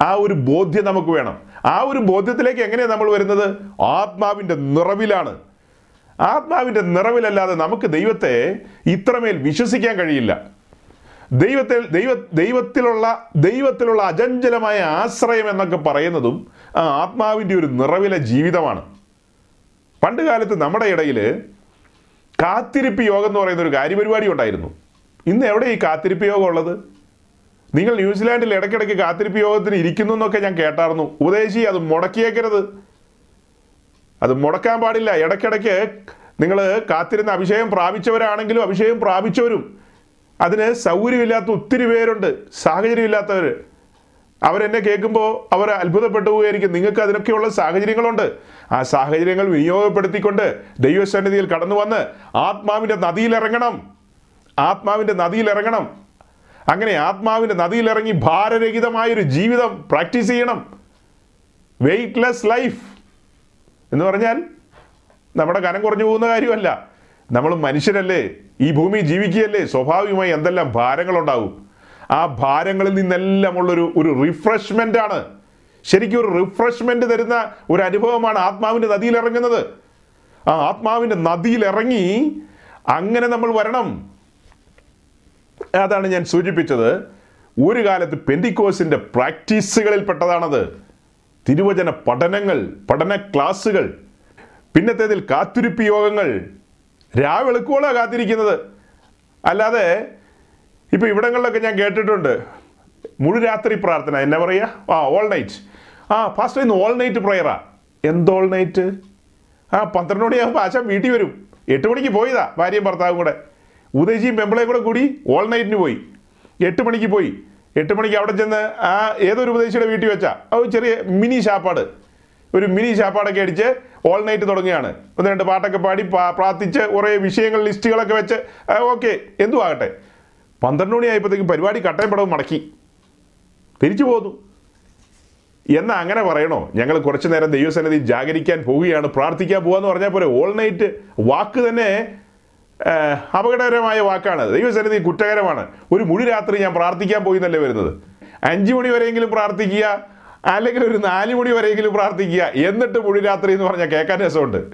ആ ഒരു ബോധ്യം നമുക്ക് വേണം. ആ ഒരു ബോധ്യത്തിലേക്ക് എങ്ങനെയാണ് നമ്മൾ വരുന്നത്? ആത്മാവിന്റെ നിറവിലാണ്. ആത്മാവിന്റെ നിറവിലല്ലാതെ നമുക്ക് ദൈവത്തെ ഇത്രമേൽ വിശ്വസിക്കാൻ കഴിയില്ല. ദൈവത്തിൽ ദൈവ ദൈവത്തിലുള്ള ദൈവത്തിലുള്ള അചഞ്ചലമായ ആശ്രയം എന്നൊക്കെ പറയുന്നതും ആ ആത്മാവിന്റെ ഒരു നിറവിലെ ജീവിതമാണ്. പണ്ട് കാലത്ത് നമ്മുടെ ഇടയിൽ കാത്തിരിപ്പ് യോഗം എന്ന് പറയുന്ന ഒരു കാര്യപരിപാടി ഉണ്ടായിരുന്നു. ഇന്ന് എവിടെ ഈ കാത്തിരിപ്പ് യോഗം ഉള്ളത്? നിങ്ങൾ ന്യൂസിലാൻഡിൽ ഇടയ്ക്കിടയ്ക്ക് കാത്തിരിപ്പ് യോഗത്തിന് ഇരിക്കുന്നു എന്നൊക്കെ ഞാൻ കേട്ടായിരുന്നു ഉപദേശി അത് മുടക്കിയേക്കരുത്. അത് മുടക്കാൻ പാടില്ല. ഇടയ്ക്കിടയ്ക്ക് നിങ്ങൾ കാത്തിരുന്ന അഭിഷേകം പ്രാപിച്ചവരാണെങ്കിലും അഭിഷേകം പ്രാപിച്ചവരും. അതിന് സൗകര്യമില്ലാത്ത ഒത്തിരി പേരുണ്ട്. സാഹചര്യമില്ലാത്തവർ അവരെന്നെ കേൾക്കുമ്പോൾ അവർ അത്ഭുതപ്പെട്ടു പോയിരിക്കും നിങ്ങൾക്ക് അതിനൊക്കെയുള്ള സാഹചര്യങ്ങളുണ്ട്. ആ സാഹചര്യങ്ങൾ വിനിയോഗപ്പെടുത്തിക്കൊണ്ട് ദൈവസന്നിധിയിൽ കടന്നു വന്ന് ആത്മാവിന്റെ നദിയിലിറങ്ങണം. ആത്മാവിന്റെ നദിയിലിറങ്ങണം. അങ്ങനെ ആത്മാവിന്റെ നദിയിലിറങ്ങി ഭാരരഹിതമായൊരു ജീവിതം പ്രാക്ടീസ് ചെയ്യണം. വെയ്റ്റ്ലെസ് ലൈഫ് എന്ന് പറഞ്ഞാൽ നമ്മുടെ കനം കുറഞ്ഞു പോകുന്ന കാര്യമല്ല. നമ്മൾ മനുഷ്യരല്ലേ? ഈ ഭൂമി ജീവിക്കുകയല്ലേ? സ്വാഭാവികമായി എന്തെല്ലാം ഭാരങ്ങളുണ്ടാവും? ആ ഭാരങ്ങളിൽ നിന്നെല്ലാം ഉള്ളൊരു ഒരു റിഫ്രഷ്മെന്റ് ആണ്. ശരിക്കും ഒരു റിഫ്രഷ്മെന്റ് തരുന്ന ഒരു അനുഭവമാണ് ആത്മാവിന്റെ നദിയിൽ ഇറങ്ങുന്നത് ആ ആത്മാവിന്റെ നദിയിൽ ഇറങ്ങി അങ്ങനെ നമ്മൾ വരണം. അതാണ് ഞാൻ സൂചിപ്പിച്ചത്. ഒരു കാലത്ത് പെന്തിക്കോസിന്റെ പ്രാക്ടീസുകളിൽ പെട്ടതാണത്. തിരുവചന പഠനങ്ങൾ പഠന ക്ലാസ്സുകൾ പിന്നത്തേതിൽ കാത്തിരിപ്പ് യോഗങ്ങൾ. രാവെളുക്കോളാണ് കാത്തിരിക്കുന്നത്. അല്ലാതെ ഇപ്പോൾ ഇവിടങ്ങളിലൊക്കെ ഞാൻ കേട്ടിട്ടുണ്ട്. മുഴുരാത്രി പ്രാർത്ഥന എന്നാ പറയുക ആ ഓൾ നൈറ്റ് ആ ഫാസ്റ്റ് ഇന്ന് ഓൾ നൈറ്റ് പ്രയറാ എന്ത് ഓൾ നൈറ്റ് ആ പന്ത്രണ്ട് മണിയാകുമ്പോൾ ആശാൻ വീട്ടിൽ വരും. എട്ട് മണിക്ക് പോയതാ ഭാര്യയും ഭർത്താവും കൂടെ. ഉദയജിയും പെമ്പിളയും കൂടെ കൂടി ഓൾ നൈറ്റിന് പോയി. എട്ട് മണിക്ക് പോയി. എട്ട് മണിക്ക് അവിടെ ചെന്ന് ആ ഏതൊരു ഉപദേശിയുടെ വീട്ടിൽ വെച്ചാൽ ഒരു ചെറിയ മിനി ഷാപ്പാട് ഒരു മിനി ഷാപ്പാടൊക്കെ അടിച്ച് ഓൾ നൈറ്റ് തുടങ്ങുകയാണ്. ഒന്ന് രണ്ട് പാട്ടൊക്കെ പാടി പ്രാർത്ഥിച്ച് കുറേ വിഷയങ്ങൾ ലിസ്റ്റുകളൊക്കെ വെച്ച് ഓക്കെ എന്തു ആകട്ടെ. പന്ത്രണ്ട് മണി ആയപ്പോഴത്തേക്കും പരിപാടി കട്ടയും പടവും മടക്കി. തിരിച്ചു പോന്നു. എന്നാ അങ്ങനെ പറയണോ? ഞങ്ങൾ കുറച്ച് നേരം ദൈവസന്നിധി ജാഗരിക്കാൻ പോവുകയാണ്. പ്രാർത്ഥിക്കാൻ പോവാന്ന് പറഞ്ഞാൽ പോലെ ഓൾ നൈറ്റ് വാക്ക് തന്നെ അപകടകരമായ വാക്കാണ് ദൈവസന്നിധി കുറ്റകരമാണ്. ഒരു മുഴു രാത്രി ഞാൻ പ്രാർത്ഥിക്കാൻ പോയി എന്നല്ലേ വരുന്നത്? അഞ്ചു മണി വരെയെങ്കിലും പ്രാർത്ഥിക്കുക അല്ലെങ്കിൽ ഒരു നാല് മണി വരെയെങ്കിലും പ്രാർത്ഥിക്കുക എന്നിട്ട് മുഴു രാത്രി എന്ന് പറഞ്ഞാൽ കേൾക്കാൻ രസമുണ്ട്.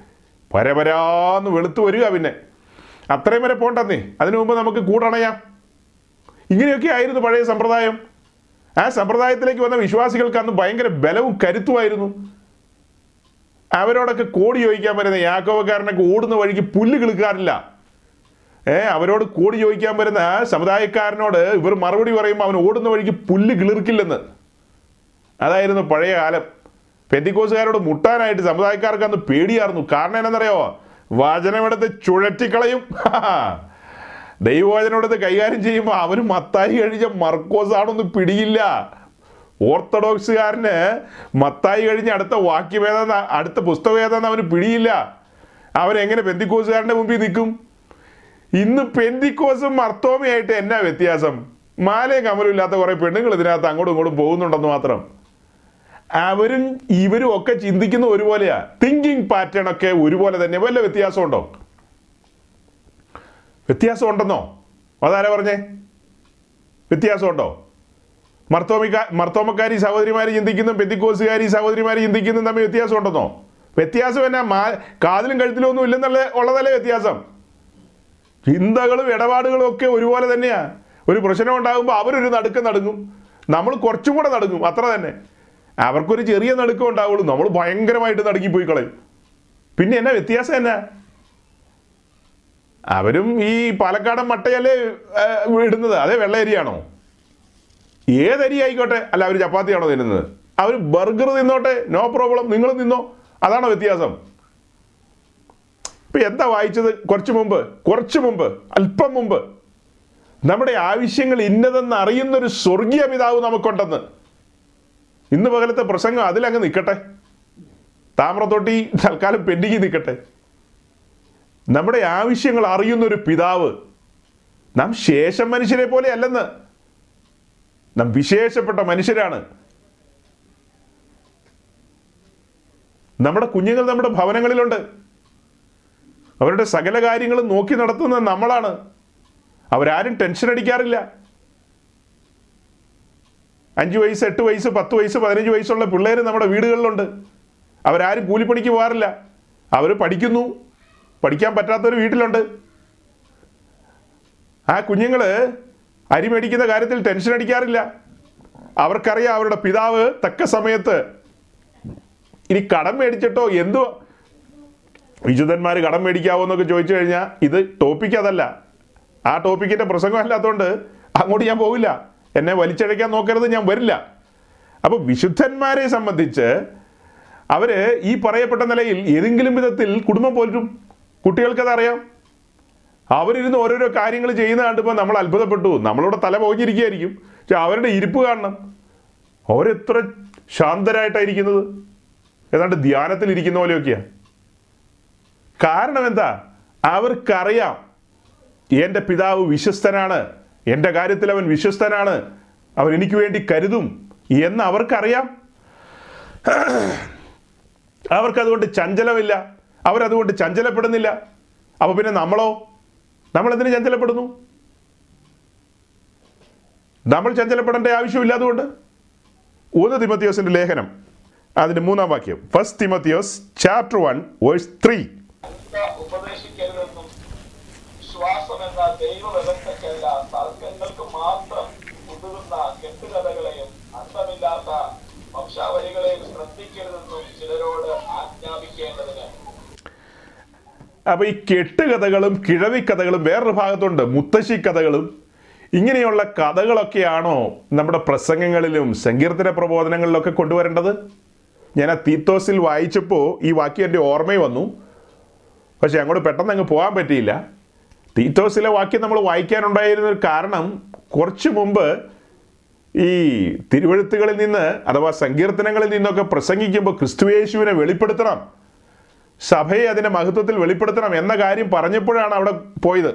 പരപരാന്ന് വെളുത്തു വരിക പിന്നെ. അത്രയും വരെ പോണ്ടെന്നേ. അതിനു മുമ്പ് നമുക്ക് കൂടണയാം. ഇങ്ങനെയൊക്കെ ആയിരുന്നു പഴയ സമ്പ്രദായം. ആ സമ്പ്രദായത്തിലേക്ക് വന്ന വിശ്വാസികൾക്ക് അന്ന് ഭയങ്കര ബലവും കരുത്തുമായിരുന്നു. അവരോടൊക്കെ കോടി ചോദിക്കാൻ വരുന്ന യാക്കോവക്കാരനൊക്കെ ഓടുന്ന വഴിക്ക് പുല്ല് കിളുക്കാറില്ല. ഏ അവരോട് കൂടി ചോദിക്കാൻ വരുന്ന സമുദായക്കാരനോട് ഇവർ മറുപടി പറയുമ്പോൾ അവൻ ഓടുന്ന വഴിക്ക് പുല്ല് കിളിർക്കില്ലെന്ന്. അതായിരുന്നു പഴയ കാലം. പെന്തിക്കോസുകാരോട് മുട്ടാനായിട്ട് സമുദായക്കാർക്ക് അന്ന് പേടിയായിരുന്നു കാരണം എന്താണെന്നറിയോ? വചനമെടുത്ത് ചുഴറ്റിക്കളയും. ദൈവവചനമെടുത്ത് കൈകാര്യം ചെയ്യുമ്പോൾ അവന് മത്തായി കഴിഞ്ഞ മർക്കോസാണൊന്നും പിടിയില്ല. ഓർത്തഡോക്സുകാരന് മത്തായി കഴിഞ്ഞ അടുത്ത വാക്യമേതെന്ന അടുത്ത പുസ്തകം ഏതാന്ന് അവന് പിടിയില്ല. അവരെങ്ങനെ പെന്തിക്കോസുകാരന്റെ മുമ്പിൽ നിൽക്കും? ഇന്ന് പെന്തിക്കോസും മർത്തോമയായിട്ട് എന്നാ വ്യത്യാസം? മാലയും കമലും ഇല്ലാത്ത കുറെ പെണ്ണുങ്ങൾ ഇതിനകത്ത് അങ്ങോട്ടും ഇങ്ങോട്ടും പോകുന്നുണ്ടെന്ന് മാത്രം. അവരും ഇവരും ഒക്കെ ചിന്തിക്കുന്ന ഒരുപോലെയാ. തിങ്കിങ് പാറ്റേൺ ഒക്കെ ഒരുപോലെ തന്നെ. വല്ല വ്യത്യാസമുണ്ടോ? വ്യത്യാസം ഉണ്ടെന്നോ അതാരാ പറഞ്ഞേ? വ്യത്യാസമുണ്ടോ? മർത്തോമിക്ക മർത്തോമക്കാരി സഹോദരിമാര് ചിന്തിക്കുന്നതും പെത്തിക്കോസുകാരി സഹോദരിമാർ ചിന്തിക്കുന്നതും തമ്മിൽ വ്യത്യാസം ഉണ്ടെന്നോ വ്യത്യാസം എന്നാ മാ കാതിലും കഴുത്തിലും ഒന്നും ഇല്ലെന്നുള്ള ഉള്ളതല്ലേ വ്യത്യാസം? ചിന്തകളും ഇടപാടുകളും ഒക്കെ ഒരുപോലെ തന്നെയാണ് ഒരു പ്രശ്നം ഉണ്ടാകുമ്പോൾ അവരൊരു നടുക്കം നടുങ്ങും. നമ്മൾ കുറച്ചും കൂടെ നടുങ്ങും. അത്ര തന്നെ. അവർക്കൊരു ചെറിയ നടുക്കം ഉണ്ടാവുള്ളൂ. നമ്മൾ ഭയങ്കരമായിട്ട് നടുങ്ങിപ്പോയി കളയും. പിന്നെ എന്നാ വ്യത്യാസം എന്നാ? അവരും ഈ പാലക്കാടൻ മട്ടയല്ലേ ഇടുന്നത്? അതേ വെള്ള അരിയാണോ? ഏതരി ആയിക്കോട്ടെ. അല്ല അവർ ചപ്പാത്തിയാണോ തിന്നുന്നത്? അവർ ബർഗർ തിന്നോട്ടെ. No problem. നിങ്ങൾ നിന്നോ അതാണോ വ്യത്യാസം? ഇപ്പൊ എന്താ വായിച്ചത്? കുറച്ചു മുമ്പ് കുറച്ചു മുമ്പ് അല്പം മുമ്പ്. നമ്മുടെ ആവശ്യങ്ങൾ ഇന്നതെന്ന് അറിയുന്നൊരു സ്വർഗീയ പിതാവ് നമുക്കുണ്ടെന്ന്. ഇന്ന് പകലത്തെ പ്രസംഗം അതിലങ്ങ് നിൽക്കട്ടെ. താമ്രത്തൊട്ടി തൽക്കാലം പെൻഡിങ് നിൽക്കട്ടെ. നമ്മുടെ ആവശ്യങ്ങൾ അറിയുന്നൊരു പിതാവ് നാം ശേഷം മനുഷ്യരെ പോലെ അല്ലെന്ന്. നാം വിശേഷപ്പെട്ട മനുഷ്യരാണ്. നമ്മുടെ കുഞ്ഞുങ്ങൾ നമ്മുടെ ഭവനങ്ങളിലുണ്ട്. അവരുടെ സകല കാര്യങ്ങളും നോക്കി നടത്തുന്നത് നമ്മളാണ്. അവരാരും ടെൻഷൻ അടിക്കാറില്ല. അഞ്ച് വയസ്സ് എട്ട് വയസ്സ് പത്ത് വയസ്സ് പതിനഞ്ച് വയസ്സുള്ള പിള്ളേർ നമ്മുടെ വീടുകളിലുണ്ട്. അവരാരും കൂലിപ്പണിക്ക് പോകാറില്ല. അവർ പഠിക്കുന്നു. പഠിക്കാൻ പറ്റാത്തവർ വീട്ടിലുണ്ട്. ആ കുഞ്ഞുങ്ങൾ അരി മേടിക്കുന്ന കാര്യത്തിൽ ടെൻഷൻ അടിക്കാറില്ല. അവർക്കറിയാം അവരുടെ പിതാവ് തക്ക സമയത്ത് ഇനി കടം മേടിച്ചിട്ടോ എന്തോ വിശുദ്ധന്മാർ കടം മേടിക്കാവോ എന്നൊക്കെ ചോദിച്ചു കഴിഞ്ഞാൽ ഇത് ടോപ്പിക് അതല്ല. ആ ടോപ്പിക്കിന്റെ പ്രസംഗം അല്ലാത്തതുകൊണ്ട് അങ്ങോട്ട് ഞാൻ പോവില്ല. എന്നെ വലിച്ചഴയ്ക്കാൻ നോക്കരുത് ഞാൻ വരില്ല. അപ്പോൾ വിശുദ്ധന്മാരെ സംബന്ധിച്ച് അവർ ഈ പറയപ്പെട്ട നിലയിൽ ഏതെങ്കിലും വിധത്തിൽ കുടുംബം പോലും കുട്ടികൾക്കത് അറിയാം. അവരിരുന്ന് ഓരോരോ കാര്യങ്ങൾ ചെയ്യുന്ന കണ്ടപ്പോൾ നമ്മൾ അത്ഭുതപ്പെട്ടു. നമ്മളിവിടെ തല പോകിയിരിക്കുകയായിരിക്കും പക്ഷെ അവരുടെ ഇരിപ്പ് കാണണം. അവരെത്ര ശാന്തരായിട്ടായിരിക്കുന്നത് ഏതാണ്ട് ധ്യാനത്തിൽ ഇരിക്കുന്ന പോലെയൊക്കെയാ. കാരണം എന്താ? അവർക്കറിയാം. എന്റെ പിതാവ് വിശ്വസ്തനാണ്. എന്റെ കാര്യത്തിൽ അവൻ വിശ്വസ്തനാണ്. അവൻ എനിക്ക് വേണ്ടി കരുതും എന്ന് അവർക്കറിയാം. അവർക്കതുകൊണ്ട് ചഞ്ചലമില്ല. അവരതുകൊണ്ട് ചഞ്ചലപ്പെടുന്നില്ല. അപ്പോൾ പിന്നെ നമ്മളോ? നമ്മൾ എന്തിനു ചഞ്ചലപ്പെടുന്നു? നമ്മൾ ചഞ്ചലപ്പെടേണ്ട ആവശ്യമില്ല അതുകൊണ്ട്. ഒന്ന് തിമത്തിയോസിന്റെ ലേഖനം. അതിന്റെ മൂന്നാം വാക്യം. ഫസ്റ്റ് തിമത്തിയോസ് ചാപ്റ്റർ വൺ വേഴ്സ് ത്രീ അന്ത ഉപദേശിക്കരുതെന്നും വിശ്വാസം എന്ന ദൈവവ്യവസ്ഥയ്ക്കല്ല തർക്കങ്ങൾക്ക് മാത്രം ഉതകുന്ന കെട്ടുകഥകളെയും അർത്ഥമില്ലാത്ത വംശാവലികളെയും ശ്രദ്ധിക്കരുതെന്നും ചിലരോട് ആജ്ഞാപിക്കേണ്ടതിന്. അപ്പൊ ഈ കെട്ടുകഥകളും കിഴവിക്കഥകളും വേറൊരു ഭാഗത്തുണ്ട് മുത്തശ്ശി കഥകളും ഇങ്ങനെയുള്ള കഥകളൊക്കെയാണോ നമ്മുടെ പ്രസംഗങ്ങളിലും സങ്കീർത്തന പ്രബോധനങ്ങളിലൊക്കെ കൊണ്ടുവരേണ്ടത്? ഞാൻ ആ തീത്തോസിൽ വായിച്ചപ്പോൾ ഈ വാക്യം എന്റെ ഓർമ്മയിൽ വന്നു. പക്ഷെ അങ്ങോട്ട് പെട്ടെന്ന് അങ്ങ് പോകാൻ പറ്റിയില്ല. തീത്തോസിലെ വാക്യം നമ്മൾ വായിക്കാനുണ്ടായിരുന്ന ഒരു കാരണം കുറച്ച് മുമ്പ് ഈ തിരുവഴുത്തുകളിൽ നിന്ന് അഥവാ സങ്കീർത്തനങ്ങളിൽ നിന്നൊക്കെ പ്രസംഗിക്കുമ്പോൾ ക്രിസ്തുയേശുവിനെ വെളിപ്പെടുത്തണം. സഭയെ അതിന്റെ മഹത്വത്തിൽ വെളിപ്പെടുത്തണം എന്ന കാര്യം പറഞ്ഞപ്പോഴാണ് അവിടെ പോയത്.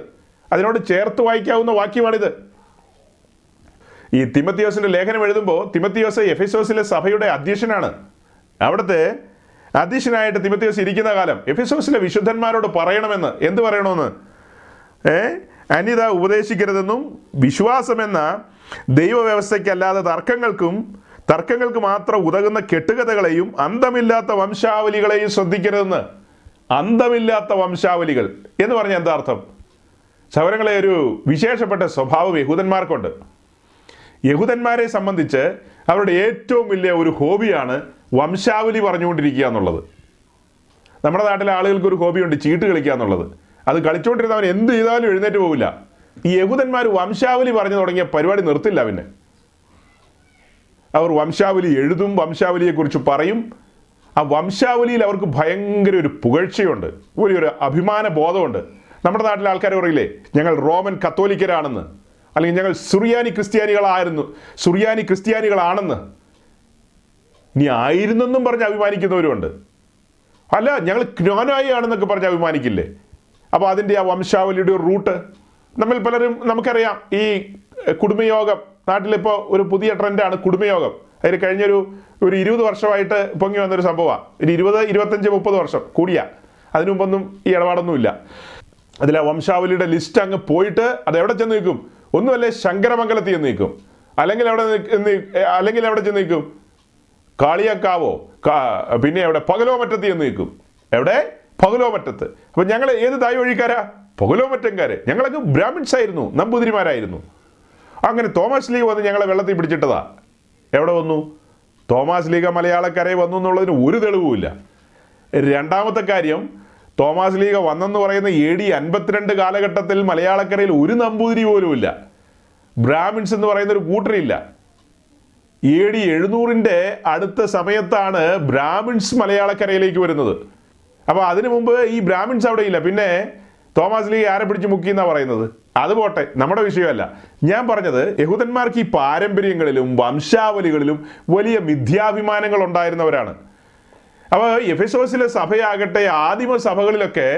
അതിനോട് ചേർത്ത് വായിക്കാവുന്ന വാക്യമാണിത്. ഈ തിമത്തിയോസിന്റെ ലേഖനം എഴുതുമ്പോൾ തിമത്തിയോസ് എഫിസോസിലെ സഭയുടെ അധ്യക്ഷനാണ്. അവിടുത്തെ അധ്യക്ഷനായിട്ട് തിമത്തിയോസ് ഇരിക്കുന്ന കാലം എഫിസോസിലെ വിശുദ്ധന്മാരോട് പറയണമെന്ന് എന്ത് പറയണമെന്ന്? ഏ? അനിത ഉപദേശിക്കരുതെന്നും വിശ്വാസമെന്ന ദൈവവ്യവസ്ഥയ്ക്കല്ലാതെ തർക്കങ്ങൾക്കും തർക്കങ്ങൾക്ക് മാത്രം ഉതകുന്ന കെട്ടുകഥകളെയും അന്തമില്ലാത്ത വംശാവലികളെയും ശ്രദ്ധിക്കരുതെന്ന്. അന്തമില്ലാത്ത വംശാവലികൾ എന്ന് പറഞ്ഞ എന്താ അർത്ഥം? ഒരു വിശേഷപ്പെട്ട സ്വഭാവം യഹൂദന്മാർക്കുണ്ട്. യഹൂദന്മാരെ സംബന്ധിച്ച് അവരുടെ ഏറ്റവും വലിയ ഒരു ഹോബിയാണ് വംശാവലി പറഞ്ഞുകൊണ്ടിരിക്കുക എന്നുള്ളത്. നമ്മുടെ നാട്ടിലെ ആളുകൾക്ക് ഒരു ഹോബിയുണ്ട് ചീട്ട് കളിക്കുക എന്നുള്ളത്. അത് കളിച്ചുകൊണ്ടിരുന്നവൻ എന്ത് ചെയ്താലും എഴുന്നേറ്റ് പോവില്ല. ഈ യഹൂദന്മാർ വംശാവലി പറഞ്ഞു തുടങ്ങിയ പരിപാടി നിർത്തില്ല പിന്നെ. അവർ വംശാവലി എഴുതും വംശാവലിയെക്കുറിച്ച് പറയും. ആ വംശാവലിയിൽ അവർക്ക് ഭയങ്കര ഒരു പുകഴ്ചയുണ്ട്. വലിയൊരു അഭിമാന ബോധമുണ്ട്. നമ്മുടെ നാട്ടിലെ ആൾക്കാർ പറയില്ലേ ഞങ്ങൾ റോമൻ കത്തോലിക്കരാണെന്ന്. അല്ലെങ്കിൽ ഞങ്ങൾ സുറിയാനി ക്രിസ്ത്യാനികളായിരുന്നു സുറിയാനി ക്രിസ്ത്യാനികളാണെന്ന്. ഇനി ആയിരുന്നെന്നും പറഞ്ഞ് അഭിമാനിക്കുന്നവരുമുണ്ട്. അല്ല ഞങ്ങൾ ജ്ഞാനായി ആണെന്നൊക്കെ പറഞ്ഞ് അഭിമാനിക്കില്ലേ? അപ്പോൾ അതിന്റെ ആ വംശാവലിയുടെ ഒരു റൂട്ട് നമ്മൾ പലരും നമുക്കറിയാം. ഈ കുടുംബയോഗം നാട്ടിലിപ്പോൾ ഒരു പുതിയ ട്രെൻഡാണ് കുടുംബയോഗം. അതിൽ കഴിഞ്ഞൊരു ഒരു ഇരുപത് വർഷമായിട്ട് പൊങ്ങി വന്നൊരു സംഭവമാണ്. ഒരു ഇരുപത് ഇരുപത്തഞ്ച് മുപ്പത് വർഷം കൂടിയ. അതിനു മുമ്പൊന്നും ഈ ഇടപാടൊന്നുമില്ല. അതിൽ ആ വംശാവലിയുടെ ലിസ്റ്റ് അങ്ങ് പോയിട്ട് അത് എവിടെ ചെന്ന് നിൽക്കും? ഒന്നുമല്ലേ ശങ്കരമംഗലത്തിൽ ചെന്ന് നിൽക്കും? അല്ലെങ്കിൽ എവിടെ അല്ലെങ്കിൽ എവിടെ ചെന്ന് നിൽക്കും? കാളിയക്കാവോ? പിന്നെ എവിടെ? പകലോ മറ്റത്ത് എന്ന് നിൽക്കും. എവിടെ? പകലോ മറ്റത്ത്. അപ്പൊ ഞങ്ങൾ ഏത് തായ് വഴിക്കാരാ പകലോ മറ്റംകാര്. ഞങ്ങളൊക്കെ ബ്രാഹ്മിൺസ് ആയിരുന്നു നമ്പൂതിരിമാരായിരുന്നു. അങ്ങനെ തോമസ് ലീഗ് വന്ന് ഞങ്ങളെ വെള്ളത്തിൽ പിടിച്ചിട്ടതാ. എവിടെ വന്നു? തോമസ് ലീഗ മലയാളക്കരയിൽ വന്നു എന്നുള്ളതിന് ഒരു തെളിവുമില്ല രണ്ടാമത്തെ കാര്യം തോമസ് ലീഗ വന്നെന്ന് പറയുന്ന എ ഡി അൻപത്തിരണ്ട് കാലഘട്ടത്തിൽ മലയാളക്കരയിൽ ഒരു നമ്പൂതിരി പോലുമില്ല ബ്രാഹ്മിൺസ് എന്ന് പറയുന്ന ഒരു കൂട്ടരില്ല. എ ഡി എഴുന്നൂറിന്റെ അടുത്ത സമയത്താണ് ബ്രാഹ്മിൺസ് മലയാളക്കരയിലേക്ക് വരുന്നത്. അപ്പോൾ അതിനു മുമ്പ് ഈ ബ്രാഹ്മിൺസ് അവിടെ ഇല്ല. പിന്നെ തോമസ് ലീ ആരെ പിടിച്ച് മുക്കി എന്നാണ് പറയുന്നത്? അത് പോട്ടെ നമ്മുടെ വിഷയമല്ല. ഞാൻ പറഞ്ഞത് യഹൂദന്മാർക്ക് ഈ പാരമ്പര്യങ്ങളിലും വംശാവലികളിലും വലിയ മിഥ്യാഭിമാനങ്ങൾ ഉണ്ടായിരുന്നവരാണ്. അപ്പോൾ എഫിസോസിലെ സഭയാകട്ടെ ആദിമ സഭകളിലൊക്കെ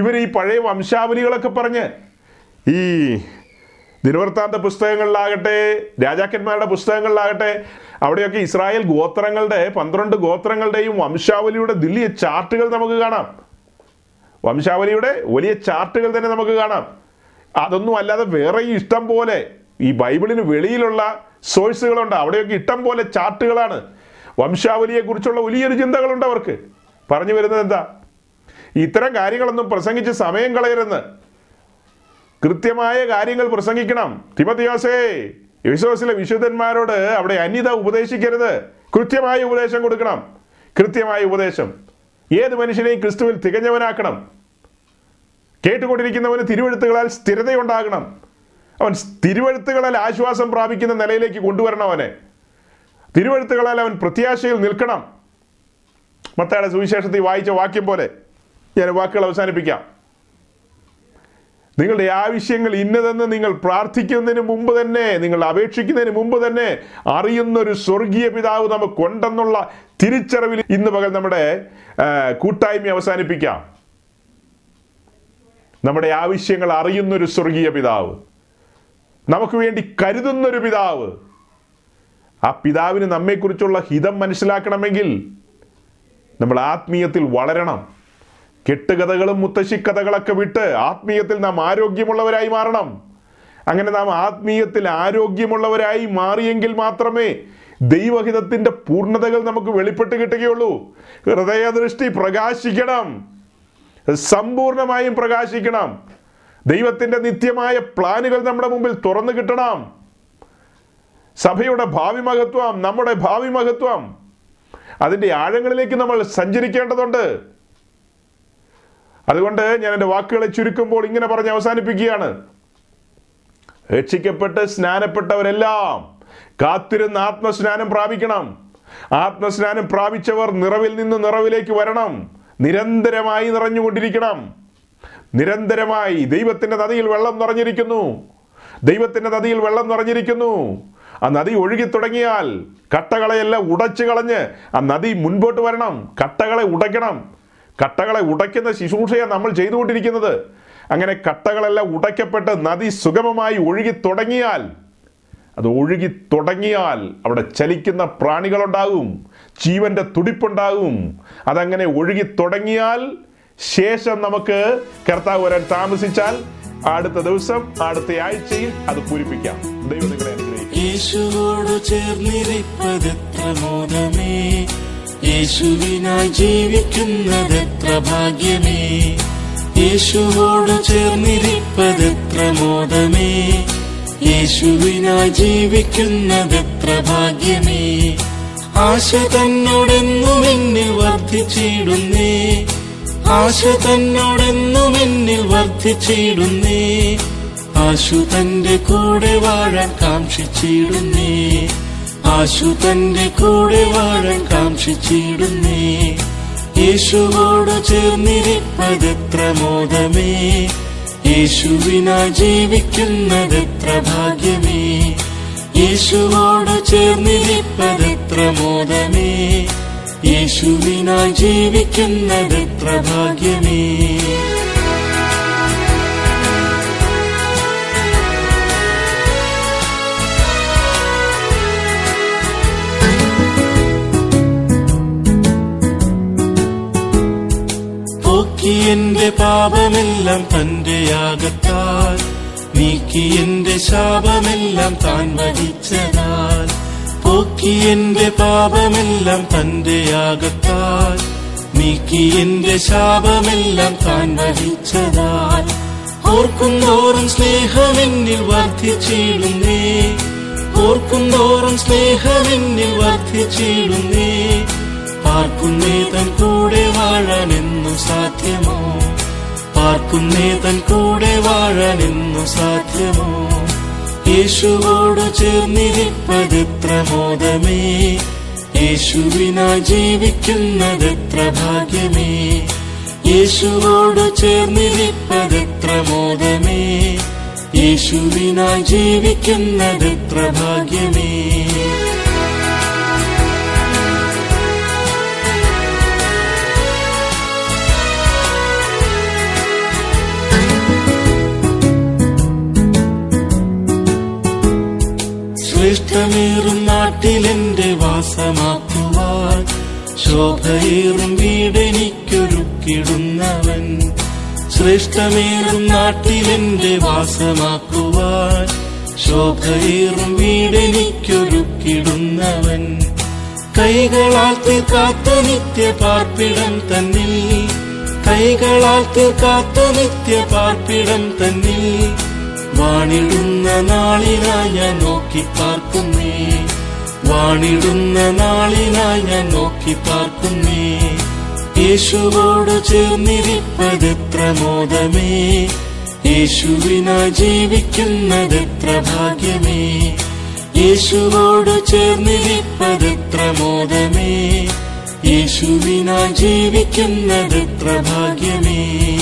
ഇവർ ഈ പഴയ വംശാവലികളൊക്കെ പറഞ്ഞ് ഈ ദിനവൃത്താന്ത പുസ്തകങ്ങളിലാകട്ടെ രാജാക്കന്മാരുടെ പുസ്തകങ്ങളിലാകട്ടെ അവിടെയൊക്കെ ഇസ്രായേൽ ഗോത്രങ്ങളുടെ പന്ത്രണ്ട് ഗോത്രങ്ങളുടെയും വംശാവലിയുടെ വലിയ ചാർട്ടുകൾ നമുക്ക് കാണാം. വംശാവലിയുടെ വലിയ ചാർട്ടുകൾ തന്നെ നമുക്ക് കാണാം. അതൊന്നും അല്ലാതെ വേറെ ഇഷ്ടം പോലെ ഈ ബൈബിളിന് വെളിയിലുള്ള സോഴ്സുകളുണ്ട്. അവിടെയൊക്കെ ഇഷ്ടം പോലെ ചാർട്ടുകളാണ്. വംശാവലിയെക്കുറിച്ചുള്ള വലിയൊരു ചിന്തകളുണ്ട് അവർക്ക്. പറഞ്ഞു വരുന്നത് എന്താ? ഇത്തരം കാര്യങ്ങളൊന്നും പ്രസംഗിച്ച് സമയം കളയരുന്ന് കൃത്യമായ കാര്യങ്ങൾ പ്രസംഗിക്കണം. തിമത്തിയോസേ യശോസിലെ വിശുദ്ധന്മാരോട് അവിടെ അന്യത ഉപദേശിക്കരുത്. കൃത്യമായ ഉപദേശം കൊടുക്കണം. കൃത്യമായ ഉപദേശം. ഏത് മനുഷ്യനെയും ക്രിസ്തുവിൽ തികഞ്ഞവനാക്കണം. കേട്ടുകൊണ്ടിരിക്കുന്നവന് തിരുവഴുത്തുകളാൽ സ്ഥിരതയുണ്ടാകണം. അവൻ തിരുവഴുത്തുകളാൽ ആശ്വാസം പ്രാപിക്കുന്ന നിലയിലേക്ക് കൊണ്ടുവരണം അവനെ. തിരുവഴുത്തുകളാൽ അവൻ പ്രത്യാശയിൽ നിൽക്കണം. മത്തയുടെ സുവിശേഷത്തിൽ വായിച്ച വാക്യം പോലെ ഞാൻ വാക്കുകൾ അവസാനിപ്പിക്കാം. നിങ്ങളുടെ ആവശ്യങ്ങൾ ഇന്നതെന്ന് നിങ്ങൾ പ്രാർത്ഥിക്കുന്നതിന് മുമ്പ് തന്നെ നിങ്ങൾ അപേക്ഷിക്കുന്നതിന് മുമ്പ് തന്നെ അറിയുന്ന ഒരു സ്വർഗീയ പിതാവ് നമുക്കുണ്ടെന്നുള്ള തിരിച്ചറിവിൽ ഇന്ന് പകൽ നമ്മുടെ കൂട്ടായ്മ അവസാനിപ്പിക്കാം. നമ്മുടെ ആവശ്യങ്ങൾ അറിയുന്നൊരു സ്വർഗീയ പിതാവ് നമുക്ക് വേണ്ടി കരുതുന്നൊരു പിതാവ് ആ പിതാവിന് നമ്മെക്കുറിച്ചുള്ള ഹിതം മനസ്സിലാക്കണമെങ്കിൽ നമ്മൾ ആത്മീയത്തിൽ വളരണം. കെട്ടുകഥകളും മുത്തശ്ശിക്കഥകളൊക്കെ വിട്ട് ആത്മീയത്തിൽ നാം ആരോഗ്യമുള്ളവരായി മാറണം. അങ്ങനെ നാം ആത്മീയത്തിൽ ആരോഗ്യമുള്ളവരായി മാറിയെങ്കിൽ മാത്രമേ ദൈവഹിതത്തിന്റെ പൂർണതകൾ നമുക്ക് വെളിപ്പെട്ട് കിട്ടുകയുള്ളൂ. ഹൃദയദൃഷ്ടി പ്രകാശിക്കണം. സമ്പൂർണമായും പ്രകാശിക്കണം. ദൈവത്തിന്റെ നിത്യമായ പ്ലാനുകൾ നമ്മുടെ മുമ്പിൽ തുറന്നു കിട്ടണം. സഭയുടെ ഭാവി മഹത്വം നമ്മുടെ ഭാവി മഹത്വം അതിന്റെ ആഴങ്ങളിലേക്ക് നമ്മൾ സഞ്ചരിക്കേണ്ടതുണ്ട്. അതുകൊണ്ട് ഞാൻ എന്റെ വാക്കുകളെ ചുരുക്കുമ്പോൾ ഇങ്ങനെ പറഞ്ഞ് അവസാനിപ്പിക്കുകയാണ്. രക്ഷിക്കപ്പെട്ട് സ്നാനപ്പെട്ടവരെല്ലാം കാത്തിരുന്ന് ആത്മസ്നാനം പ്രാപിക്കണം. ആത്മസ്നാനം പ്രാപിച്ചവർ നിറവിൽ നിന്ന് നിറവിലേക്ക് വരണം. നിരന്തരമായി നിറഞ്ഞുകൊണ്ടിരിക്കണം. നിരന്തരമായി ദൈവത്തിന്റെ നദിയിൽ വെള്ളം നിറഞ്ഞിരിക്കുന്നു. ദൈവത്തിന്റെ നദിയിൽ വെള്ളം നിറഞ്ഞിരിക്കുന്നു. ആ നദി ഒഴുകി തുടങ്ങിയാൽ കട്ടകളെയെല്ലാം ഉടച്ചു കളഞ്ഞ് ആ നദി മുൻപോട്ട് വരണം. കട്ടകളെ ഉടയ്ക്കണം. കട്ടകളെ ഉടയ്ക്കുന്ന ശുശ്രൂഷയാണ് നമ്മൾ ചെയ്തുകൊണ്ടിരിക്കുന്നത്. അങ്ങനെ കട്ടകളെല്ലാം ഉടയ്ക്കപ്പെട്ട് നദി സുഗമമായി ഒഴുകി തുടങ്ങിയാൽ അത് ഒഴുകി തുടങ്ങിയാൽ അവിടെ ചലിക്കുന്ന പ്രാണികളുണ്ടാകും ജീവന്റെ തുടിപ്പുണ്ടാകും. അതങ്ങനെ ഒഴുകി തുടങ്ങിയാൽ ശേഷം നമുക്ക് കർത്താവ് വരാൻ താമസിച്ചാൽ അടുത്ത ദിവസം അടുത്ത ആഴ്ചയിൽ അത് പൂരിപ്പിക്കാം. ദൈവം നിങ്ങളെ യേശുവോട് മോദമേ. യേശുവിനായി ജീവിക്കുന്നതെത്ര ഭാഗ്യമേ? യേശുവോട് ചേർന്നിരിപ്പതെത്ര മോദമേ? യേശുവിനായി ജീവിക്കുന്നതെത്ര ഭാഗ്യമേ? ആശ തന്നോടെന്നും എന്നിൽ വർദ്ധിച്ചിടുന്നേ. ആശ തന്നോടെന്നും എന്നിൽ വർദ്ധിച്ചിടുന്നേ. ആശു തന്റെ കൂടെ വാഴാൻ കാക്ഷിച്ചിടുന്നേ. ആശു തന്റെ കൂടെ വാഴാൻ കാക്ഷിച്ചിടുന്നേ. യേശുവോട് ചേർന്നിരിപ്പതെത്ര മോദമേ. യേശുവിനാ ജീവിക്കുന്നതെത്ര ഭാഗ്യമേ. യേശുവോട് ചേർന്നിരിപ്പതെത്ര മോദമേ. യേശുവിനാ ജീവിക്കുന്നതെത്ര ഭാഗ്യമേ. എന്റെ പാപമെല്ലാം തന്റെ യാഗത്താൽ. നീക്കി എന്റെ ശാപമെല്ലാം താൻ വഹിച്ചതാൽ. പോക്കി എന്റെ പാപമെല്ലാം തന്റെ യാഗത്താൽ. നീക്കി എന്റെ ശാപമെല്ലാം താൻ വഹിച്ചതാൽ. ഓർക്കുന്തോറും സ്നേഹമെന്നിൽ വർദ്ധിച്ചിടുന്നേ. ഓർക്കുന്തോറും സ്നേഹമെന്നിൽ വർദ്ധിച്ചിടുന്നേ. പാർക്കുന്നേ തൻ കൂടെ വാഴാനെന്നു സാധ്യമോ? പാർക്കുന്നേ തൻ കൂടെ വാഴാനെന്നു സാധ്യമോ? യേശുവോട് ചേർന്നിരിപ്പതെത്ര മോദമേ? യേശുവിനാ ജീവിക്കുന്നതെത്ര ഭാഗ്യമേ? യേശുവോട് ചേർന്നിരിപ്പതെത്ര മോദമേ? യേശുവിനാ ജീവിക്കുന്നതെത്ര ഭാഗ്യമേ? ശ്രേഷ്ഠമേറും നാട്ടിലെന്റെ വാസമാക്കുവാൻ ശോഭയേറും വീടെനിക്കൊരുക്കിടുന്നവൻ. ശ്രേഷ്ഠമേറും നാട്ടിലെന്റെ വാസമാക്കുവാൻ ശോഭയേറും വീടെനിക്കൊരുക്കിടുന്നവൻ. കൈകളാൽ തീർക്കാത്ത നിത്യ പാർപ്പിടം തന്നിൽ. കൈകളാൽ തീർക്കാത്ത നിത്യ പാർപ്പിടം തന്നിൽ. വാണിടുന്ന നാളിനായി ഞാൻ നോക്കി പാർക്കുന്നേ. വാണിടുന്ന നാളിനായി ഞാൻ നോക്കി പാർക്കുന്നേ. യേശുവോട് ചേർന്നിരിപ്പതെത്ര മോദമേ. യേശുവിനാ ജീവിക്കുന്നതെത്ര ഭാഗ്യമേ. യേശുവോട് ചേർന്നിരിപ്പതെത്ര മോദമേ. യേശുവിനാ ജീവിക്കുന്നതെത്ര ഭാഗ്യമേ.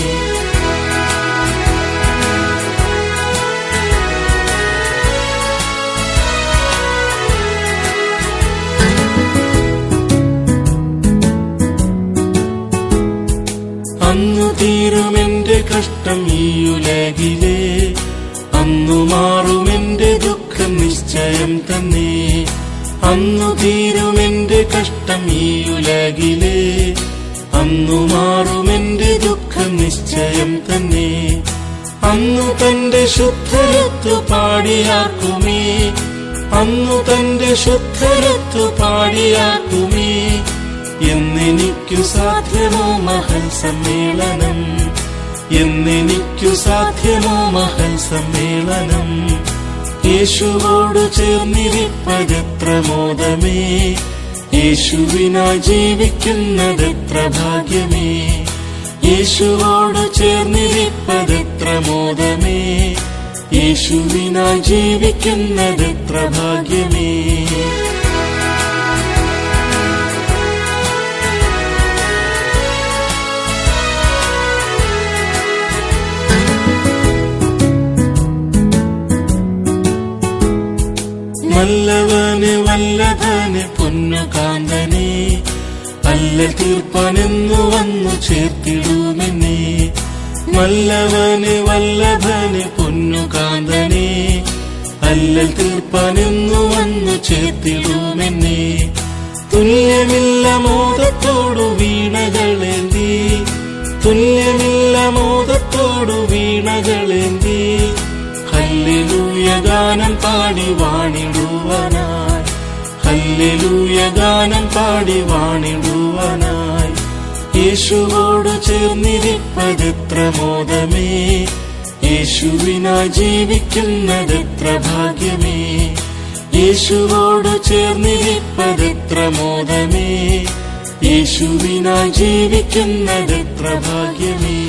ശുദ്ധരത്തു പാടിയാക്കുമേ. എന്നെനിക്കു സാധ്യമോ മഹൽ സമ്മേളനം? എന്നെനിക്കു സാധ്യമോ മഹൽ സമ്മേളനം? യേശുവോട് ചേർന്നിരിപ്പതെത്ര മോദമേ. യേശുവിനായി ജീവിക്കുന്നതെത്ര ഭാഗ്യമേ. യേശുവോട് ചേർന്നിരിപ്പതെത്ര മോദമേ. യേശുവിനായി ജീവിക്കുന്നതെത്ര ഭാഗ്യമേ. നല്ലവന് വല്ലഭന് പൊന്നുകാന്തനെ അല്ല തീർപ്പനെന്നു വന്നു ചേർത്തിടുമെന്നെ നല്ലവന് വല്ലഭന് പൊന്നുകാന്തനെ അല്ലൽ തീർപ്പാനെന്നു വന്നു ചേർത്തിടുമെന്നെ. തുല്യമില്ല മോദത്തോടു വീണകളെന്തി തുല്യമില്ല മോദത്തോടു വീണകളെന്തി ഹല്ലേലൂയ ഗാനം പാടി വാണിടുവനാ ഹല്ലേലൂയ ഗാനം പാടി വാണിടുവാനായി യേശുവോട് ചേർന്നിരിപ്പതെത്ര മോദമേ? യേശുവിനായി ജീവിക്കുന്നതെത്ര ഭാഗ്യമേ? യേശുവോട് ചേർന്നിരിപ്പതെത്ര മോദമേ? യേശുവിനായി ജീവിക്കുന്നതെത്ര ഭാഗ്യമേ?